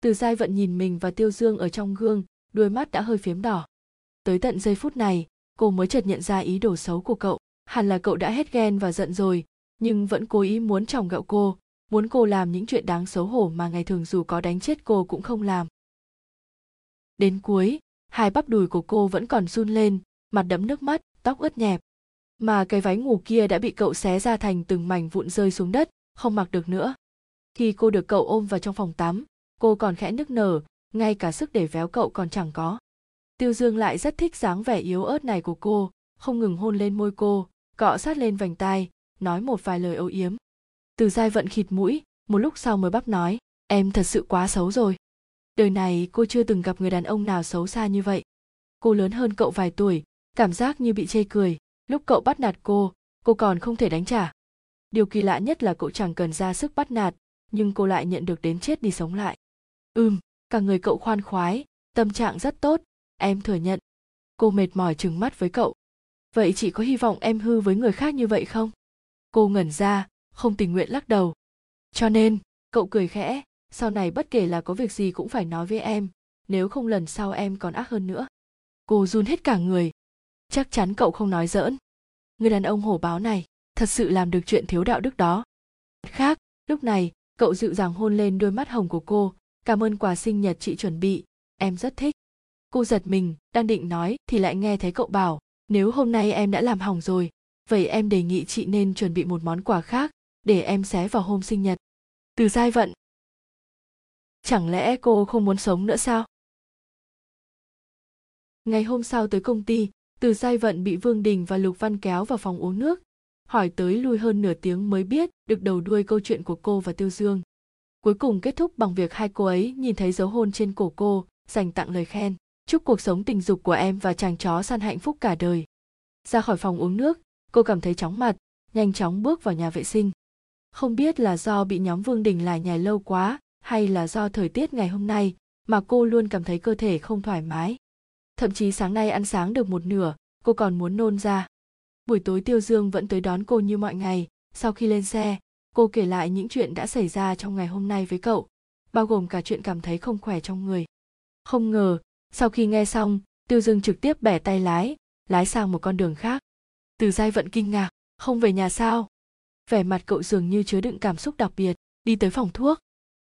Từ giai vận nhìn mình và tiêu dương ở trong gương, đôi mắt đã hơi phiếm đỏ. Tới tận giây phút này, cô mới chợt nhận ra ý đồ xấu của cậu. Hẳn là cậu đã hết ghen và giận rồi, nhưng vẫn cố ý muốn chồng gạo cô, muốn cô làm những chuyện đáng xấu hổ mà ngày thường dù có đánh chết cô cũng không làm. Đến cuối, hai bắp đùi của cô vẫn còn run lên, mặt đẫm nước mắt, tóc ướt nhẹp. Mà cái váy ngủ kia đã bị cậu xé ra thành từng mảnh vụn rơi xuống đất, không mặc được nữa khi cô được cậu ôm vào trong phòng tắm, cô còn khẽ nức nở, ngay cả sức để véo cậu còn chẳng có. Tiêu dương lại rất thích dáng vẻ yếu ớt này của cô, không ngừng hôn lên môi cô, cọ sát lên vành tai, nói một vài lời âu yếm. Từ dai vận khịt mũi, một lúc sau mới bắp nói, em thật sự quá xấu rồi. Đời này cô chưa từng gặp người đàn ông nào xấu xa như vậy. Cô lớn hơn cậu vài tuổi, cảm giác như bị chê cười. Lúc cậu bắt nạt cô cô còn không thể đánh trả. Điều kỳ lạ nhất là cậu chẳng cần ra sức bắt nạt nhưng cô lại nhận được đến chết đi sống lại. Ừm, cả người cậu khoan khoái, tâm trạng rất tốt, em thừa nhận. Cô mệt mỏi trừng mắt với cậu. Vậy chị có hy vọng em hư với người khác như vậy không? Cô ngẩn ra, không tình nguyện lắc đầu. Cho nên, cậu cười khẽ, sau này bất kể là có việc gì cũng phải nói với em, nếu không lần sau em còn ác hơn nữa. Cô run hết cả người. Chắc chắn cậu không nói giỡn. Người đàn ông hổ báo này, thật sự làm được chuyện thiếu đạo đức đó. Khác, lúc này cậu dịu dàng hôn lên đôi mắt hồng của cô. Cảm ơn quà sinh nhật chị chuẩn bị. Em rất thích. Cô giật mình, đang định nói thì lại nghe thấy cậu bảo, nếu hôm nay em đã làm hỏng rồi, vậy em đề nghị chị nên chuẩn bị một món quà khác để em xé vào hôm sinh nhật. Từ giai vận. Chẳng lẽ cô không muốn sống nữa sao? Ngày hôm sau tới công ty, từ giai vận bị vương đình và lục văn kéo vào phòng uống nước hỏi tới lui hơn nửa tiếng mới biết được đầu đuôi câu chuyện của cô và tiêu dương. Cuối cùng kết thúc bằng việc hai cô ấy nhìn thấy dấu hôn trên cổ cô, dành tặng lời khen, chúc cuộc sống tình dục của em và chàng chó săn hạnh phúc cả đời. Ra khỏi phòng uống nước, cô cảm thấy chóng mặt, nhanh chóng bước vào nhà vệ sinh. Không biết là do bị nhóm vương đình lải nhải lâu quá, hay là do thời tiết ngày hôm nay mà cô luôn cảm thấy cơ thể không thoải mái. Thậm chí sáng nay ăn sáng được một nửa, cô còn muốn nôn ra buổi tối tiêu dương vẫn tới đón cô như mọi ngày. Sau khi lên xe, cô kể lại những chuyện đã xảy ra trong ngày hôm nay với cậu, bao gồm cả chuyện cảm thấy không khỏe trong người. Không ngờ, sau khi nghe xong, tiêu dương trực tiếp bẻ tay lái lái sang một con đường khác. Từ giai vận kinh ngạc, không về nhà sao? Vẻ mặt cậu dường như chứa đựng cảm xúc đặc biệt, đi tới phòng thuốc.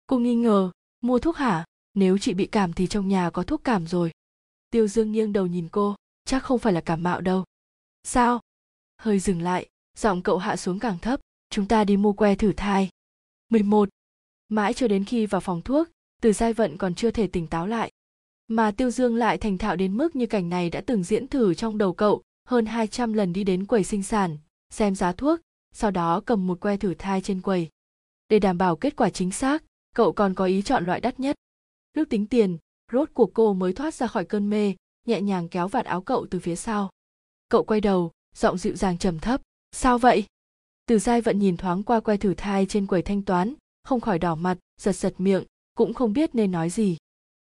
Cô nghi ngờ, mua thuốc hả? Nếu chị bị cảm thì trong nhà có thuốc cảm rồi. Tiêu dương nghiêng đầu nhìn cô, chắc không phải là cảm mạo đâu. Sao? Hơi dừng lại giọng cậu hạ xuống càng thấp chúng ta đi mua que thử thai 11. Mãi cho đến khi vào phòng thuốc, từ giai vận còn chưa thể tỉnh táo lại. Mà Tiêu Dương lại thành thạo đến mức như cảnh này đã từng diễn thử trong đầu cậu hơn 200 lần đi đến quầy sinh sản, xem giá thuốc, sau đó cầm một que thử thai trên quầy. Để đảm bảo kết quả chính xác, cậu còn có ý chọn loại đắt nhất. Lúc tính tiền, rốt cuộc cô mới thoát ra khỏi cơn mê, nhẹ nhàng kéo vạt áo cậu từ phía sau. Cậu quay đầu, giọng dịu dàng trầm thấp. Sao vậy? Từ giai vận nhìn thoáng qua que thử thai trên quầy thanh toán, không khỏi đỏ mặt, giật giật miệng, cũng không biết nên nói gì.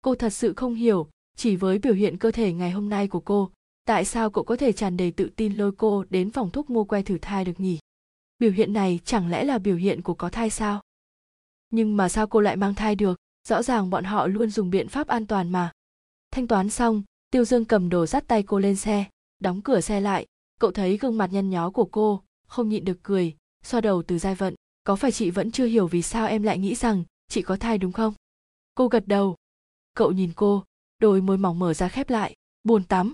Cô thật sự không hiểu, chỉ với biểu hiện cơ thể ngày hôm nay của cô, tại sao cậu có thể tràn đầy tự tin lôi cô đến phòng thuốc mua que thử thai được nhỉ? Biểu hiện này chẳng lẽ là biểu hiện của có thai sao? Nhưng mà sao cô lại mang thai được? Rõ ràng bọn họ luôn dùng biện pháp an toàn mà. Thanh toán xong, Tiêu Dương cầm đồ dắt tay cô lên xe, đóng cửa xe lại, cậu thấy gương mặt nhăn nhó của cô, không nhịn được cười xoa đầu từ giai vận. Có phải chị vẫn chưa hiểu vì sao em lại nghĩ rằng chị có thai đúng không? Cô gật đầu. Cậu nhìn cô đôi môi mỏng mở ra khép lại buồn tắm.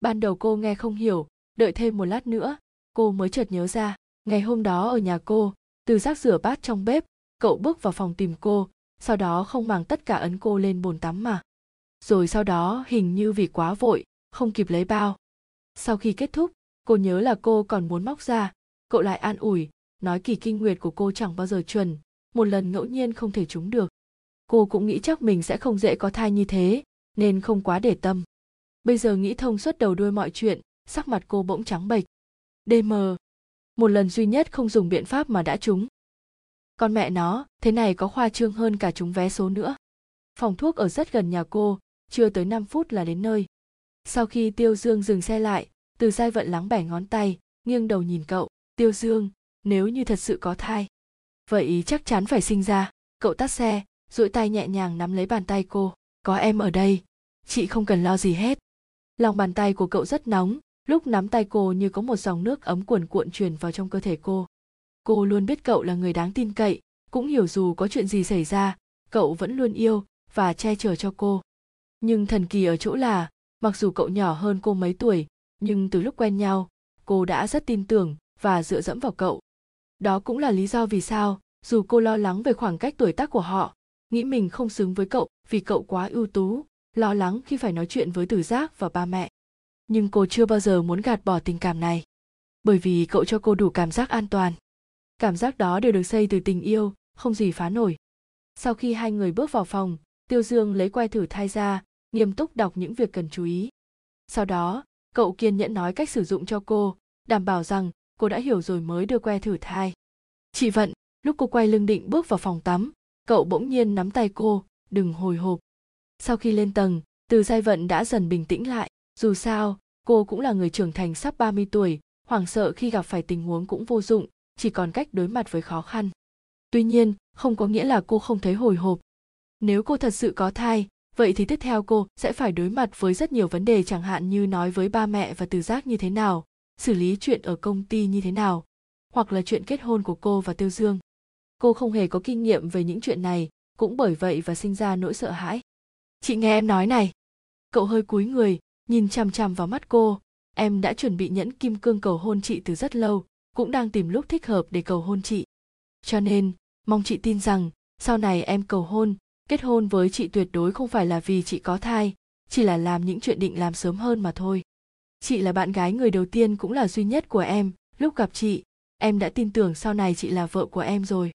Ban đầu cô nghe không hiểu đợi thêm một lát nữa cô mới chợt nhớ ra ngày hôm đó ở nhà cô từ rác rửa bát trong bếp cậu bước vào phòng tìm cô sau đó không màng tất cả ấn cô lên bồn tắm mà. Rồi sau đó hình như vì quá vội không kịp lấy bao. Sau khi kết thúc cô nhớ là cô còn muốn móc ra cậu lại an ủi, nói kỳ kinh nguyệt của cô chẳng bao giờ chuẩn. Một lần ngẫu nhiên không thể trúng được. Cô cũng nghĩ chắc mình sẽ không dễ có thai như thế, nên không quá để tâm. Bây giờ nghĩ thông suốt đầu đuôi mọi chuyện, sắc mặt cô bỗng trắng bệch. Dm một lần duy nhất không dùng biện pháp mà đã trúng. Con mẹ nó, thế này có khoa trương hơn cả trúng vé số nữa. Phòng thuốc ở rất gần nhà cô, chưa tới 5 phút là đến nơi. Sau khi tiêu dương dừng xe lại từ giai vận lắng bẻ ngón tay, nghiêng đầu nhìn cậu, tiêu dương, nếu như thật sự có thai, vậy chắc chắn phải sinh ra. Cậu tắt xe, duỗi tay nhẹ nhàng nắm lấy bàn tay cô, có em ở đây, chị không cần lo gì hết. Lòng bàn tay của cậu rất nóng, lúc nắm tay cô như có một dòng nước ấm cuồn cuộn truyền vào trong cơ thể cô. Cô luôn biết cậu là người đáng tin cậy, cũng hiểu dù có chuyện gì xảy ra, cậu vẫn luôn yêu và che chở cho cô. Nhưng thần kỳ ở chỗ là, mặc dù cậu nhỏ hơn cô mấy tuổi nhưng từ lúc quen nhau, cô đã rất tin tưởng và dựa dẫm vào cậu. Đó cũng là lý do vì sao, dù cô lo lắng về khoảng cách tuổi tác của họ, nghĩ mình không xứng với cậu vì cậu quá ưu tú, lo lắng khi phải nói chuyện với tử giác và ba mẹ. Nhưng cô chưa bao giờ muốn gạt bỏ tình cảm này, bởi vì cậu cho cô đủ cảm giác an toàn. Cảm giác đó đều được xây từ tình yêu, không gì phá nổi. Sau khi hai người bước vào phòng, tiêu dương lấy que thử thai ra nghiêm túc đọc những việc cần chú ý. Sau đó cậu kiên nhẫn nói cách sử dụng cho cô, đảm bảo rằng cô đã hiểu rồi mới đưa que thử thai. Chị vận, lúc cô quay lưng định bước vào phòng tắm, cậu bỗng nhiên nắm tay cô, đừng hồi hộp. Sau khi lên tầng, từ giai vận đã dần bình tĩnh lại. Dù sao, cô cũng là người trưởng thành sắp 30 tuổi, hoảng sợ khi gặp phải tình huống cũng vô dụng, chỉ còn cách đối mặt với khó khăn. Tuy nhiên, không có nghĩa là cô không thấy hồi hộp. Nếu cô thật sự có thai vậy thì tiếp theo cô sẽ phải đối mặt với rất nhiều vấn đề chẳng hạn như nói với ba mẹ và từ giác như thế nào, xử lý chuyện ở công ty như thế nào, hoặc là chuyện kết hôn của cô và tiêu dương. Cô không hề có kinh nghiệm về những chuyện này, cũng bởi vậy và sinh ra nỗi sợ hãi. Chị nghe em nói này. Cậu hơi cúi người, nhìn chằm chằm vào mắt cô. Em đã chuẩn bị nhẫn kim cương cầu hôn chị từ rất lâu, cũng đang tìm lúc thích hợp để cầu hôn chị. Cho nên, mong chị tin rằng, sau này em cầu hôn kết hôn với chị tuyệt đối không phải là vì chị có thai, chỉ là làm những chuyện định làm sớm hơn mà thôi. Chị là bạn gái người đầu tiên cũng là duy nhất của em. Lúc gặp chị, em đã tin tưởng sau này chị là vợ của em rồi.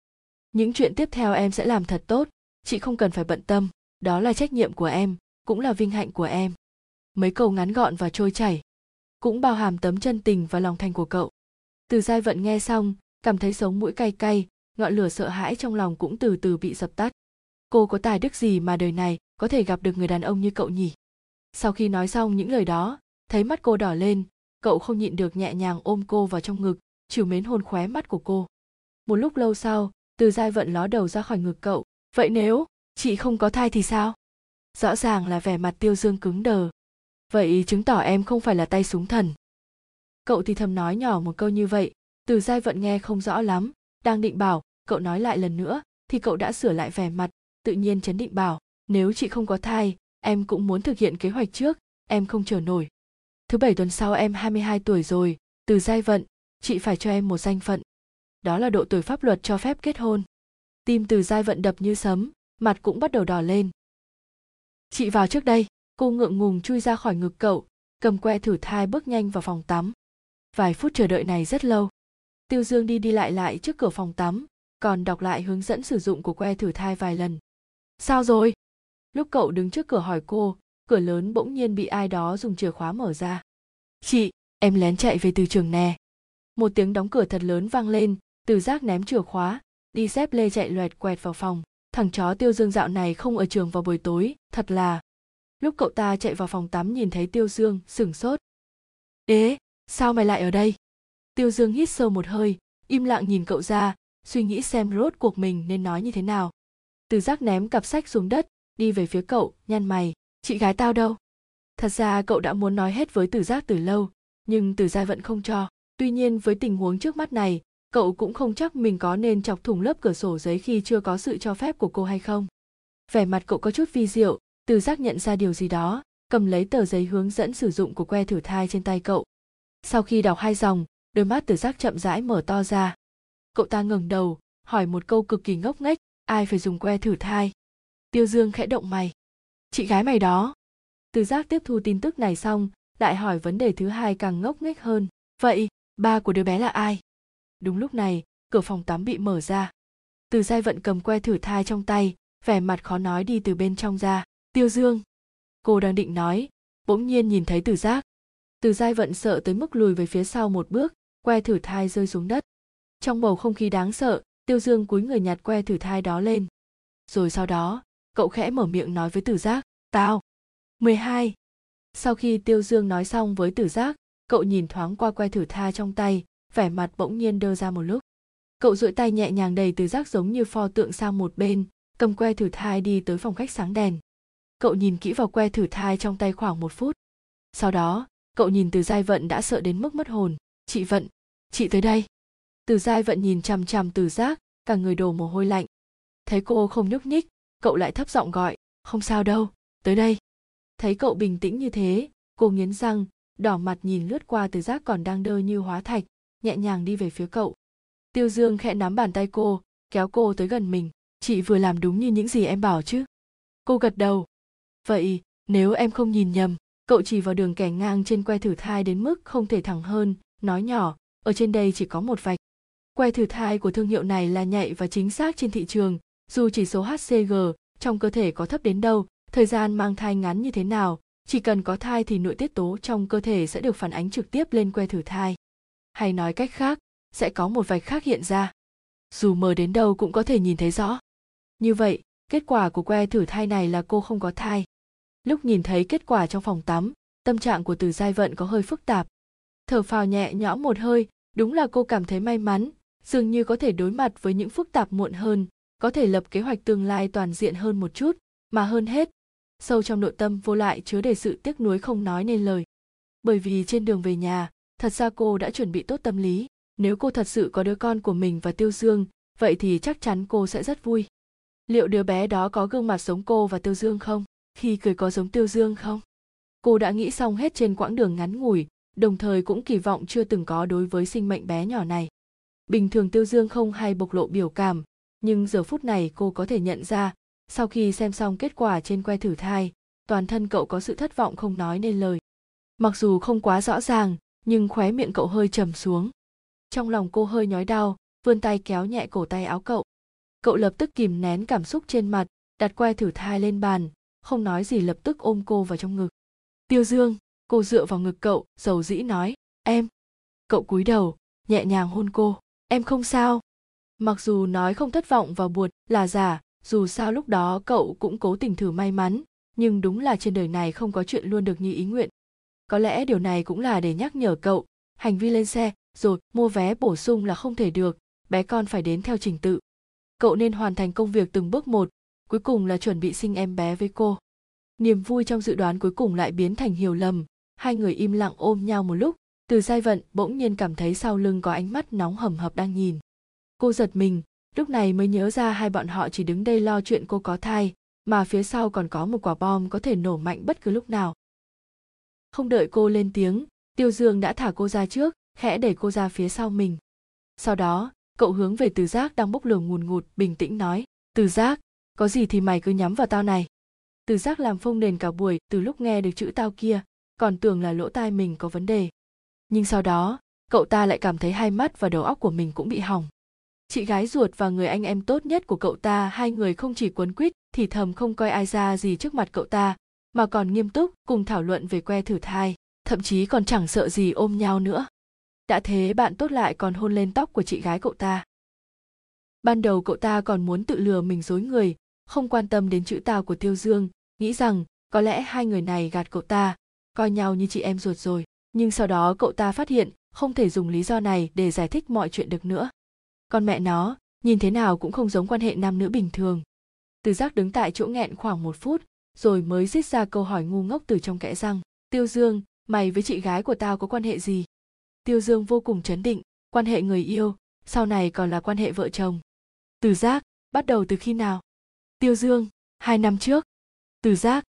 Những chuyện tiếp theo em sẽ làm thật tốt, chị không cần phải bận tâm. Đó là trách nhiệm của em, cũng là vinh hạnh của em. Mấy câu ngắn gọn và trôi chảy, cũng bao hàm tấm chân tình và lòng thành của cậu. Từ giai vận nghe xong, cảm thấy sống mũi cay cay, ngọn lửa sợ hãi trong lòng cũng từ từ bị dập tắt cô có tài đức gì mà đời này có thể gặp được người đàn ông như cậu nhỉ? Sau khi nói xong những lời đó, thấy mắt cô đỏ lên, cậu không nhịn được nhẹ nhàng ôm cô vào trong ngực, chiều mến hôn khóe mắt của cô. Một lúc lâu sau, từ giai vận ló đầu ra khỏi ngực cậu. Vậy nếu chị không có thai thì sao? Rõ ràng là vẻ mặt tiêu dương cứng đờ. Vậy chứng tỏ em không phải là tay súng thần. Cậu thì thầm nói nhỏ một câu như vậy, từ giai vận nghe không rõ lắm, đang định bảo, cậu nói lại lần nữa, thì cậu đã sửa lại vẻ mặt tự nhiên chấn định bảo, nếu chị không có thai, em cũng muốn thực hiện kế hoạch trước, em không chờ nổi. Thứ bảy tuần sau em 22 tuổi rồi, từ giai vận, chị phải cho em một danh phận. Đó là độ tuổi pháp luật cho phép kết hôn. Tim từ giai vận đập như sấm, mặt cũng bắt đầu đỏ lên. Chị vào trước đây, cô ngượng ngùng chui ra khỏi ngực cậu, cầm que thử thai bước nhanh vào phòng tắm. Vài phút chờ đợi này rất lâu. Tiêu dương đi đi lại lại trước cửa phòng tắm, còn đọc lại hướng dẫn sử dụng của que thử thai vài lần sao rồi? Lúc cậu đứng trước cửa hỏi cô, cửa lớn bỗng nhiên bị ai đó dùng chìa khóa mở ra. Chị, em lén chạy về từ trường nè. Một tiếng đóng cửa thật lớn vang lên, từ giác ném chìa khóa, đi dép lê chạy loẹt quẹt vào phòng. Thằng chó tiêu dương dạo này không ở trường vào buổi tối, thật là. Lúc cậu ta chạy vào phòng tắm nhìn thấy tiêu dương, sửng sốt. Ế sao mày lại ở đây? Tiêu dương hít sâu một hơi, im lặng nhìn cậu ra, suy nghĩ xem rốt cuộc mình nên nói như thế nào từ giác ném cặp sách xuống đất, đi về phía cậu, nhăn mày. Chị gái tao đâu? Thật ra cậu đã muốn nói hết với từ giác từ lâu, nhưng từ gia vẫn không cho. Tuy nhiên với tình huống trước mắt này, cậu cũng không chắc mình có nên chọc thủng lớp cửa sổ giấy khi chưa có sự cho phép của cô hay không. Vẻ mặt cậu có chút vi diệu, từ giác nhận ra điều gì đó, cầm lấy tờ giấy hướng dẫn sử dụng của que thử thai trên tay cậu. Sau khi đọc hai dòng, đôi mắt từ giác chậm rãi mở to ra. Cậu ta ngẩng đầu, hỏi một câu cực kỳ ngốc nghếch ai phải dùng que thử thai? Tiêu dương khẽ động mày. Chị gái mày đó. Từ giác tiếp thu tin tức này xong, lại hỏi vấn đề thứ hai càng ngốc nghếch hơn. Vậy, ba của đứa bé là ai? Đúng lúc này, cửa phòng tắm bị mở ra. Từ giai vận cầm que thử thai trong tay, vẻ mặt khó nói đi từ bên trong ra. Tiêu dương. Cô đang định nói, bỗng nhiên nhìn thấy từ giác. Từ giai vận sợ tới mức lùi về phía sau một bước, que thử thai rơi xuống đất. Trong bầu không khí đáng sợ tiêu dương cúi người nhặt que thử thai đó lên. Rồi sau đó, cậu khẽ mở miệng nói với tử giác, tao. 12. sau khi tiêu dương nói xong với tử giác, cậu nhìn thoáng qua que thử thai trong tay, vẻ mặt bỗng nhiên đơ ra một lúc. Cậu duỗi tay nhẹ nhàng đầy Tử giác giống như pho tượng sang một bên, cầm que thử thai đi tới phòng khách sáng đèn. Cậu nhìn kỹ vào que thử thai trong tay khoảng một phút. Sau đó, cậu nhìn từ giai vận đã sợ đến mức mất hồn. Chị vận, chị tới đây từ giai vận nhìn chằm chằm từ giác, cả người đổ mồ hôi lạnh. Thấy cô không nhúc nhích, cậu lại thấp giọng gọi, không sao đâu, tới đây. Thấy cậu bình tĩnh như thế, cô nghiến răng, đỏ mặt nhìn lướt qua từ giác còn đang đơ như hóa thạch, nhẹ nhàng đi về phía cậu. Tiêu dương khẽ nắm bàn tay cô, kéo cô tới gần mình, chị vừa làm đúng như những gì em bảo chứ? Cô gật đầu. Vậy, nếu em không nhìn nhầm, cậu chỉ vào đường kẻ ngang trên que thử thai đến mức không thể thẳng hơn, nói nhỏ, ở trên đây chỉ có một vạch que thử thai của thương hiệu này là nhạy và chính xác trên thị trường, dù chỉ số hcg trong cơ thể có thấp đến đâu, thời gian mang thai ngắn như thế nào, chỉ cần có thai thì nội tiết tố trong cơ thể sẽ được phản ánh trực tiếp lên que thử thai. Hay nói cách khác, sẽ có một vạch khác hiện ra. Dù mờ đến đâu cũng có thể nhìn thấy rõ. Như vậy, kết quả của que thử thai này là cô không có thai. Lúc nhìn thấy kết quả trong phòng tắm, tâm trạng của từ giai vận có hơi phức tạp. Thở phào nhẹ nhõm một hơi, đúng là cô cảm thấy may mắn dường như có thể đối mặt với những phức tạp muộn hơn, có thể lập kế hoạch tương lai toàn diện hơn một chút, mà hơn hết, sâu trong nội tâm vô lại chứa đầy sự tiếc nuối không nói nên lời. Bởi vì trên đường về nhà, thật ra cô đã chuẩn bị tốt tâm lý. Nếu cô thật sự có đứa con của mình và tiêu dương, vậy thì chắc chắn cô sẽ rất vui. Liệu đứa bé đó có gương mặt giống cô và tiêu dương không? Khi cười có giống tiêu dương không? Cô đã nghĩ xong hết trên quãng đường ngắn ngủi, đồng thời cũng kỳ vọng chưa từng có đối với sinh mệnh bé nhỏ này bình thường tiêu dương không hay bộc lộ biểu cảm, nhưng giờ phút này cô có thể nhận ra, sau khi xem xong kết quả trên que thử thai, toàn thân cậu có sự thất vọng không nói nên lời. Mặc dù không quá rõ ràng, nhưng khóe miệng cậu hơi trầm xuống. Trong lòng cô hơi nhói đau, vươn tay kéo nhẹ cổ tay áo cậu. Cậu lập tức kìm nén cảm xúc trên mặt, đặt que thử thai lên bàn, không nói gì lập tức ôm cô vào trong ngực. Tiêu dương, cô dựa vào ngực cậu, dầu dĩ nói, em. Cậu cúi đầu, nhẹ nhàng hôn cô em không sao. Mặc dù nói không thất vọng và buồn là giả, dù sao lúc đó cậu cũng cố tình thử may mắn, nhưng đúng là trên đời này không có chuyện luôn được như ý nguyện. Có lẽ điều này cũng là để nhắc nhở cậu, hành vi lên xe, rồi mua vé bổ sung là không thể được, bé con phải đến theo trình tự. Cậu nên hoàn thành công việc từng bước một, cuối cùng là chuẩn bị sinh em bé với cô. Niềm vui trong dự đoán cuối cùng lại biến thành hiểu lầm, hai người im lặng ôm nhau một lúc từ giai vận, bỗng nhiên cảm thấy sau lưng có ánh mắt nóng hầm hập đang nhìn. Cô giật mình, lúc này mới nhớ ra hai bọn họ chỉ đứng đây lo chuyện cô có thai, mà phía sau còn có một quả bom có thể nổ mạnh bất cứ lúc nào. Không đợi cô lên tiếng, tiêu dương đã thả cô ra trước, khẽ đẩy cô ra phía sau mình. Sau đó, cậu hướng về từ giác đang bốc lửa ngùn ngụt, bình tĩnh nói, từ giác, có gì thì mày cứ nhắm vào tao này. Từ giác làm phông nền cả buổi, từ lúc nghe được chữ tao kia, còn tưởng là lỗ tai mình có vấn đề nhưng sau đó, cậu ta lại cảm thấy hai mắt và đầu óc của mình cũng bị hỏng. Chị gái ruột và người anh em tốt nhất của cậu ta, hai người không chỉ quấn quýt thì thầm không coi ai ra gì trước mặt cậu ta, mà còn nghiêm túc cùng thảo luận về que thử thai, thậm chí còn chẳng sợ gì ôm nhau nữa. Đã thế bạn tốt lại còn hôn lên tóc của chị gái cậu ta. Ban đầu cậu ta còn muốn tự lừa mình dối người, không quan tâm đến chữ tao của tiêu dương, nghĩ rằng có lẽ hai người này gạt cậu ta, coi nhau như chị em ruột rồi nhưng sau đó cậu ta phát hiện không thể dùng lý do này để giải thích mọi chuyện được nữa. Con mẹ nó, nhìn thế nào cũng không giống quan hệ nam nữ bình thường. Từ giác đứng tại chỗ nghẹn khoảng một phút, rồi mới rít ra câu hỏi ngu ngốc từ trong kẽ răng. Tiêu dương, mày với chị gái của tao có quan hệ gì? Tiêu dương vô cùng chấn định, quan hệ người yêu, sau này còn là quan hệ vợ chồng. Từ giác, bắt đầu từ khi nào? Tiêu dương, hai năm trước. Từ giác.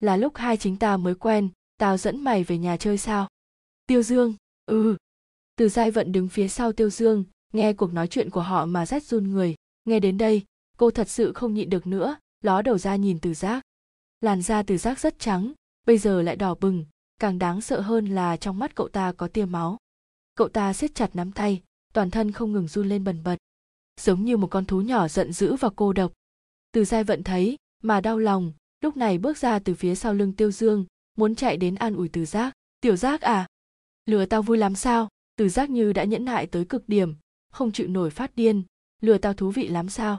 Là lúc hai chính ta mới quen tao dẫn mày về nhà chơi sao? Tiêu dương ừ. Từ giai vận đứng phía sau tiêu dương, nghe cuộc nói chuyện của họ mà rét run người. Nghe đến đây, cô thật sự không nhịn được nữa, ló đầu ra nhìn từ giác. Làn da từ giác rất trắng, bây giờ lại đỏ bừng, càng đáng sợ hơn là trong mắt cậu ta có tia máu. Cậu ta siết chặt nắm tay, toàn thân không ngừng run lên bần bật. Giống như một con thú nhỏ giận dữ và cô độc. Từ giai vận thấy, mà đau lòng, lúc này bước ra từ phía sau lưng tiêu dương muốn chạy đến an ủi từ giác. Tiểu giác à lừa tao vui lắm sao? Từ giác như đã nhẫn nại tới cực điểm, không chịu nổi phát điên. Lừa tao thú vị lắm sao?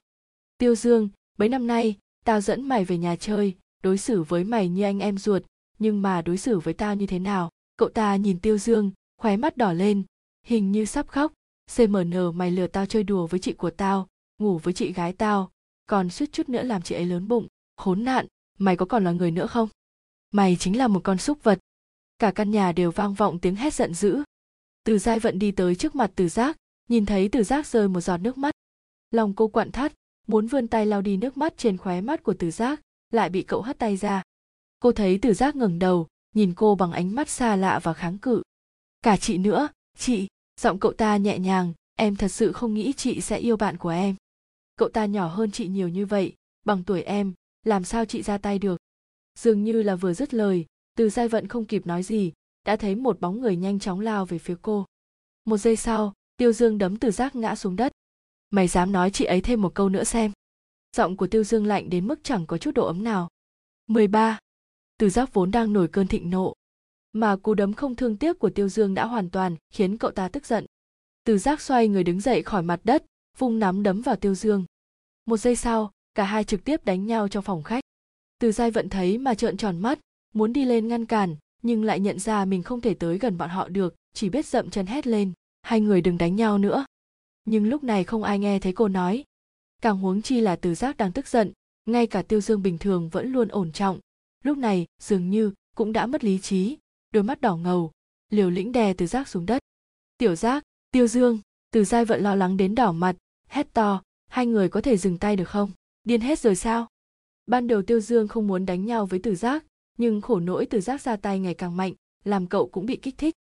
Tiêu dương, mấy năm nay, tao dẫn mày về nhà chơi, đối xử với mày như anh em ruột, nhưng mà đối xử với tao như thế nào? Cậu ta nhìn tiêu dương, khóe mắt đỏ lên, hình như sắp khóc. Cmn mày lừa tao chơi đùa với chị của tao, ngủ với chị gái tao, còn suýt chút nữa làm chị ấy lớn bụng. Khốn nạn, mày có còn là người nữa không? Mày chính là một con súc vật. Cả căn nhà đều vang vọng tiếng hét giận dữ. Từ giai vận đi tới trước mặt từ giác, nhìn thấy từ giác rơi một giọt nước mắt. Lòng cô quặn thắt, muốn vươn tay lau đi nước mắt trên khóe mắt của từ giác, lại bị cậu hất tay ra. Cô thấy từ giác ngẩng đầu, nhìn cô bằng ánh mắt xa lạ và kháng cự. Cả chị nữa, chị, giọng cậu ta nhẹ nhàng, em thật sự không nghĩ chị sẽ yêu bạn của em. Cậu ta nhỏ hơn chị nhiều như vậy, bằng tuổi em, làm sao chị ra tay được? Dường như là vừa dứt lời, từ giai vận không kịp nói gì, đã thấy một bóng người nhanh chóng lao về phía cô. Một giây sau, tiêu dương đấm từ giác ngã xuống đất. Mày dám nói chị ấy thêm một câu nữa xem. Giọng của tiêu dương lạnh đến mức chẳng có chút độ ấm nào. 13. từ giác vốn đang nổi cơn thịnh nộ, mà cú đấm không thương tiếc của tiêu dương đã hoàn toàn khiến cậu ta tức giận. Từ giác xoay người đứng dậy khỏi mặt đất, vung nắm đấm vào tiêu dương. Một giây sau, cả hai trực tiếp đánh nhau trong phòng khách từ giai vận thấy mà trợn tròn mắt, muốn đi lên ngăn cản, nhưng lại nhận ra mình không thể tới gần bọn họ được, chỉ biết dậm chân hét lên, hai người đừng đánh nhau nữa. Nhưng lúc này không ai nghe thấy cô nói. Càng huống chi là từ giác đang tức giận, ngay cả tiêu dương bình thường vẫn luôn ổn trọng. Lúc này, dường như cũng đã mất lý trí, đôi mắt đỏ ngầu, liều lĩnh đè từ giác xuống đất. Tiểu giác, tiêu dương, từ giai vận lo lắng đến đỏ mặt, hét to, hai người có thể dừng tay được không? Điên hết rồi sao? Ban đầu tiêu dương không muốn đánh nhau với tử giác, nhưng khổ nỗi tử giác ra tay ngày càng mạnh, làm cậu cũng bị kích thích.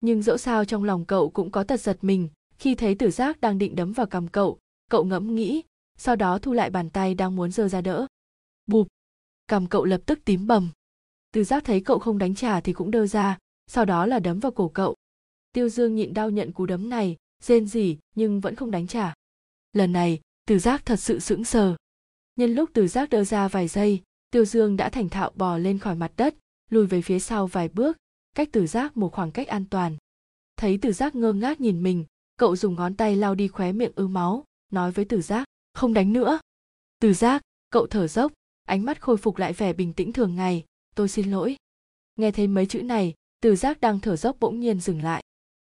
Nhưng dẫu sao trong lòng cậu cũng có tật giật mình, khi thấy tử giác đang định đấm vào cằm cậu cậu ngẫm nghĩ, sau đó thu lại bàn tay đang muốn giơ ra đỡ. Bụp! Cằm cậu lập tức tím bầm. Tử giác thấy cậu không đánh trả thì cũng đơ ra, sau đó là đấm vào cổ cậu. Tiêu dương nhịn đau nhận cú đấm này, rên rỉ nhưng vẫn không đánh trả. Lần này tử giác thật sự sững sờ nhân lúc từ giác đỡ ra vài giây, tiêu dương đã thành thạo bò lên khỏi mặt đất, lùi về phía sau vài bước, cách từ giác một khoảng cách an toàn. Thấy từ giác ngơ ngác nhìn mình, cậu dùng ngón tay lau đi khóe miệng ứ máu, nói với từ giác không đánh nữa. Từ giác cậu thở dốc, ánh mắt khôi phục lại vẻ bình tĩnh thường ngày, tôi xin lỗi. Nghe thấy mấy chữ này, từ giác đang thở dốc bỗng nhiên dừng lại.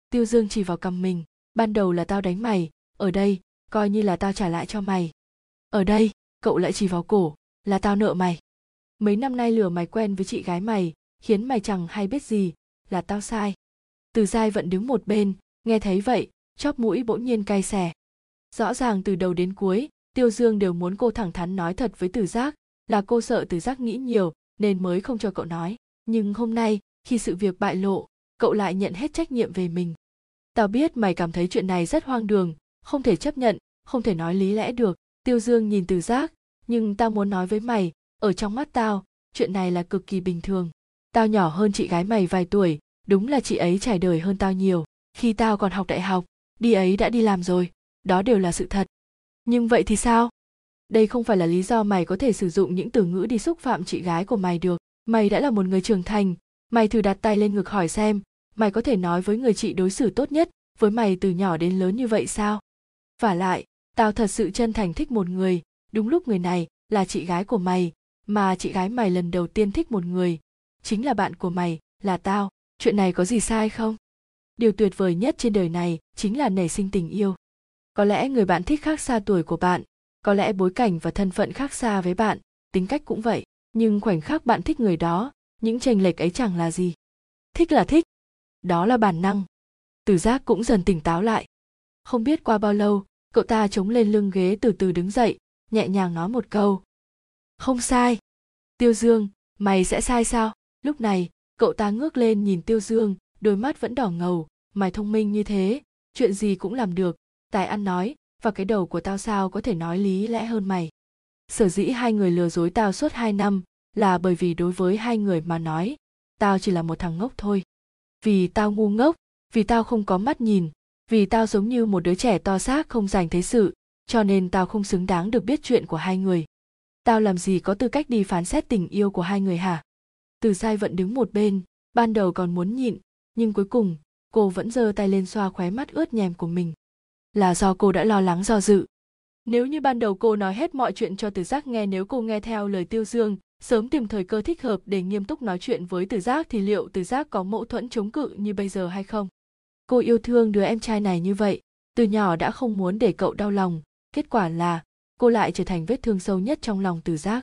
Tiêu dương chỉ vào cầm mình, ban đầu là tao đánh mày, ở đây coi như là tao trả lại cho mày. Ở đây? Cậu lại chỉ vào cổ, là tao nợ mày. Mấy năm nay lừa mày quen với chị gái mày, khiến mày chẳng hay biết gì, là tao sai. Từ dai vẫn đứng một bên, nghe thấy vậy, chóp mũi bỗng nhiên cay xẻ rõ ràng từ đầu đến cuối, tiêu dương đều muốn cô thẳng thắn nói thật với từ giác, là cô sợ từ giác nghĩ nhiều nên mới không cho cậu nói. Nhưng hôm nay, khi sự việc bại lộ, cậu lại nhận hết trách nhiệm về mình. Tao biết mày cảm thấy chuyện này rất hoang đường, không thể chấp nhận, không thể nói lý lẽ được. Tiêu dương nhìn từ giác nhưng tao muốn nói với mày, ở trong mắt tao, chuyện này là cực kỳ bình thường. Tao nhỏ hơn chị gái mày vài tuổi, đúng là chị ấy trải đời hơn tao nhiều. Khi tao còn học đại học, đi ấy đã đi làm rồi, đó đều là sự thật. Nhưng vậy thì sao? Đây không phải là lý do mày có thể sử dụng những từ ngữ đi xúc phạm chị gái của mày được. Mày đã là một người trưởng thành, mày thử đặt tay lên ngực hỏi xem, mày có thể nói với người chị đối xử tốt nhất với mày từ nhỏ đến lớn như vậy sao? Và lại, tao thật sự chân thành thích một người đúng lúc người này là chị gái của mày, mà chị gái mày lần đầu tiên thích một người, chính là bạn của mày, là tao. Chuyện này có gì sai không? Điều tuyệt vời nhất trên đời này chính là nảy sinh tình yêu. Có lẽ người bạn thích khác xa tuổi của bạn, có lẽ bối cảnh và thân phận khác xa với bạn, tính cách cũng vậy, nhưng khoảnh khắc bạn thích người đó, những chênh lệch ấy chẳng là gì. Thích là thích, đó là bản năng. Từ giác cũng dần tỉnh táo lại. Không biết qua bao lâu, cậu ta chống lên lưng ghế từ từ đứng dậy nhẹ nhàng nói một câu. Không sai. Tiêu dương, mày sẽ sai sao? Lúc này, cậu ta ngước lên nhìn tiêu dương, đôi mắt vẫn đỏ ngầu, mày thông minh như thế, chuyện gì cũng làm được, tài ăn nói, và cái đầu của tao sao có thể nói lý lẽ hơn mày? Sở dĩ hai người lừa dối tao suốt hai năm là bởi vì đối với hai người mà nói, tao chỉ là một thằng ngốc thôi. Vì tao ngu ngốc, vì tao không có mắt nhìn, vì tao giống như một đứa trẻ to xác không dành thế sự cho nên tao không xứng đáng được biết chuyện của hai người. Tao làm gì có tư cách đi phán xét tình yêu của hai người hả? Từ Sai vẫn đứng một bên, ban đầu còn muốn nhịn, nhưng cuối cùng, cô vẫn giơ tay lên xoa khóe mắt ướt nhèm của mình. Là do cô đã lo lắng, do dự. Nếu như ban đầu cô nói hết mọi chuyện cho từ giác nghe, nếu cô nghe theo lời tiêu dương, sớm tìm thời cơ thích hợp để nghiêm túc nói chuyện với từ giác thì liệu từ giác có mâu thuẫn chống cự như bây giờ hay không? Cô yêu thương đứa em trai này như vậy, từ nhỏ đã không muốn để cậu đau lòng kết quả là, cô lại trở thành vết thương sâu nhất trong lòng từ giác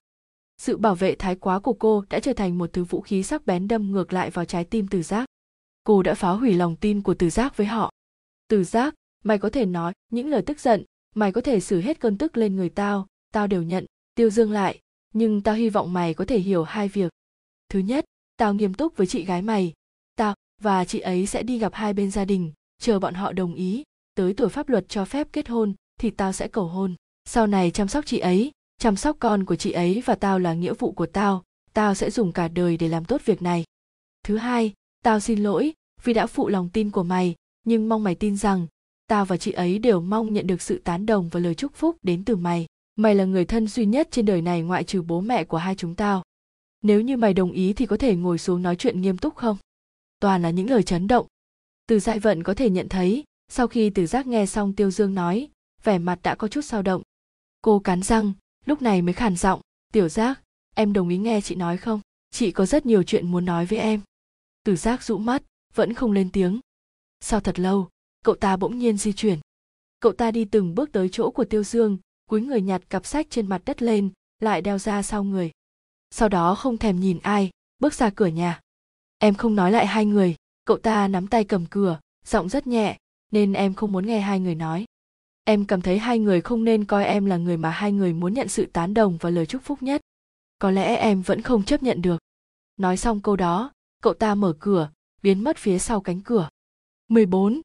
sự bảo vệ thái quá của cô đã trở thành một thứ vũ khí sắc bén đâm ngược lại vào trái tim từ giác cô đã phá hủy lòng tin của từ giác với họ. Từ giác mày có thể nói những lời tức giận, mày có thể xử hết cơn tức lên người tao tao đều nhận, tiêu dương lại, nhưng tao hy vọng mày có thể hiểu hai việc. Thứ nhất, tao nghiêm túc với chị gái mày. Tao và chị ấy sẽ đi gặp hai bên gia đình, chờ bọn họ đồng ý, tới tuổi pháp luật cho phép kết hôn thì tao sẽ cầu hôn. Sau này chăm sóc chị ấy, chăm sóc con của chị ấy và tao là nghĩa vụ của tao tao sẽ dùng cả đời để làm tốt việc này. Thứ hai, tao xin lỗi vì đã phụ lòng tin của mày, nhưng mong mày tin rằng tao và chị ấy đều mong nhận được sự tán đồng và lời chúc phúc đến từ mày. Mày là người thân duy nhất trên đời này ngoại trừ bố mẹ của hai chúng tao. Nếu như mày đồng ý thì có thể ngồi xuống nói chuyện nghiêm túc không? Toàn là những lời chấn động. Từ dại vận có thể nhận thấy, sau khi từ giác nghe xong tiêu dương nói vẻ mặt đã có chút sao động. Cô cắn răng, lúc này mới khàn giọng, tiểu giác, em đồng ý nghe chị nói không? Chị có rất nhiều chuyện muốn nói với em. Tử giác rũ mắt, vẫn không lên tiếng. Sau thật lâu, cậu ta bỗng nhiên di chuyển. Cậu ta đi từng bước tới chỗ của tiêu dương, cúi người nhặt cặp sách trên mặt đất lên, lại đeo ra sau người. Sau đó không thèm nhìn ai, bước ra cửa nhà. Em không nói lại hai người, cậu ta nắm tay cầm cửa, giọng rất nhẹ, nên em không muốn nghe hai người nói em cảm thấy hai người không nên coi em là người mà hai người muốn nhận sự tán đồng và lời chúc phúc nhất. Có lẽ em vẫn không chấp nhận được. Nói xong câu đó, cậu ta mở cửa, biến mất phía sau cánh cửa. 14.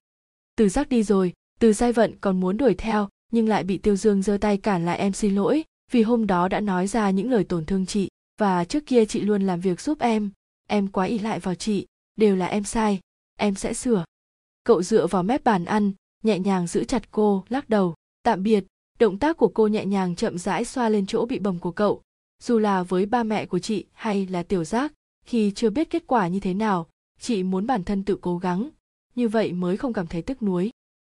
từ giác đi rồi, từ giai vận còn muốn đuổi theo, nhưng lại bị tiêu dương giơ tay cản lại em xin lỗi, vì hôm đó đã nói ra những lời tổn thương chị, và trước kia chị luôn làm việc giúp em. Em quá ỷ lại vào chị, đều là em sai, em sẽ sửa. Cậu dựa vào mép bàn ăn nhẹ nhàng giữ chặt cô, lắc đầu. Tạm biệt. Động tác của cô nhẹ nhàng chậm rãi xoa lên chỗ bị bầm của cậu. Dù là với ba mẹ của chị hay là tiểu giác, khi chưa biết kết quả như thế nào, chị muốn bản thân tự cố gắng. Như vậy mới không cảm thấy tức nuối.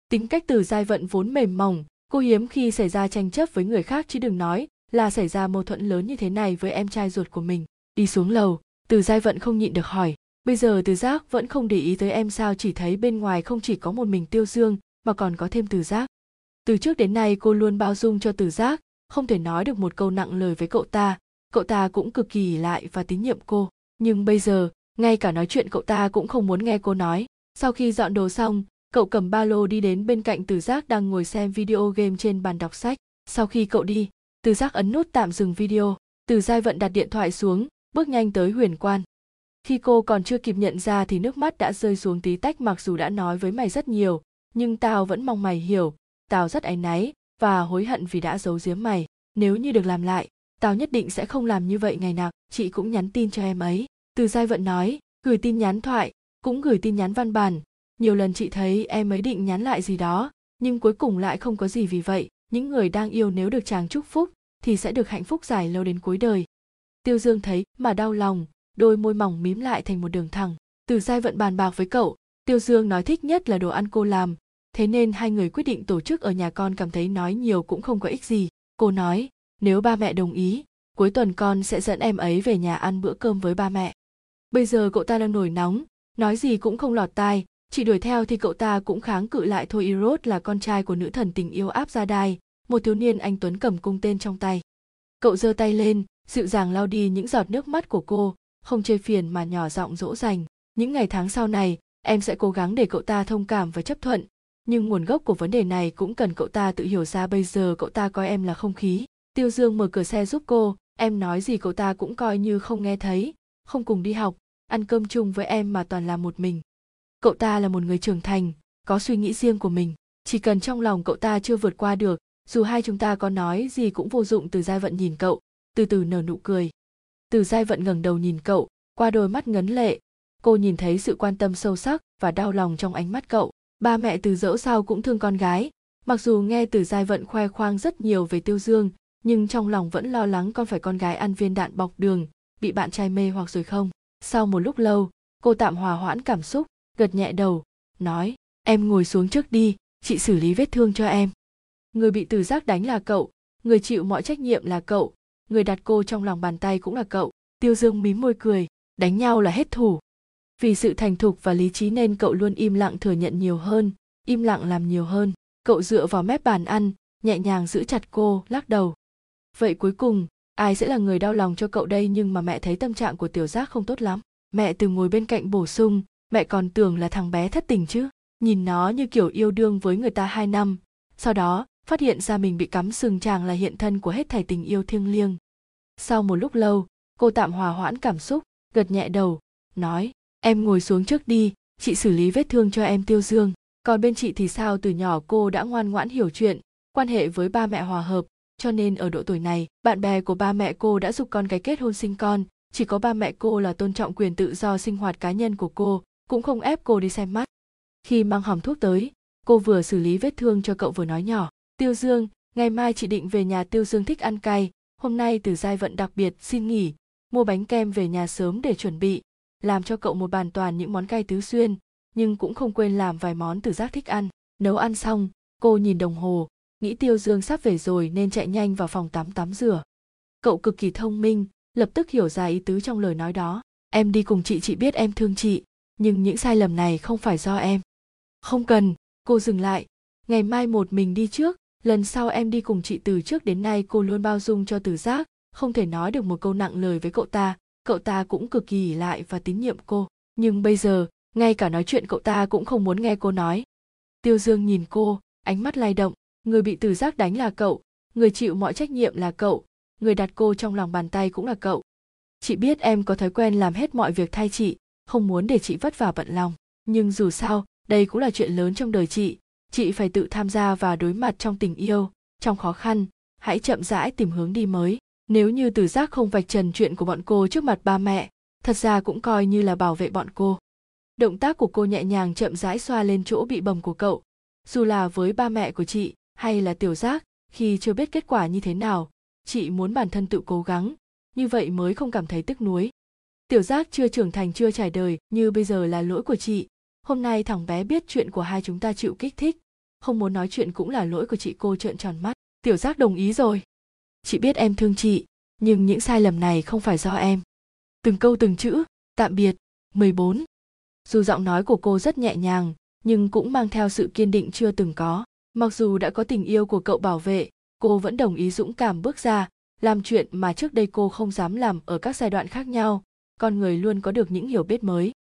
Tính cách từ giai vận vốn mềm mỏng, cô hiếm khi xảy ra tranh chấp với người khác chứ đừng nói là xảy ra mâu thuẫn lớn như thế này với em trai ruột của mình. Đi xuống lầu, từ giai vận không nhịn được hỏi. Bây giờ từ giác vẫn không để ý tới em sao chỉ thấy bên ngoài không chỉ có một mình tiêu dương mà còn có thêm từ giác. Từ trước đến nay, cô luôn bao dung cho từ giác, không thể nói được một câu nặng lời với cậu ta. Cậu ta cũng cực kỳ lại và tín nhiệm cô. Nhưng bây giờ, ngay cả nói chuyện cậu ta cũng không muốn nghe cô nói. Sau khi dọn đồ xong, cậu cầm ba lô đi đến bên cạnh từ giác đang ngồi xem video game trên bàn đọc sách. Sau khi cậu đi, từ giác ấn nút tạm dừng video. Từ giai vận đặt điện thoại xuống, bước nhanh tới huyền quan. Khi cô còn chưa kịp nhận ra thì nước mắt đã rơi xuống tí tách mặc dù đã nói với mày rất nhiều nhưng tao vẫn mong mày hiểu, tao rất áy náy và hối hận vì đã giấu giếm mày. Nếu như được làm lại, tao nhất định sẽ không làm như vậy ngày nào. Chị cũng nhắn tin cho em ấy. Từ giai vận nói, gửi tin nhắn thoại, cũng gửi tin nhắn văn bản. Nhiều lần chị thấy em ấy định nhắn lại gì đó, nhưng cuối cùng lại không có gì vì vậy. Những người đang yêu nếu được chàng chúc phúc thì sẽ được hạnh phúc dài lâu đến cuối đời. Tiêu dương thấy mà đau lòng, đôi môi mỏng mím lại thành một đường thẳng. Từ giai vận bàn bạc với cậu tiêu dương nói thích nhất là đồ ăn cô làm, thế nên hai người quyết định tổ chức ở nhà con cảm thấy nói nhiều cũng không có ích gì. Cô nói, nếu ba mẹ đồng ý, cuối tuần con sẽ dẫn em ấy về nhà ăn bữa cơm với ba mẹ. Bây giờ cậu ta đang nổi nóng, nói gì cũng không lọt tai chị đuổi theo thì cậu ta cũng kháng cự lại thôi Eros là con trai của nữ thần tình yêu áp gia đai, một thiếu niên anh tuấn cầm cung tên trong tay. Cậu giơ tay lên, dịu dàng lau đi những giọt nước mắt của cô, không chơi phiền mà nhỏ giọng dỗ dành. Những ngày tháng sau này em sẽ cố gắng để cậu ta thông cảm và chấp thuận, nhưng nguồn gốc của vấn đề này cũng cần cậu ta tự hiểu ra bây giờ cậu ta coi em là không khí. Tiêu dương mở cửa xe giúp cô, em nói gì cậu ta cũng coi như không nghe thấy, không cùng đi học, ăn cơm chung với em mà toàn là một mình. Cậu ta là một người trưởng thành, có suy nghĩ riêng của mình, chỉ cần trong lòng cậu ta chưa vượt qua được, dù hai chúng ta có nói gì cũng vô dụng từ giai vận nhìn cậu, từ từ nở nụ cười. Từ giai vận ngẩng đầu nhìn cậu, qua đôi mắt ngấn lệ cô nhìn thấy sự quan tâm sâu sắc và đau lòng trong ánh mắt cậu. Ba mẹ từ dẫu sao cũng thương con gái. Mặc dù nghe từ giai vận khoe khoang rất nhiều về tiêu dương, nhưng trong lòng vẫn lo lắng con phải con gái ăn viên đạn bọc đường, bị bạn trai mê hoặc rồi không. Sau một lúc lâu, cô tạm hòa hoãn cảm xúc, gật nhẹ đầu, nói, em ngồi xuống trước đi, chị xử lý vết thương cho em. Người bị từ giác đánh là cậu, người chịu mọi trách nhiệm là cậu, người đặt cô trong lòng bàn tay cũng là cậu. Tiêu dương mím môi cười, đánh nhau là hết thủ vì sự thành thục và lý trí nên cậu luôn im lặng thừa nhận nhiều hơn, im lặng làm nhiều hơn. Cậu dựa vào mép bàn ăn, nhẹ nhàng giữ chặt cô, lắc đầu. Vậy cuối cùng, ai sẽ là người đau lòng cho cậu đây nhưng mà mẹ thấy tâm trạng của tiểu giác không tốt lắm. Mẹ từ ngồi bên cạnh bổ sung, mẹ còn tưởng là thằng bé thất tình chứ? Nhìn nó như kiểu yêu đương với người ta hai năm. Sau đó, phát hiện ra mình bị cắm sừng chàng là hiện thân của hết thảy tình yêu thiêng liêng. Sau một lúc lâu, cô tạm hòa hoãn cảm xúc, gật nhẹ đầu, nói em ngồi xuống trước đi, chị xử lý vết thương cho em tiêu dương. Còn bên chị thì sao? Từ nhỏ cô đã ngoan ngoãn hiểu chuyện, quan hệ với ba mẹ hòa hợp. Cho nên ở độ tuổi này, bạn bè của ba mẹ cô đã giúp con cái kết hôn sinh con. Chỉ có ba mẹ cô là tôn trọng quyền tự do sinh hoạt cá nhân của cô, cũng không ép cô đi xem mắt. Khi mang hòm thuốc tới, cô vừa xử lý vết thương cho cậu vừa nói nhỏ, tiêu dương, ngày mai chị định về nhà tiêu dương thích ăn cay. Hôm nay từ giai vận đặc biệt, xin nghỉ. Mua bánh kem về nhà sớm để chuẩn bị làm cho cậu một bàn toàn những món cay tứ xuyên, nhưng cũng không quên làm vài món từ giác thích ăn. Nấu ăn xong, cô nhìn đồng hồ, nghĩ tiêu dương sắp về rồi nên chạy nhanh vào phòng tắm tắm rửa. Cậu cực kỳ thông minh, lập tức hiểu ra ý tứ trong lời nói đó. Em đi cùng chị chị biết em thương chị, nhưng những sai lầm này không phải do em. Không cần, cô dừng lại. Ngày mai một mình đi trước, lần sau em đi cùng chị từ trước đến nay cô luôn bao dung cho từ giác, không thể nói được một câu nặng lời với cậu ta cậu ta cũng cực kỳ lại và tín nhiệm cô. Nhưng bây giờ, ngay cả nói chuyện cậu ta cũng không muốn nghe cô nói. Tiêu dương nhìn cô, ánh mắt lay động. Người bị từ giác đánh là cậu. Người chịu mọi trách nhiệm là cậu. Người đặt cô trong lòng bàn tay cũng là cậu. Chị biết em có thói quen làm hết mọi việc thay chị, không muốn để chị vất vả bận lòng. Nhưng dù sao, đây cũng là chuyện lớn trong đời chị. Chị phải tự tham gia và đối mặt trong tình yêu, trong khó khăn. Hãy chậm rãi tìm hướng đi mới nếu như từ giác không vạch trần chuyện của bọn cô trước mặt ba mẹ, thật ra cũng coi như là bảo vệ bọn cô. Động tác của cô nhẹ nhàng chậm rãi xoa lên chỗ bị bầm của cậu. Dù là với ba mẹ của chị, hay là tiểu giác, khi chưa biết kết quả như thế nào, chị muốn bản thân tự cố gắng, như vậy mới không cảm thấy tức nuối. Tiểu giác chưa trưởng thành, chưa trải đời, như bây giờ là lỗi của chị. Hôm nay thằng bé biết chuyện của hai chúng ta chịu kích thích. Không muốn nói chuyện cũng là lỗi của chị cô trợn tròn mắt. Tiểu giác đồng ý rồi chị biết em thương chị, nhưng những sai lầm này không phải do em. Từng câu từng chữ, tạm biệt 14. dù giọng nói của cô rất nhẹ nhàng, nhưng cũng mang theo sự kiên định chưa từng có. Mặc dù đã có tình yêu của cậu bảo vệ, cô vẫn đồng ý dũng cảm bước ra, làm chuyện mà trước đây cô không dám làm ở các giai đoạn khác nhau. Con người luôn có được những hiểu biết mới.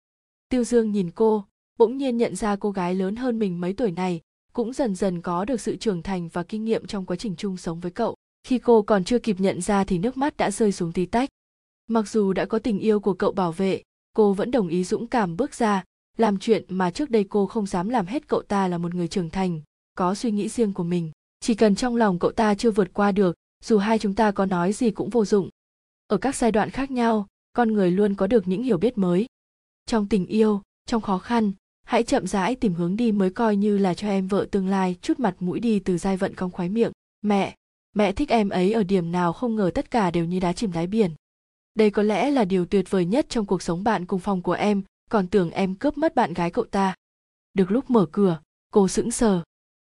Tiêu dương nhìn cô, bỗng nhiên nhận ra cô gái lớn hơn mình mấy tuổi này, cũng dần dần có được sự trưởng thành và kinh nghiệm trong quá trình chung sống với cậu khi cô còn chưa kịp nhận ra thì nước mắt đã rơi xuống tí tách. Mặc dù đã có tình yêu của cậu bảo vệ, cô vẫn đồng ý dũng cảm bước ra, làm chuyện mà trước đây cô không dám làm hết cậu ta là một người trưởng thành, có suy nghĩ riêng của mình. Chỉ cần trong lòng cậu ta chưa vượt qua được, dù hai chúng ta có nói gì cũng vô dụng. Ở các giai đoạn khác nhau, con người luôn có được những hiểu biết mới. Trong tình yêu, trong khó khăn, hãy chậm rãi tìm hướng đi mới coi như là cho em vợ tương lai chút mặt mũi đi từ giai vận cong khoái miệng. Mẹ mẹ thích em ấy ở điểm nào không ngờ tất cả đều như đá chìm đáy biển. Đây có lẽ là điều tuyệt vời nhất trong cuộc sống bạn cùng phòng của em, còn tưởng em cướp mất bạn gái cậu ta. Được lúc mở cửa, cô sững sờ.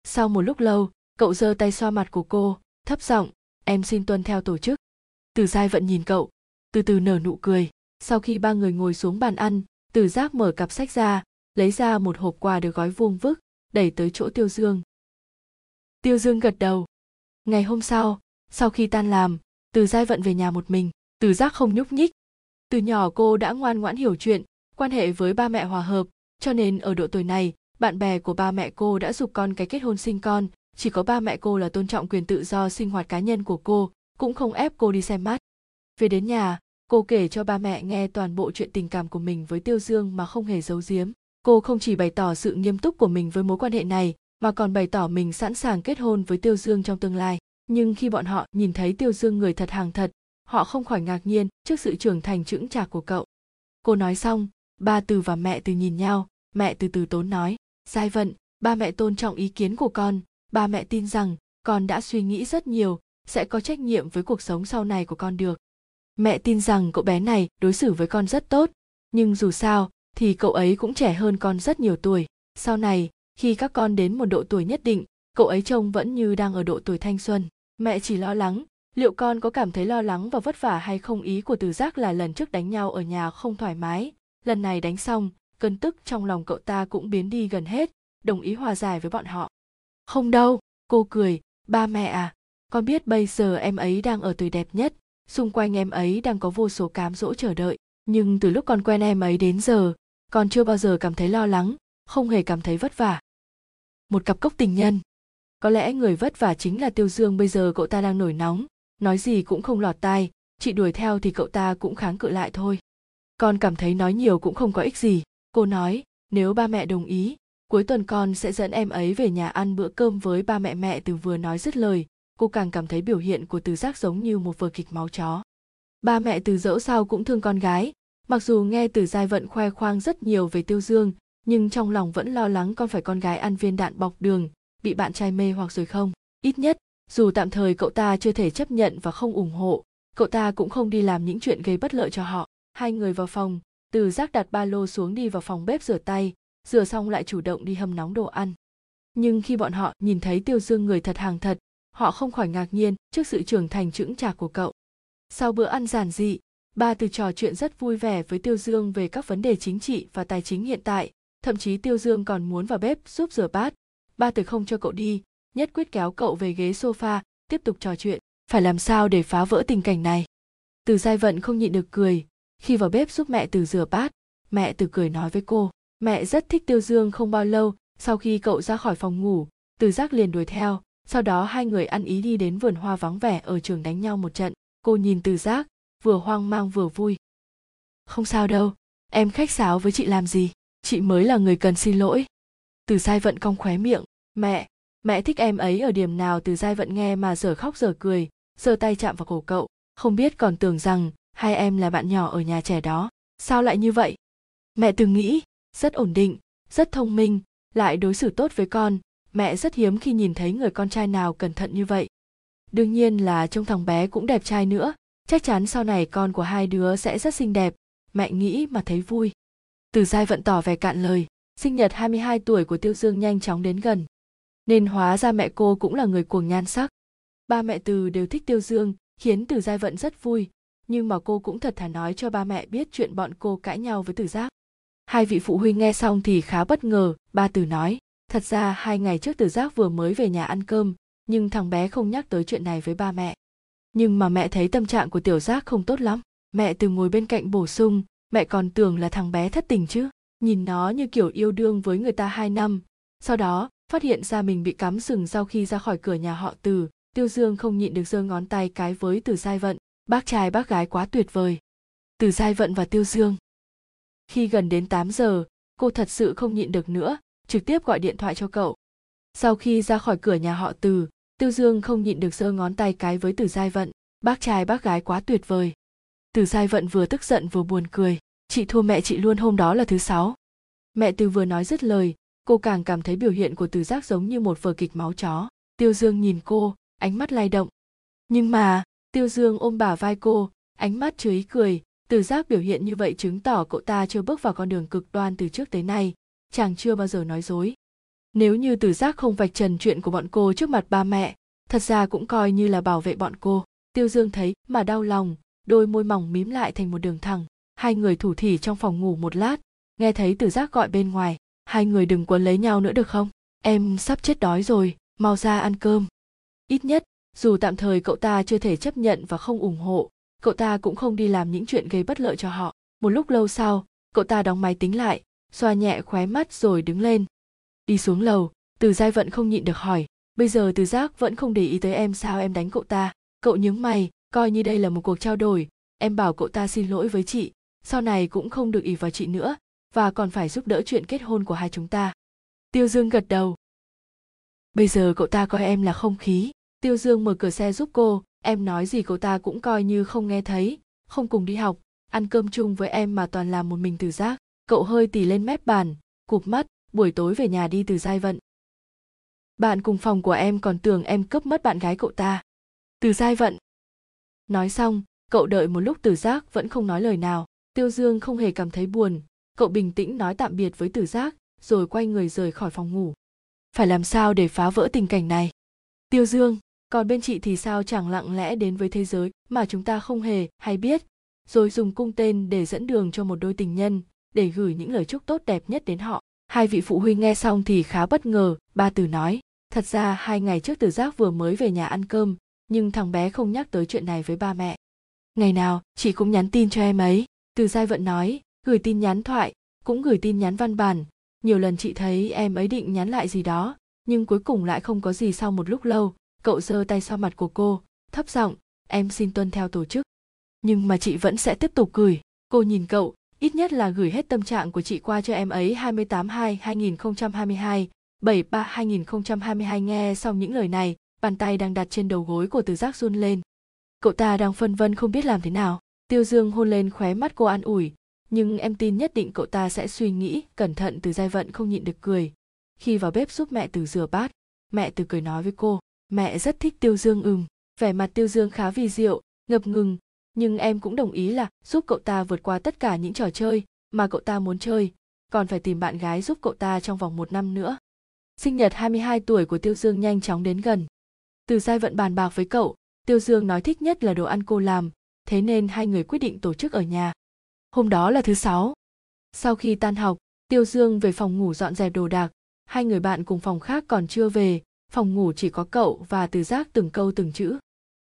Sau một lúc lâu, cậu giơ tay xoa mặt của cô, thấp giọng, em xin tuân theo tổ chức. Từ giai vẫn nhìn cậu, từ từ nở nụ cười. Sau khi ba người ngồi xuống bàn ăn, từ giác mở cặp sách ra, lấy ra một hộp quà được gói vuông vức, đẩy tới chỗ tiêu dương. Tiêu dương gật đầu ngày hôm sau sau khi tan làm, từ giai vận về nhà một mình, từ giác không nhúc nhích. Từ nhỏ cô đã ngoan ngoãn hiểu chuyện, quan hệ với ba mẹ hòa hợp, cho nên ở độ tuổi này, bạn bè của ba mẹ cô đã giục con cái kết hôn sinh con, chỉ có ba mẹ cô là tôn trọng quyền tự do sinh hoạt cá nhân của cô, cũng không ép cô đi xem mắt. Về đến nhà, cô kể cho ba mẹ nghe toàn bộ chuyện tình cảm của mình với tiêu dương mà không hề giấu giếm. Cô không chỉ bày tỏ sự nghiêm túc của mình với mối quan hệ này mà còn bày tỏ mình sẵn sàng kết hôn với tiêu dương trong tương lai. Nhưng khi bọn họ nhìn thấy tiêu dương người thật hàng thật, họ không khỏi ngạc nhiên trước sự trưởng thành chững chạc của cậu. Cô nói xong, ba từ và mẹ từ nhìn nhau, mẹ từ từ tốn nói, giai vận, ba mẹ tôn trọng ý kiến của con. Ba mẹ tin rằng con đã suy nghĩ rất nhiều, sẽ có trách nhiệm với cuộc sống sau này của con được. Mẹ tin rằng cậu bé này đối xử với con rất tốt, nhưng dù sao thì cậu ấy cũng trẻ hơn con rất nhiều tuổi. Sau này khi các con đến một độ tuổi nhất định, cậu ấy trông vẫn như đang ở độ tuổi thanh xuân. Mẹ chỉ lo lắng, liệu con có cảm thấy lo lắng và vất vả hay không? Ý của từ giác là lần trước đánh nhau ở nhà không thoải mái. Lần này đánh xong, cơn tức trong lòng cậu ta cũng biến đi gần hết, đồng ý hòa giải với bọn họ. Không đâu, cô cười, ba mẹ à con biết bây giờ em ấy đang ở tuổi đẹp nhất, xung quanh em ấy đang có vô số cám dỗ chờ đợi, nhưng từ lúc con quen em ấy đến giờ, con chưa bao giờ cảm thấy lo lắng, không hề cảm thấy vất vả một cặp cốc tình nhân. Có lẽ người vất vả chính là tiêu dương, bây giờ cậu ta đang nổi nóng, nói gì cũng không lọt tai, chị đuổi theo thì cậu ta cũng kháng cự lại thôi. Con cảm thấy nói nhiều cũng không có ích gì. Cô nói, nếu ba mẹ đồng ý, cuối tuần con sẽ dẫn em ấy về nhà ăn bữa cơm với ba mẹ. Mẹ từ vừa nói dứt lời, cô càng cảm thấy biểu hiện của từ giác giống như một vở kịch máu chó. Ba mẹ từ dẫu sao cũng thương con gái, mặc dù nghe từ giai vận khoe khoang rất nhiều về tiêu dương nhưng trong lòng vẫn lo lắng con phải con gái ăn viên đạn bọc đường, bị bạn trai mê hoặc rồi không. Ít nhất, dù tạm thời cậu ta chưa thể chấp nhận và không ủng hộ, cậu ta cũng không đi làm những chuyện gây bất lợi cho họ. Hai người vào phòng, từ giác đặt ba lô xuống đi vào phòng bếp rửa tay, rửa xong lại chủ động đi hâm nóng đồ ăn. Nhưng khi bọn họ nhìn thấy tiêu dương người thật hàng thật, họ không khỏi ngạc nhiên trước sự trưởng thành chững chạc của cậu. Sau bữa ăn giản dị, ba từ trò chuyện rất vui vẻ với tiêu dương về các vấn đề chính trị và tài chính hiện tại thậm chí tiêu dương còn muốn vào bếp giúp rửa bát. Ba từ không cho cậu đi, nhất quyết kéo cậu về ghế sofa, tiếp tục trò chuyện. Phải làm sao để phá vỡ tình cảnh này? Từ giai vận không nhịn được cười. Khi vào bếp giúp mẹ từ rửa bát, mẹ từ cười nói với cô, mẹ rất thích tiêu dương không bao lâu, sau khi cậu ra khỏi phòng ngủ, từ giác liền đuổi theo. Sau đó hai người ăn ý đi đến vườn hoa vắng vẻ ở trường đánh nhau một trận. Cô nhìn từ giác, vừa hoang mang vừa vui. Không sao đâu, em khách sáo với chị làm gì? Chị mới là người cần xin lỗi. Từ giai vận cong khóe miệng, mẹ mẹ thích em ấy ở điểm nào? Từ giai vận nghe mà giờ khóc giờ cười, giơ tay chạm vào cổ cậu, không biết còn tưởng rằng hai em là bạn nhỏ ở nhà trẻ đó. Sao lại như vậy? Mẹ từng nghĩ, rất ổn định, rất thông minh, lại đối xử tốt với con. Mẹ rất hiếm khi nhìn thấy người con trai nào cẩn thận như vậy. Đương nhiên là trông thằng bé cũng đẹp trai nữa, chắc chắn sau này con của hai đứa sẽ rất xinh đẹp. Mẹ nghĩ mà thấy vui từ giai vẫn tỏ vẻ cạn lời, sinh nhật 22 tuổi của tiêu dương nhanh chóng đến gần. Nên hóa ra mẹ cô cũng là người cuồng nhan sắc. Ba mẹ từ đều thích tiêu dương, khiến từ giai vận rất vui. Nhưng mà cô cũng thật thà nói cho ba mẹ biết chuyện bọn cô cãi nhau với từ giác. Hai vị phụ huynh nghe xong thì khá bất ngờ. Ba từ nói, thật ra hai ngày trước từ giác vừa mới về nhà ăn cơm, nhưng thằng bé không nhắc tới chuyện này với ba mẹ. Nhưng mà mẹ thấy tâm trạng của tiểu giác không tốt lắm. Mẹ từ ngồi bên cạnh bổ sung mẹ còn tưởng là thằng bé thất tình chứ. Nhìn nó như kiểu yêu đương với người ta hai năm. Sau đó, phát hiện ra mình bị cắm sừng sau khi ra khỏi cửa nhà họ từ. Tiêu dương không nhịn được giơ ngón tay cái với từ giai vận. Bác trai bác gái quá tuyệt vời. Từ giai vận và tiêu dương. Khi gần đến 8 giờ, cô thật sự không nhịn được nữa, trực tiếp gọi điện thoại cho cậu. Sau khi ra khỏi cửa nhà họ từ, tiêu dương không nhịn được giơ ngón tay cái với từ giai vận. Bác trai bác gái quá tuyệt vời từ giai vận vừa tức giận vừa buồn cười, chị thua mẹ chị luôn, hôm đó là thứ sáu. Mẹ từ vừa nói dứt lời, cô càng cảm thấy biểu hiện của từ giác giống như một vở kịch máu chó. Tiêu dương nhìn cô, ánh mắt lay động. Nhưng mà, tiêu dương ôm bả vai cô, ánh mắt chứa ý cười. Từ giác biểu hiện như vậy chứng tỏ cậu ta chưa bước vào con đường cực đoan từ trước tới nay. Chàng chưa bao giờ nói dối. Nếu như từ giác không vạch trần chuyện của bọn cô trước mặt ba mẹ, thật ra cũng coi như là bảo vệ bọn cô. Tiêu dương thấy mà đau lòng đôi môi mỏng mím lại thành một đường thẳng. Hai người thủ thỉ trong phòng ngủ một lát, nghe thấy từ giác gọi bên ngoài. Hai người đừng quấn lấy nhau nữa được không? Em sắp chết đói rồi, mau ra ăn cơm. Ít nhất, dù tạm thời cậu ta chưa thể chấp nhận và không ủng hộ, cậu ta cũng không đi làm những chuyện gây bất lợi cho họ. Một lúc lâu sau, cậu ta đóng máy tính lại, xoa nhẹ khóe mắt rồi đứng lên. Đi xuống lầu, từ giai vận không nhịn được hỏi, bây giờ từ giác vẫn không để ý tới em sao em đánh cậu ta? Cậu nhướng mày coi như đây là một cuộc trao đổi, em bảo cậu ta xin lỗi với chị, sau này cũng không được ỉ vào chị nữa, và còn phải giúp đỡ chuyện kết hôn của hai chúng ta. Tiêu dương gật đầu. Bây giờ cậu ta coi em là không khí. Tiêu dương mở cửa xe giúp cô, em nói gì cậu ta cũng coi như không nghe thấy, không cùng đi học, ăn cơm chung với em mà toàn làm một mình từ giác cậu hơi tỉ lên mép bàn, cụp mắt, buổi tối về nhà đi từ giai vận. Bạn cùng phòng của em còn tưởng em cướp mất bạn gái cậu ta. Từ giai vận nói xong, cậu đợi một lúc Tử giác vẫn không nói lời nào. Tiêu dương không hề cảm thấy buồn. Cậu bình tĩnh nói tạm biệt với Tử giác, rồi quay người rời khỏi phòng ngủ. Phải làm sao để phá vỡ tình cảnh này? Tiêu dương, còn bên chị thì sao chẳng lặng lẽ đến với thế giới mà chúng ta không hề hay biết? Rồi dùng cung tên để dẫn đường cho một đôi tình nhân, để gửi những lời chúc tốt đẹp nhất đến họ. Hai vị phụ huynh nghe xong thì khá bất ngờ, ba từ nói. Thật ra hai ngày trước Tử giác vừa mới về nhà ăn cơm nhưng thằng bé không nhắc tới chuyện này với ba mẹ. Ngày nào, chị cũng nhắn tin cho em ấy. Từ giai vận nói, gửi tin nhắn thoại, cũng gửi tin nhắn văn bản. Nhiều lần chị thấy em ấy định nhắn lại gì đó, nhưng cuối cùng lại không có gì sau một lúc lâu, cậu giơ tay sau mặt của cô, thấp giọng, em xin tuân theo tổ chức. Nhưng mà chị vẫn sẽ tiếp tục gửi. Cô nhìn cậu, ít nhất là gửi hết tâm trạng của chị qua cho em ấy 28 2 2022 73 2022 nghe xong những lời này bàn tay đang đặt trên đầu gối của từ giác run lên. Cậu ta đang phân vân không biết làm thế nào. Tiêu dương hôn lên khóe mắt cô an ủi, nhưng em tin nhất định cậu ta sẽ suy nghĩ cẩn thận từ giai vận không nhịn được cười. Khi vào bếp giúp mẹ từ rửa bát, mẹ từ cười nói với cô, mẹ rất thích tiêu dương ừm. Vẻ mặt tiêu dương khá vì diệu, ngập ngừng, nhưng em cũng đồng ý là giúp cậu ta vượt qua tất cả những trò chơi mà cậu ta muốn chơi, còn phải tìm bạn gái giúp cậu ta trong vòng một năm nữa. Sinh nhật 22 tuổi của tiêu dương nhanh chóng đến gần từ giai vận bàn bạc với cậu, tiêu dương nói thích nhất là đồ ăn cô làm, thế nên hai người quyết định tổ chức ở nhà. Hôm đó là thứ sáu. Sau khi tan học, tiêu dương về phòng ngủ dọn dẹp đồ đạc. Hai người bạn cùng phòng khác còn chưa về, phòng ngủ chỉ có cậu và từ giác từng câu từng chữ.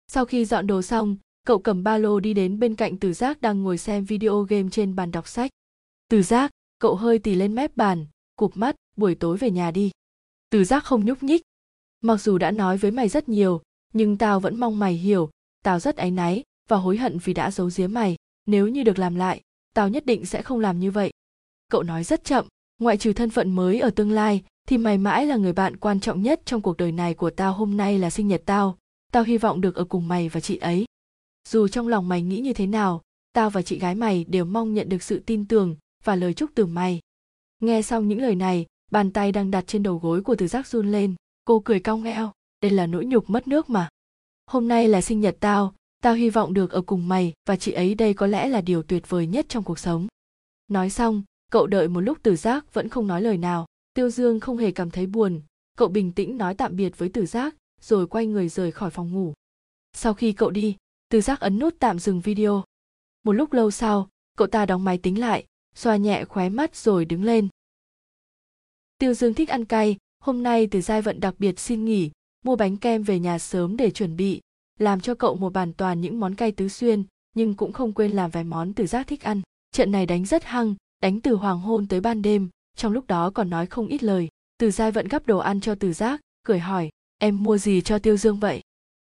Sau khi dọn đồ xong, cậu cầm ba lô đi đến bên cạnh từ giác đang ngồi xem video game trên bàn đọc sách. Từ giác, cậu hơi tì lên mép bàn, cụp mắt, buổi tối về nhà đi. Từ giác không nhúc nhích mặc dù đã nói với mày rất nhiều, nhưng tao vẫn mong mày hiểu. Tao rất áy náy và hối hận vì đã giấu giếm mày. Nếu như được làm lại, tao nhất định sẽ không làm như vậy. Cậu nói rất chậm. Ngoại trừ thân phận mới ở tương lai, thì mày mãi là người bạn quan trọng nhất trong cuộc đời này của tao hôm nay là sinh nhật tao. Tao hy vọng được ở cùng mày và chị ấy. Dù trong lòng mày nghĩ như thế nào, tao và chị gái mày đều mong nhận được sự tin tưởng và lời chúc từ mày. Nghe xong những lời này, bàn tay đang đặt trên đầu gối của từ giác run lên cô cười cong eo đây là nỗi nhục mất nước mà. Hôm nay là sinh nhật tao tao hy vọng được ở cùng mày và chị ấy đây có lẽ là điều tuyệt vời nhất trong cuộc sống. Nói xong, cậu đợi một lúc tử giác vẫn không nói lời nào. Tiêu dương không hề cảm thấy buồn. Cậu bình tĩnh nói tạm biệt với tử giác, rồi quay người rời khỏi phòng ngủ. Sau khi cậu đi, tử giác ấn nút tạm dừng video. Một lúc lâu sau, cậu ta đóng máy tính lại, xoa nhẹ khóe mắt rồi đứng lên. Tiêu dương thích ăn cay hôm nay từ giai vận đặc biệt xin nghỉ, mua bánh kem về nhà sớm để chuẩn bị, làm cho cậu một bàn toàn những món cay tứ xuyên, nhưng cũng không quên làm vài món từ giác thích ăn. Trận này đánh rất hăng, đánh từ hoàng hôn tới ban đêm, trong lúc đó còn nói không ít lời. Từ giai vận gắp đồ ăn cho từ giác, cười hỏi, em mua gì cho tiêu dương vậy?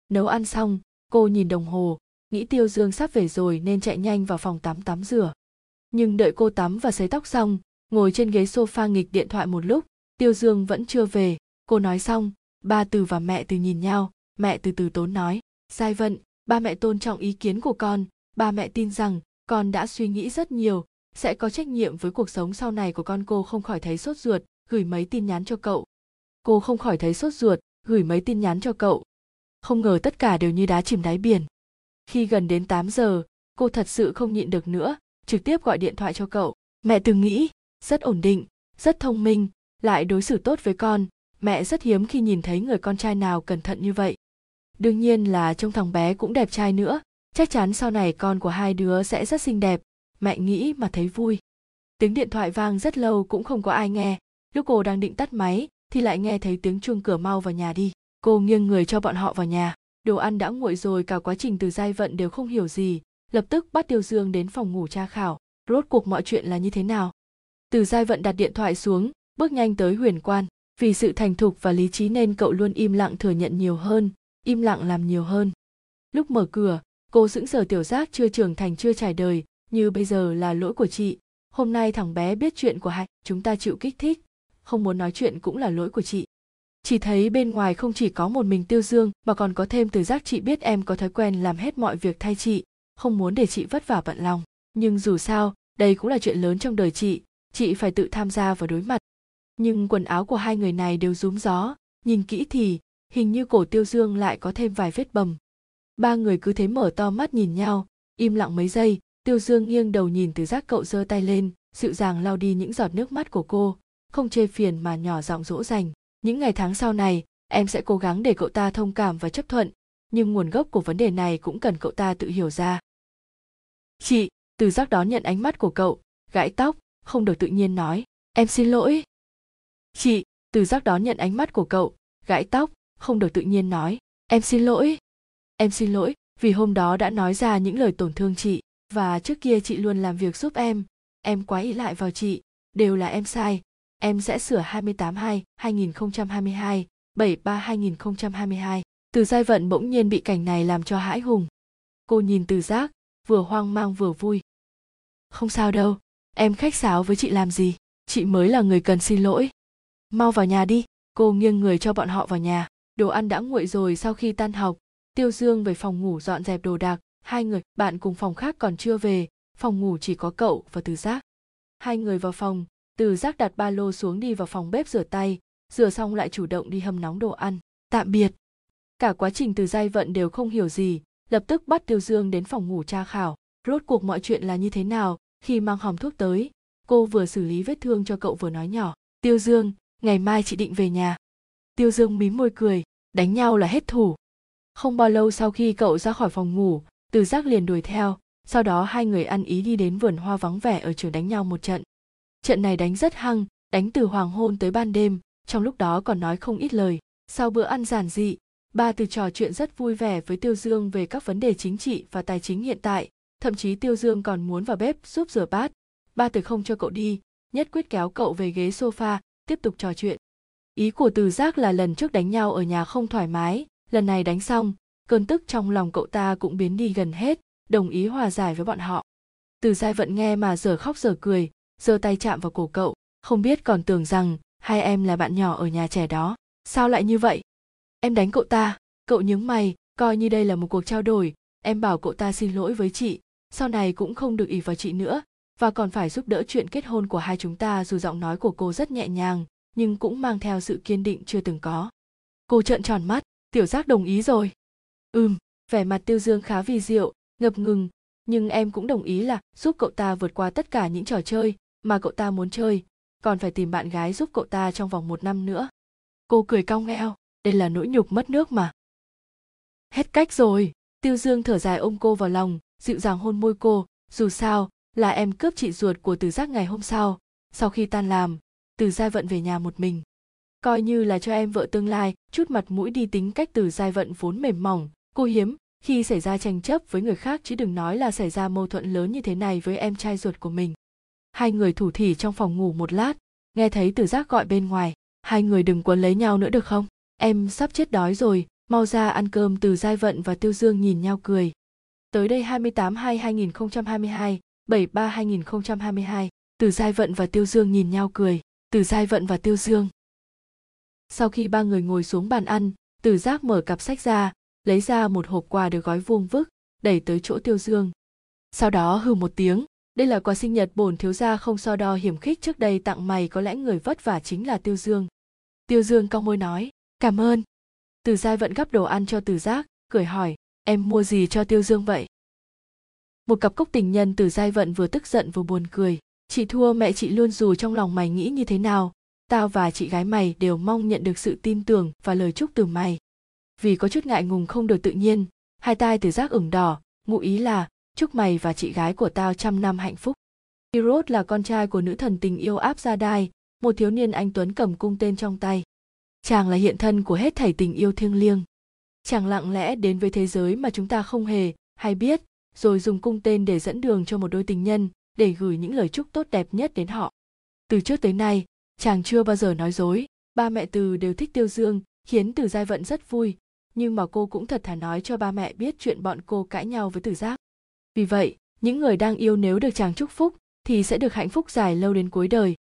Nấu ăn xong, cô nhìn đồng hồ, nghĩ tiêu dương sắp về rồi nên chạy nhanh vào phòng tắm tắm rửa. Nhưng đợi cô tắm và sấy tóc xong, ngồi trên ghế sofa nghịch điện thoại một lúc tiêu dương vẫn chưa về. Cô nói xong, ba từ và mẹ từ nhìn nhau. Mẹ từ từ tốn nói, sai vận, ba mẹ tôn trọng ý kiến của con. Ba mẹ tin rằng con đã suy nghĩ rất nhiều. Sẽ có trách nhiệm với cuộc sống sau này của con cô không khỏi thấy sốt ruột. Gửi mấy tin nhắn cho cậu. Cô không khỏi thấy sốt ruột. Gửi mấy tin nhắn cho cậu. Không ngờ tất cả đều như đá chìm đáy biển. Khi gần đến 8 giờ, cô thật sự không nhịn được nữa, trực tiếp gọi điện thoại cho cậu. Mẹ từng nghĩ, rất ổn định, rất thông minh lại đối xử tốt với con. Mẹ rất hiếm khi nhìn thấy người con trai nào cẩn thận như vậy. Đương nhiên là trông thằng bé cũng đẹp trai nữa. Chắc chắn sau này con của hai đứa sẽ rất xinh đẹp. Mẹ nghĩ mà thấy vui. Tiếng điện thoại vang rất lâu cũng không có ai nghe. Lúc cô đang định tắt máy, thì lại nghe thấy tiếng chuông cửa mau vào nhà đi. Cô nghiêng người cho bọn họ vào nhà. Đồ ăn đã nguội rồi, cả quá trình từ giai vận đều không hiểu gì. Lập tức bắt tiêu dương đến phòng ngủ tra khảo. Rốt cuộc mọi chuyện là như thế nào? Từ giai vận đặt điện thoại xuống bước nhanh tới huyền quan. Vì sự thành thục và lý trí nên cậu luôn im lặng thừa nhận nhiều hơn, im lặng làm nhiều hơn. Lúc mở cửa, cô sững sờ tiểu giác chưa trưởng thành chưa trải đời, như bây giờ là lỗi của chị. Hôm nay thằng bé biết chuyện của hai, chúng ta chịu kích thích. Không muốn nói chuyện cũng là lỗi của chị. Chỉ thấy bên ngoài không chỉ có một mình tiêu dương, mà còn có thêm từ giác chị biết em có thói quen làm hết mọi việc thay chị. Không muốn để chị vất vả bận lòng. Nhưng dù sao, đây cũng là chuyện lớn trong đời chị. Chị phải tự tham gia và đối mặt nhưng quần áo của hai người này đều rúm gió, nhìn kỹ thì, hình như cổ tiêu dương lại có thêm vài vết bầm. Ba người cứ thế mở to mắt nhìn nhau, im lặng mấy giây, tiêu dương nghiêng đầu nhìn từ giác cậu giơ tay lên, dịu dàng lau đi những giọt nước mắt của cô, không chê phiền mà nhỏ giọng dỗ dành, những ngày tháng sau này, em sẽ cố gắng để cậu ta thông cảm và chấp thuận, nhưng nguồn gốc của vấn đề này cũng cần cậu ta tự hiểu ra. Chị, từ giác đón nhận ánh mắt của cậu, gãi tóc, không được tự nhiên nói, em xin lỗi chị, từ giác đón nhận ánh mắt của cậu, gãi tóc, không được tự nhiên nói, em xin lỗi. Em xin lỗi, vì hôm đó đã nói ra những lời tổn thương chị, và trước kia chị luôn làm việc giúp em. Em quá ý lại vào chị, đều là em sai. Em sẽ sửa 28 2 2022 73 2022 từ giai vận bỗng nhiên bị cảnh này làm cho hãi hùng. Cô nhìn từ giác, vừa hoang mang vừa vui. Không sao đâu, em khách sáo với chị làm gì? Chị mới là người cần xin lỗi mau vào nhà đi, cô nghiêng người cho bọn họ vào nhà. Đồ ăn đã nguội rồi sau khi tan học, tiêu dương về phòng ngủ dọn dẹp đồ đạc. Hai người, bạn cùng phòng khác còn chưa về, phòng ngủ chỉ có cậu và từ giác. Hai người vào phòng, từ giác đặt ba lô xuống đi vào phòng bếp rửa tay, rửa xong lại chủ động đi hâm nóng đồ ăn. Tạm biệt. Cả quá trình từ giai vận đều không hiểu gì, lập tức bắt tiêu dương đến phòng ngủ tra khảo. Rốt cuộc mọi chuyện là như thế nào, khi mang hòm thuốc tới, cô vừa xử lý vết thương cho cậu vừa nói nhỏ. Tiêu dương ngày mai chị định về nhà. Tiêu dương mím môi cười, đánh nhau là hết thủ. Không bao lâu sau khi cậu ra khỏi phòng ngủ, từ giác liền đuổi theo, sau đó hai người ăn ý đi đến vườn hoa vắng vẻ ở trường đánh nhau một trận. Trận này đánh rất hăng, đánh từ hoàng hôn tới ban đêm, trong lúc đó còn nói không ít lời. Sau bữa ăn giản dị, ba từ trò chuyện rất vui vẻ với tiêu dương về các vấn đề chính trị và tài chính hiện tại, thậm chí tiêu dương còn muốn vào bếp giúp rửa bát. Ba từ không cho cậu đi, nhất quyết kéo cậu về ghế sofa tiếp tục trò chuyện. Ý của từ giác là lần trước đánh nhau ở nhà không thoải mái, lần này đánh xong, cơn tức trong lòng cậu ta cũng biến đi gần hết, đồng ý hòa giải với bọn họ. Từ giai vận nghe mà giờ khóc giờ cười, giơ tay chạm vào cổ cậu, không biết còn tưởng rằng hai em là bạn nhỏ ở nhà trẻ đó. Sao lại như vậy? Em đánh cậu ta, cậu nhướng mày, coi như đây là một cuộc trao đổi, em bảo cậu ta xin lỗi với chị, sau này cũng không được ỉ vào chị nữa và còn phải giúp đỡ chuyện kết hôn của hai chúng ta dù giọng nói của cô rất nhẹ nhàng, nhưng cũng mang theo sự kiên định chưa từng có. Cô trợn tròn mắt, tiểu giác đồng ý rồi. Ừm. Vẻ mặt tiêu dương khá vì diệu, ngập ngừng, nhưng em cũng đồng ý là giúp cậu ta vượt qua tất cả những trò chơi mà cậu ta muốn chơi, còn phải tìm bạn gái giúp cậu ta trong vòng một năm nữa. Cô cười cong eo đây là nỗi nhục mất nước mà. Hết cách rồi, tiêu dương thở dài ôm cô vào lòng, dịu dàng hôn môi cô, dù sao là em cướp chị ruột của từ giác ngày hôm sau sau khi tan làm, từ giai vận về nhà một mình. Coi như là cho em vợ tương lai, chút mặt mũi đi tính cách từ giai vận vốn mềm mỏng, cô hiếm. Khi xảy ra tranh chấp với người khác chứ đừng nói là xảy ra mâu thuẫn lớn như thế này với em trai ruột của mình. Hai người thủ thỉ trong phòng ngủ một lát, nghe thấy từ giác gọi bên ngoài. Hai người đừng quấn lấy nhau nữa được không? Em sắp chết đói rồi, mau ra ăn cơm từ giai vận và tiêu dương nhìn nhau cười. Tới đây 28 2 2022 73 2022 từ giai vận và tiêu dương nhìn nhau cười. Từ giai vận và tiêu dương. Sau khi ba người ngồi xuống bàn ăn, từ giác mở cặp sách ra, lấy ra một hộp quà được gói vuông vức, đẩy tới chỗ tiêu dương. Sau đó hừ một tiếng, đây là quà sinh nhật bổn thiếu gia không so đo hiểm khích trước đây tặng mày, có lẽ người vất vả chính là tiêu dương. Tiêu dương cong môi nói, cảm ơn. Từ giai vận gắp đồ ăn cho từ giác, cười hỏi, em mua gì cho tiêu dương vậy? Một cặp cốc tình nhân từ giai vận vừa tức giận vừa buồn cười. Chị thua, mẹ chị luôn dù trong lòng mày nghĩ như thế nào. Tao và chị gái mày đều mong nhận được sự tin tưởng và lời chúc từ mày. Vì có chút ngại ngùng không được tự nhiên, hai tai từ giác ửng đỏ, ngụ ý là chúc mày và chị gái của tao trăm năm hạnh phúc. Hirot là con trai của nữ thần tình yêu áp gia đai, một thiếu niên anh tuấn cầm cung tên trong tay. Chàng là hiện thân của hết thảy tình yêu thiêng liêng. Chàng lặng lẽ đến với thế giới mà chúng ta không hề hay biết rồi dùng cung tên để dẫn đường cho một đôi tình nhân để gửi những lời chúc tốt đẹp nhất đến họ. Từ trước tới nay, chàng chưa bao giờ nói dối. Ba mẹ từ đều thích tiêu dương, khiến từ giai vận rất vui. Nhưng mà cô cũng thật thà nói cho ba mẹ biết chuyện bọn cô cãi nhau với từ giác. Vì vậy, những người đang yêu nếu được chàng chúc phúc thì sẽ được hạnh phúc dài lâu đến cuối đời.